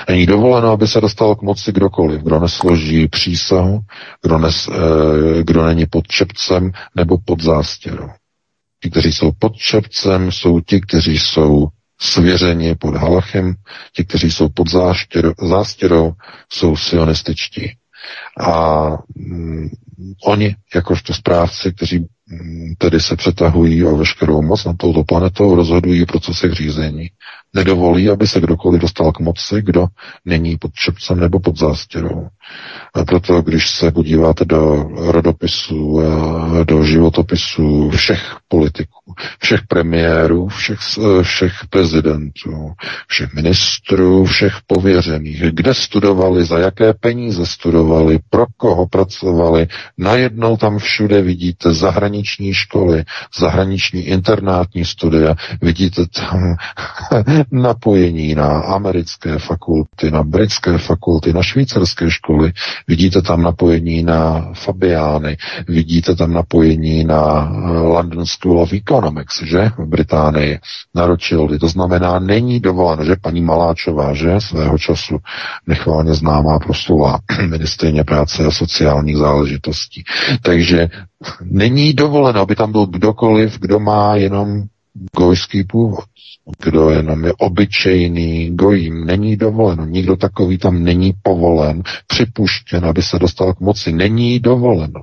[SPEAKER 3] Není dovoleno, aby se dostal k moci kdokoliv, kdo nesloží přísahu, kdo, nes, e, kdo není pod čepcem nebo pod zástěrou. Ti, kteří jsou pod čepcem, jsou ti, kteří jsou svěřeni pod Halachem, ti, kteří jsou pod zástěrou, zástěrou jsou sionističtí. A mm, oni, jakožto správci, kteří mm, tedy se přetahují o veškerou moc na touto planetou, rozhodují o procesech řízení. Nedovolí, aby se kdokoliv dostal k moci, kdo není pod čepcem nebo pod zástěrou. A proto, když se podíváte do rodopisu, do životopisu všech politiků, všech premiérů, všech, všech prezidentů, všech ministrů, všech pověřených, kde studovali, za jaké peníze studovali, pro koho pracovali, najednou tam všude vidíte zahraniční školy, zahraniční internátní studia, vidíte tam napojení na americké fakulty, na britské fakulty, na švýcarské školy, vidíte tam napojení na Fabiány, vidíte tam napojení na eh, London School of Economics, že, v Británii, na Rothschildy. To znamená, není dovoleno, že paní Maláčová, že, svého času nechválně známá proslula ministrině práce a sociálních záležitostí. Takže není dovoleno, aby tam byl kdokoliv, kdo má jenom gojský původ. Kdo jenom je obyčejný gojím, není dovoleno. Nikdo takový tam není povolen, připuštěn, aby se dostal k moci. Není dovoleno.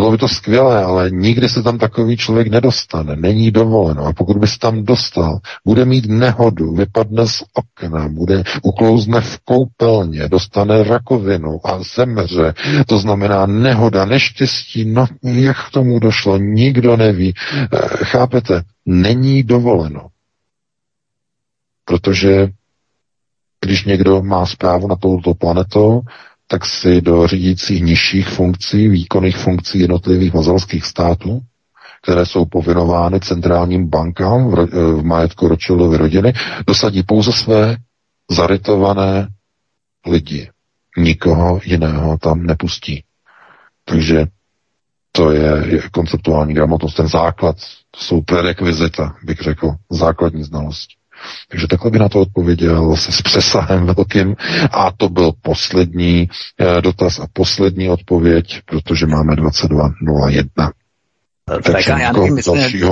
[SPEAKER 3] Bylo by to skvělé, ale nikdy se tam takový člověk nedostane. Není dovoleno. A pokud by se tam dostal, bude mít nehodu, vypadne z okna, bude uklouzne v koupelně, dostane rakovinu a zemře. To znamená nehoda, neštěstí. No, jak k tomu došlo, nikdo neví. Eh, chápete? Není dovoleno. Protože když někdo má zprávu na touto planetou, tak si do řídících nižších funkcí, výkonných funkcí jednotlivých vazalských států, které jsou povinovány centrálním bankám v, v majetku Rothschildovy rodiny, dosadí pouze své zarytované lidi. Nikoho jiného tam nepustí. Takže to je konceptuální gramotnost, ten základ, to jsou prerekvizita, bych řekl, základní znalosti. Takže takhle by na to odpověděl se s přesahem velkým. A to byl poslední eh, dotaz a poslední odpověď, protože máme 22.01.
[SPEAKER 2] Tak já nevím, my jsme že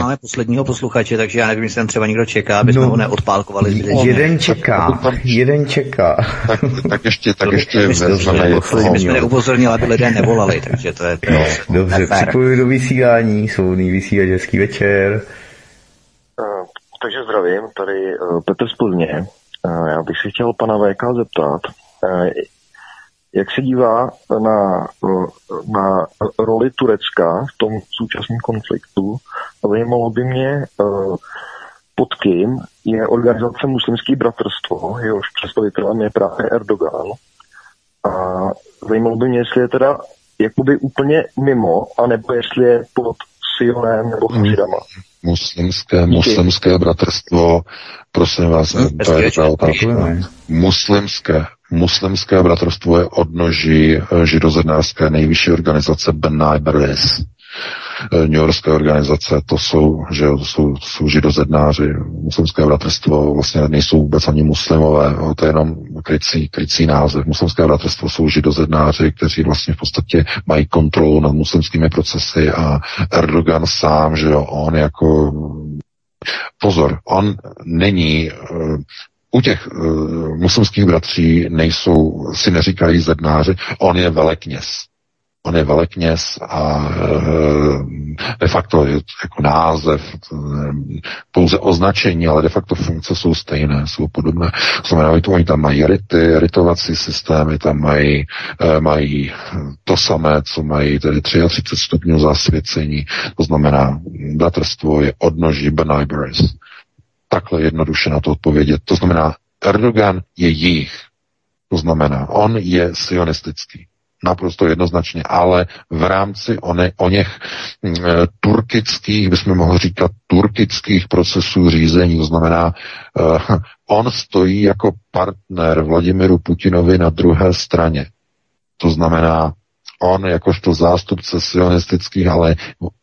[SPEAKER 2] máme posledního posluchače, takže já nevím, jestli tam třeba někdo čeká, aby jsme no, ho neodpálkovali.
[SPEAKER 1] Jeden čeká, jeden čeká.
[SPEAKER 3] Tak, tak ještě, tak ještě
[SPEAKER 2] vezmeme My jsme neupozornili, aby lidé nevolali, takže to je to. No,
[SPEAKER 1] dobře, připojuji do vysílání, svobodný vysílač, hezký večer.
[SPEAKER 12] Takže zdravím, tady uh, Petr z Plzně. Uh, já bych si chtěl pana VK zeptat, uh, jak se dívá na, na roli Turecka v tom současném konfliktu. Zajímalo by mě, pod kým je organizace Muslimský bratrstvo, jehož představitelem je právě Erdogan. A zajímalo by mě, jestli je teda jakoby úplně mimo, anebo jestli je pod Sionem nebo Hasidama.
[SPEAKER 3] Muslimské, muslimské bratrstvo, prosím vás, to je ta otázka. Muslimské, muslimské bratrstvo je odnoží eh, židozednářské nejvyšší organizace Benai Beres. Eh, New Yorkské organizace, to jsou, že jo, to jsou, to jsou židozednáři, muslimské bratrstvo vlastně nejsou vůbec ani muslimové, jo, to je jenom krycí, krycí název. Muslimské bratrstvo jsou židozednáři, kteří vlastně v podstatě mají kontrolu nad muslimskými procesy a Erdogan sám, že jo, on jako Pozor, on není uh, u těch uh, muslimských bratří nejsou, si neříkají zednáři, on je velekněz. On je velekněz a de facto je jako název, pouze označení, ale de facto funkce jsou stejné, jsou podobné. Znamená, to oni tam mají rity, ritovací systémy, tam mají, e, mají to samé, co mají tedy 33 stupňů zasvěcení, to znamená, bratrstvo je odnoží Benibers. Takhle jednoduše na to odpovědět. To znamená, Erdogan je jich. To znamená, on je sionistický naprosto jednoznačně, ale v rámci one, o něch e, turkických, bychom mohli říkat turkických procesů řízení, to znamená, e, on stojí jako partner Vladimiru Putinovi na druhé straně. To znamená, on jakožto zástupce sionistických, ale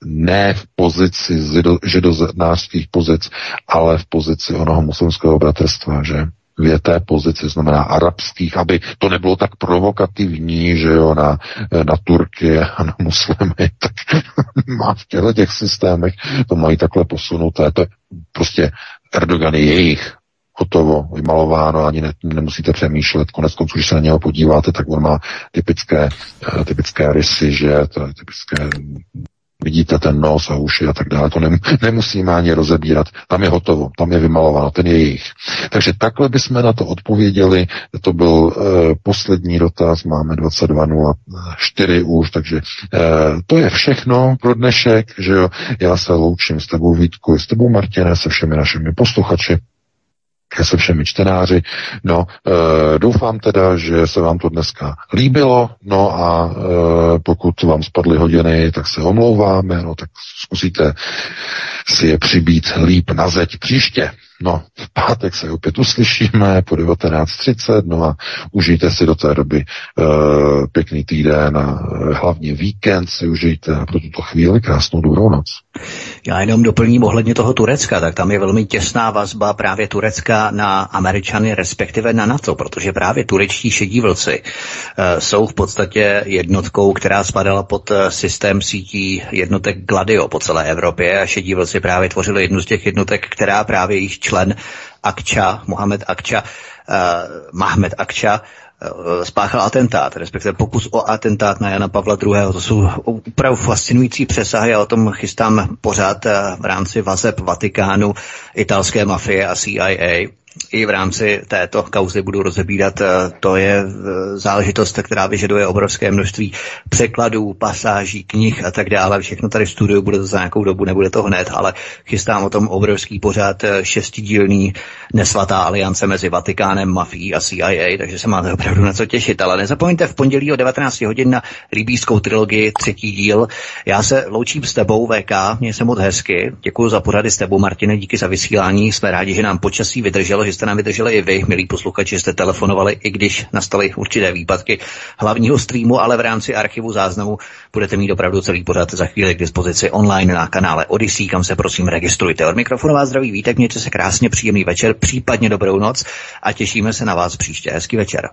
[SPEAKER 3] ne v pozici židozednářských pozic, ale v pozici onoho muslimského bratrstva, že? V té pozici, znamená arabských, aby to nebylo tak provokativní, že jo, na, na Turky a na muslimy, tak má v těchto těch systémech to mají takhle posunuté. To je prostě Erdogan je jejich, hotovo, vymalováno, ani ne, nemusíte přemýšlet. Konec konců, když se na něho podíváte, tak on má typické, eh, typické rysy, že to je typické vidíte ten nos a uši a tak dále, to nemusíme ani rozebírat. Tam je hotovo, tam je vymalováno, ten je jejich. Takže takhle bychom na to odpověděli. To byl e, poslední dotaz, máme 22.04 už, takže e, to je všechno pro dnešek, že jo. Já se loučím s tebou Vítku, s tebou Martine, se všemi našimi posluchači se všemi čtenáři. No, e, doufám teda, že se vám to dneska líbilo, no a e, pokud vám spadly hodiny, tak se omlouváme, no tak zkusíte si je přibít líp na zeď příště. No, v pátek se opět uslyšíme po 19.30, no a užijte si do té doby uh, pěkný týden a hlavně víkend si užijte a pro tuto chvíli krásnou dobrou noc.
[SPEAKER 2] Já jenom doplním ohledně toho Turecka, tak tam je velmi těsná vazba právě Turecka na Američany, respektive na NATO, protože právě turečtí šedí vlci uh, jsou v podstatě jednotkou, která spadala pod systém sítí jednotek Gladio po celé Evropě a šedí vlci právě tvořili jednu z těch jednotek, která právě již člen Akča, Mohamed Akča, uh, Mahmed Akča, eh, spáchal atentát, respektive pokus o atentát na Jana Pavla II. To jsou opravdu fascinující přesahy a o tom chystám pořád eh, v rámci vazeb Vatikánu, italské mafie a CIA i v rámci této kauzy budu rozebírat. Eh, to je eh, záležitost, která vyžaduje obrovské množství překladů, pasáží, knih a tak dále. Všechno tady v studiu bude to za nějakou dobu, nebude to hned, ale chystám o tom obrovský pořád eh, šestidílný nesvatá aliance mezi Vatikánem, mafií a CIA, takže se máte opravdu na co těšit. Ale nezapomeňte v pondělí o 19 hodin na libýskou trilogii, třetí díl. Já se loučím s tebou, VK, mě se moc hezky. Děkuji za porady s tebou, Martine, díky za vysílání. Jsme rádi, že nám počasí vydrželo, že jste nám vydrželi i vy, milí posluchači, jste telefonovali, i když nastaly určité výpadky hlavního streamu, ale v rámci archivu záznamu budete mít opravdu celý pořad za chvíli k dispozici online na kanále Odyssey, kam se prosím registrujte. Od mikrofonu vás zdraví vítek, mějte se krásně, příjemný večer, případně dobrou noc a těšíme se na vás příště. Hezký večer.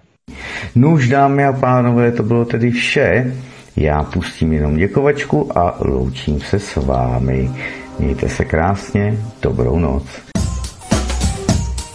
[SPEAKER 1] No už dámy a pánové, to bylo tedy vše. Já pustím jenom děkovačku a loučím se s vámi. Mějte se krásně, dobrou noc.